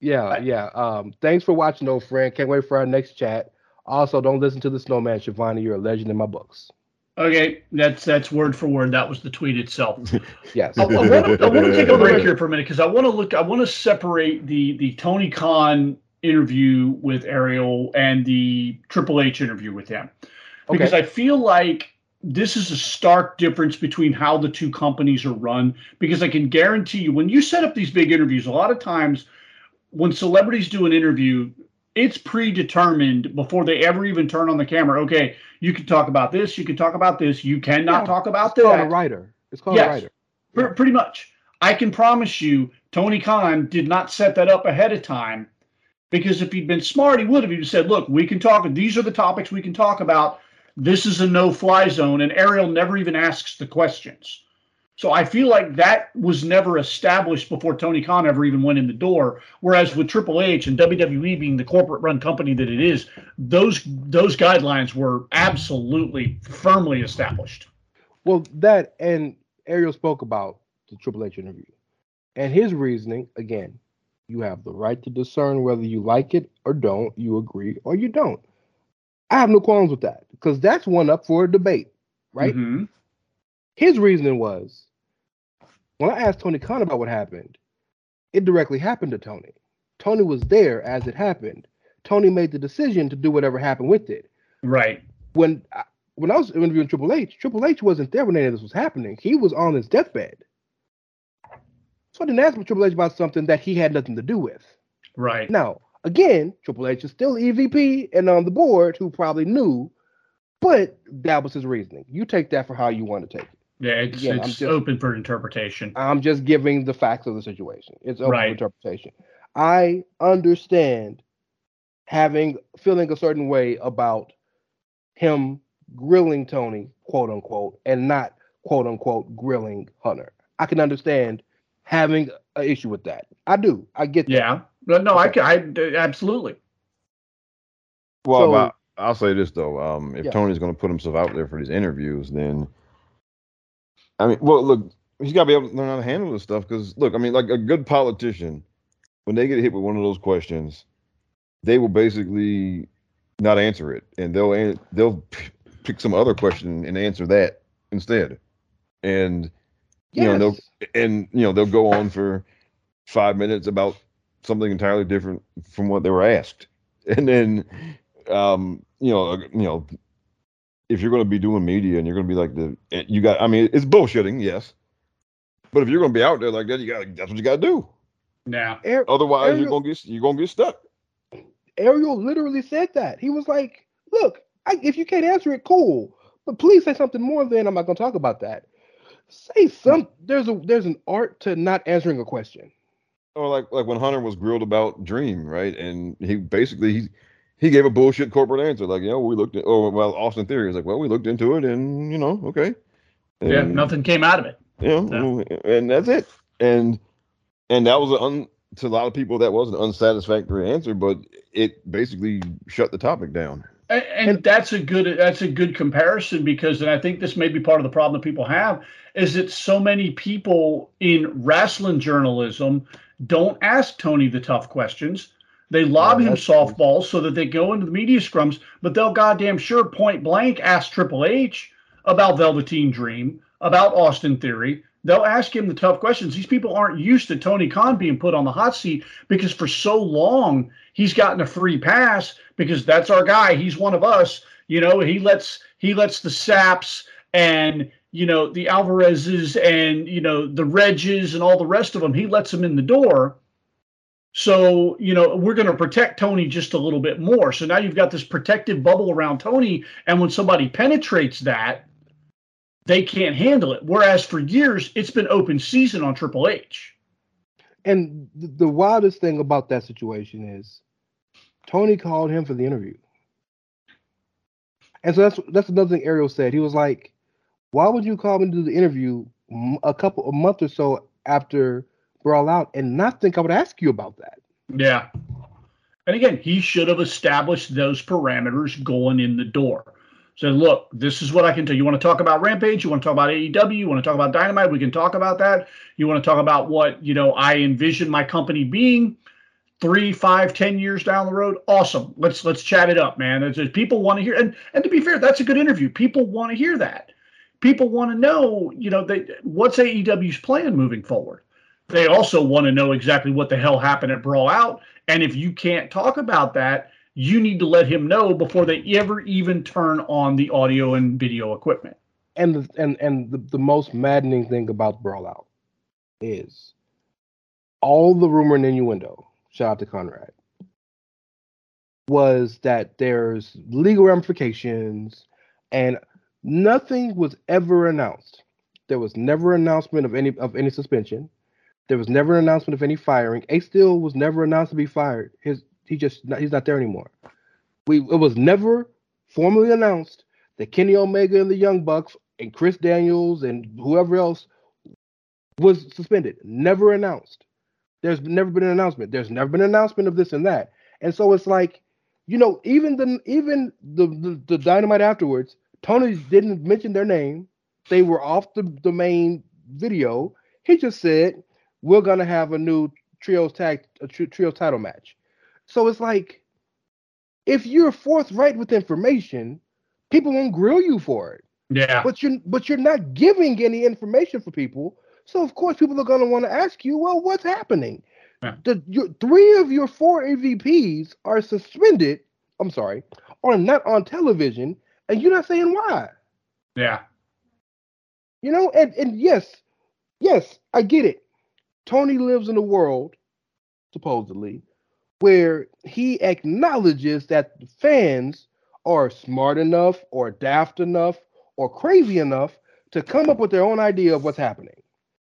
Yeah, yeah. Um, thanks for watching, old friend. Can't wait for our next chat. Also, don't listen to the snowman, Schiavone. You're a legend in my books. okay, that's that's word for word. That was the tweet itself. Yes. I, want to, I want to take a break here for a minute because I want to look. I want to separate the the Tony Khan interview with Ariel and the Triple H interview with him because Okay. I feel like this is a stark difference between how the two companies are run. Because I can guarantee you, when you set up these big interviews, a lot of times when celebrities do an interview, it's predetermined before they ever even turn on the camera. Okay, you can talk about this, you can talk about this, you cannot Yeah, talk about It's called a writer. It's called Yes. a writer. Pre- Pretty much. I can promise you, Tony Khan did not set that up ahead of time because if he'd been smart, he would have. He said, "Look, we can talk. These are the topics we can talk about. This is a no-fly zone." And Ariel never even asks the questions. So I feel like that was never established before Tony Khan ever even went in the door. Whereas with Triple H and WWE being the corporate-run company that it is, those those guidelines were absolutely firmly established. Well, that and Ariel spoke about the Triple H interview. And his reasoning, again, you have the right to discern whether you like it or don't, you agree or you don't. I have no qualms with that because that's one up for a debate, right? Mhm. His reasoning was when I asked Tony Khan about what happened, it directly happened to Tony. Tony was there as it happened. Tony made the decision to do whatever happened with it. Right. When I, when I was interviewing Triple H, Triple H wasn't there when any of this was happening. He was on his deathbed. So I didn't ask Triple H about something that he had nothing to do with. Right. Now, again, Triple H is still EVP and on the board who probably knew, but that was his reasoning. You take that for how you want to take it. Yeah, it's Again, it's just- open for interpretation. I'm just giving the facts of the situation. It's open Right. for interpretation. I understand having feeling a certain way about him grilling Tony, quote unquote, and not quote unquote grilling Hunter. I can understand having an issue with that. I do. I get that. Yeah, but no, Okay. I, ca- I absolutely. Well, So- but I'll say this though: um, if Yeah. Tony's going to put himself out there for these interviews, then I mean, well, look, he's got to be able to learn how to handle this stuff. Because look, I mean, like a good politician, when they get hit with one of those questions, they will basically not answer it, and they'll they'll pick some other question and answer that instead, and you know they'll and you know they'll go on for five minutes about something entirely different from what they were asked. And then um you know uh, you know if you're going to be doing media and you're going to be like the you got i mean it's bullshitting yes. But if you're going to be out there like that you got that's what you got to do. Yeah, Ar- otherwise you're going to get you're going to get stuck. Ariel literally said that. He was like, "Look, I, if you can't answer it, cool, but please say something more than I'm not going to talk about that. Say some. There's a there's an art to not answering a question. Or like like when Hunter was grilled about Dream, right? And he basically he he gave a bullshit corporate answer, like, yeah, we looked at oh well Austin Theory was like, well, we looked into it and you know, okay. yeah, And, nothing came out of it. You know, and that's it. And and that was an un, to a lot of people that was an unsatisfactory answer, but it basically shut the topic down. And, and that's a good that's a good comparison because, and I think this may be part of the problem that people have is that so many people in wrestling journalism don't ask Tony the tough questions. They lob Yeah, him softballs so that they go into the media scrums, but they'll goddamn sure point blank ask Triple H about Velveteen Dream, about Austin Theory. They'll ask him the tough questions. These people aren't used to Tony Khan being put on the hot seat because for so long he's gotten a free pass because that's our guy. He's one of us. You know, he lets he lets the Sapps and you know the Alvarezes and you know the Regs and all the rest of them. He lets them in the door. So you know we're going to protect Tony just a little bit more. So now you've got this protective bubble around Tony, and when somebody penetrates that, they can't handle it. Whereas for years it's been open season on Triple H. And the wildest thing about that situation is Tony called him for the interview. And so that's that's another thing Ariel said. He was like, "Why would you call me to do the interview a couple a month or so after Brawl Out and not think I would ask you about that?" Yeah. And again, he should have established those parameters going in the door. Said, look, this is what I can tell you. You want to talk about Rampage? You want to talk about AEW? You want to talk about Dynamite? We can talk about that. You want to talk about what, you know, I envision my company being three, five, ten years down the road. Awesome. Let's let's chat it up, man. It's, it's- people want to hear and and to be fair, that's a good interview. People want to hear that. People want to know, you know, they, what's AEW's plan moving forward. They also want to know exactly what the hell happened at Brawl Out. And if you can't talk about that, you need to let him know before they ever even turn on the audio and video equipment. And the, and and the, the most maddening thing about Brawl Out is all the rumor and innuendo. Shout out to Conrad. Was that there's legal ramifications and nothing was ever announced. There was never announcement of any of any suspension. There was never an announcement of any firing. Ace Steel was never announced to be fired. His he just he's not there anymore. We it was never formally announced that Kenny Omega and the Young Bucks and Chris Daniels and whoever else was suspended. Never announced. There's never been an announcement. There's never been an announcement of this and that. And so it's like, you know, even the even the the, the dynamite afterwards, Tony didn't mention their name. They were off the, the main video. He just said, "We're gonna have a new trios tag a tri- trio title match." So it's like, if you're forthright with information, people won't grill you for it Yeah. but you're but you're not giving any information for people. So of course people are going to want to ask you, well, what's happening? Yeah. The your three of your four EVPs are suspended. I'm sorry, are not on television, and you're not saying why. Yeah. You know, and and yes, yes, I get it. Tony lives in a world, supposedly, where he acknowledges that the fans are smart enough or daft enough or crazy enough to come up with their own idea of what's happening.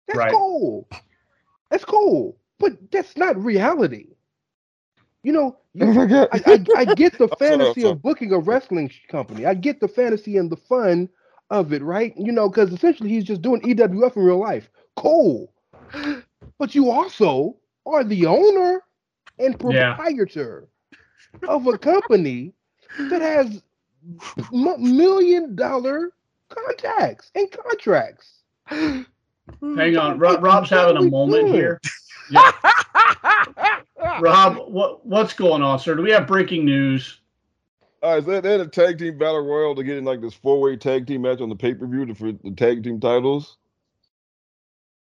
That's Right. cool. That's cool. But that's not reality. You know, you, I, I, I get the I'm sorry, I'm fantasy of booking a wrestling company. I get the fantasy and the fun of it, right? You know, because essentially he's just doing EWF in real life. Cool. But you also are the owner and Yeah. proprietor of a company that has m- million dollar contacts and contracts. Hang on. Rob, Rob's having a moment doing? here. Yeah. Rob, what what's going on, sir? Do we have breaking news? Uh, All right, so they had a tag team battle royal to get in like this four way tag team match on the pay per view for the tag team titles,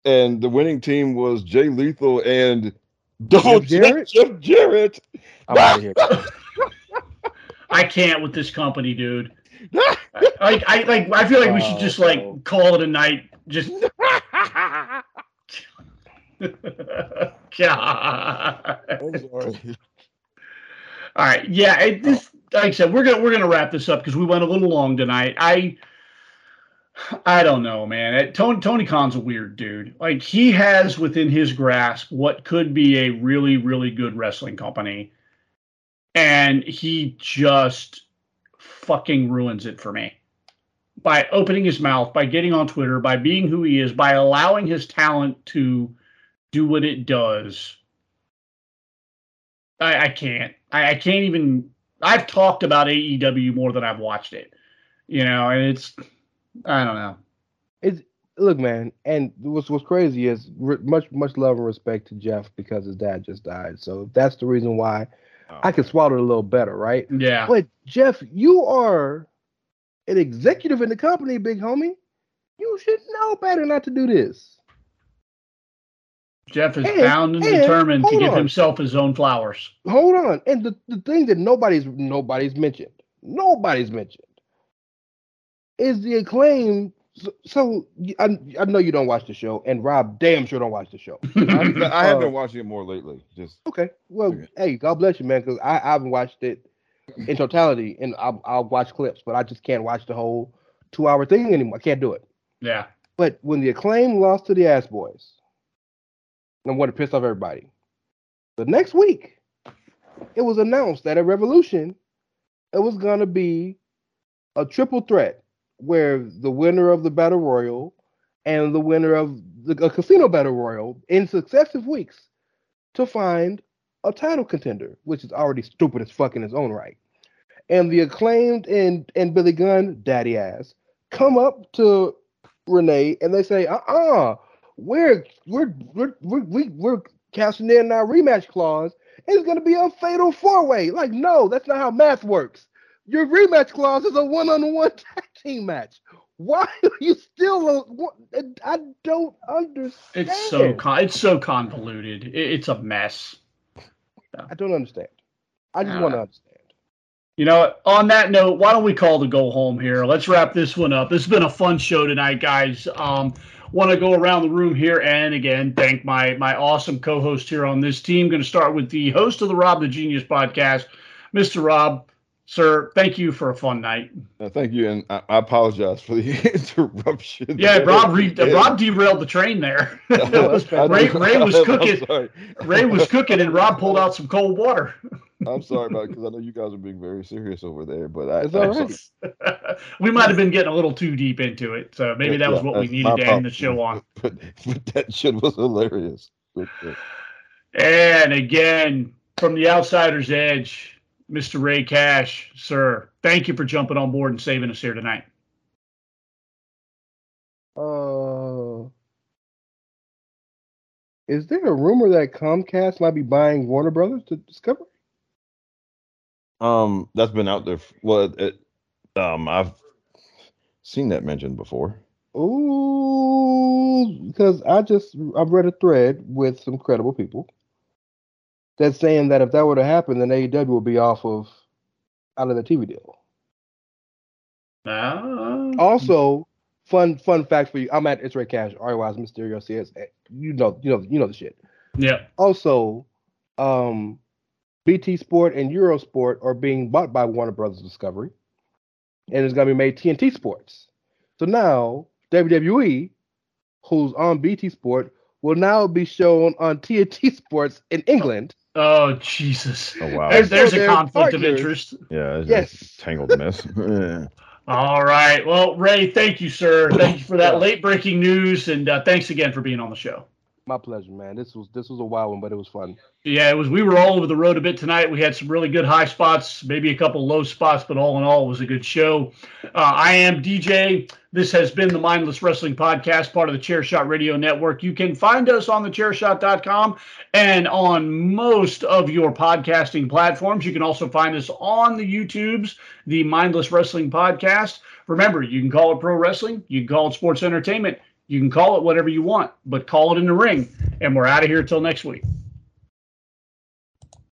and the winning team was Jay Lethal and Double Jeff Jarrett? Jeff Jarrett. I'm out of here. I can't with this company, dude. I, I like. I feel like we should just like Oh. call it a night. Just. God. All right. Yeah. It, this, like I said, we're gonna we're gonna wrap this up because we went a little long tonight. I I don't know, man. It, Tony Tony Khan's a weird dude. Like he has within his grasp what could be a really really good wrestling company, and he just fucking ruins it for me by opening his mouth, by getting on Twitter, by being who he is, by allowing his talent to do what it does. I, I can't. I, I can't even. I've talked about AEW more than I've watched it. You know, and it's I don't know. It's look, man, and what's what's crazy is re- much much love and respect to Jeff because his dad just died. So that's the reason why Oh, I can swallow it a little better, right? Yeah. But Jeff, you are an executive in the company, big homie. You should know better not to do this. Jeff is And- bound and and, determined to give on. himself his own flowers. Hold on, and the, the thing that nobody's nobody's mentioned, nobody's mentioned, is the acclaim. So, so I, I know you don't watch the show, and Rob damn sure don't watch the show. I, I have Uh, been watching it more lately. Just Okay. Well, Okay. hey, God bless you, man, because I, I haven't watched it in totality, and I'll, I'll watch clips, but I just can't watch the whole two hour thing anymore. I can't do it. Yeah. But when the acclaim lost to the Ass Boys, I'm going to piss off everybody. The next week, it was announced that at Revolution, it was going to be a triple threat where the winner of the battle royal and the winner of the a casino battle royal in successive weeks to find a title contender, which is already stupid as fuck in its own right. And the acclaimed and and Billy Gunn, daddy ass, come up to Renee and they say, uh uh-uh, uh, we're we're we're we're we're casting in our rematch clause. It's gonna be a fatal four way. Like, no, that's not how math works. Your rematch clause is a one on one 15 match. Why are you still? I don't understand. It's so con- it's so convoluted. It's a mess. I don't understand. I just uh, want to understand. You know, on that note, why don't we call the go home here? Let's wrap this one up. This has been a fun show tonight, guys. Um, want to go around the room here and again thank my my awesome co-host here on this team. Going to start with the host of the Rob the Genius podcast, Mr. Rob. Sir, thank you for a fun night. uh, thank you, and I, I apologize for the interruption. Yeah, there. Rob re- Yeah. Rob derailed the train there. I- I Rey, Rey was cooking. Rey was cooking, and Rob pulled out some cold water. I'm sorry about it because I know you guys are being very serious over there, but I, It's all I'm right. sorry. we might have been getting a little too deep into it, so maybe that was Yeah, what we needed to end the show on. But, but that shit was hilarious. And again, from the outsider's edge, Mr. Rey Cash, sir, thank you for jumping on board and saving us here tonight. Uh, is there a rumor that Comcast might be buying Warner Brothers to Discovery? um, that's been out there. f- Well, it, um, I've seen that mentioned before. Ooh, because I just I've read a thread with some credible people that's saying that if that were to happen, then AEW would be off of out of the TV deal. Uh, Also, fun fun fact for you: I'm at It's Rey Cash, RY's Mysterio CS. You know, you know, you know the shit. yeah. Also, um, BT Sport and Eurosport are being bought by Warner Brothers Discovery, and it's going to be made TNT Sports. So now WWE, who's on BT Sport, will now be shown on TNT Sports in England. Oh, Jesus. Oh wow. There's, there's a they're conflict of interest. yeah, it's Yes. yes. tangled mess. Yeah. All right. Well, Rey, thank you, sir. Thank you for that late breaking news. And uh, thanks again for being on the show. My pleasure, man. This was this was a wild one, but it was fun. Yeah, it was. We were all over the road a bit tonight. We had some really good high spots, maybe a couple low spots, but all in all, it was a good show. Uh, I am DJ. This has been the Mindless Wrestling Podcast, part of the Chairshot Radio Network. You can find us on the Chairshot.com and on most of your podcasting platforms. You can also find us on the YouTubes, the Mindless Wrestling Podcast. Remember, you can call it pro wrestling, you can call it sports entertainment, you can call it whatever you want, but call it in the ring. And we're out of here till next week.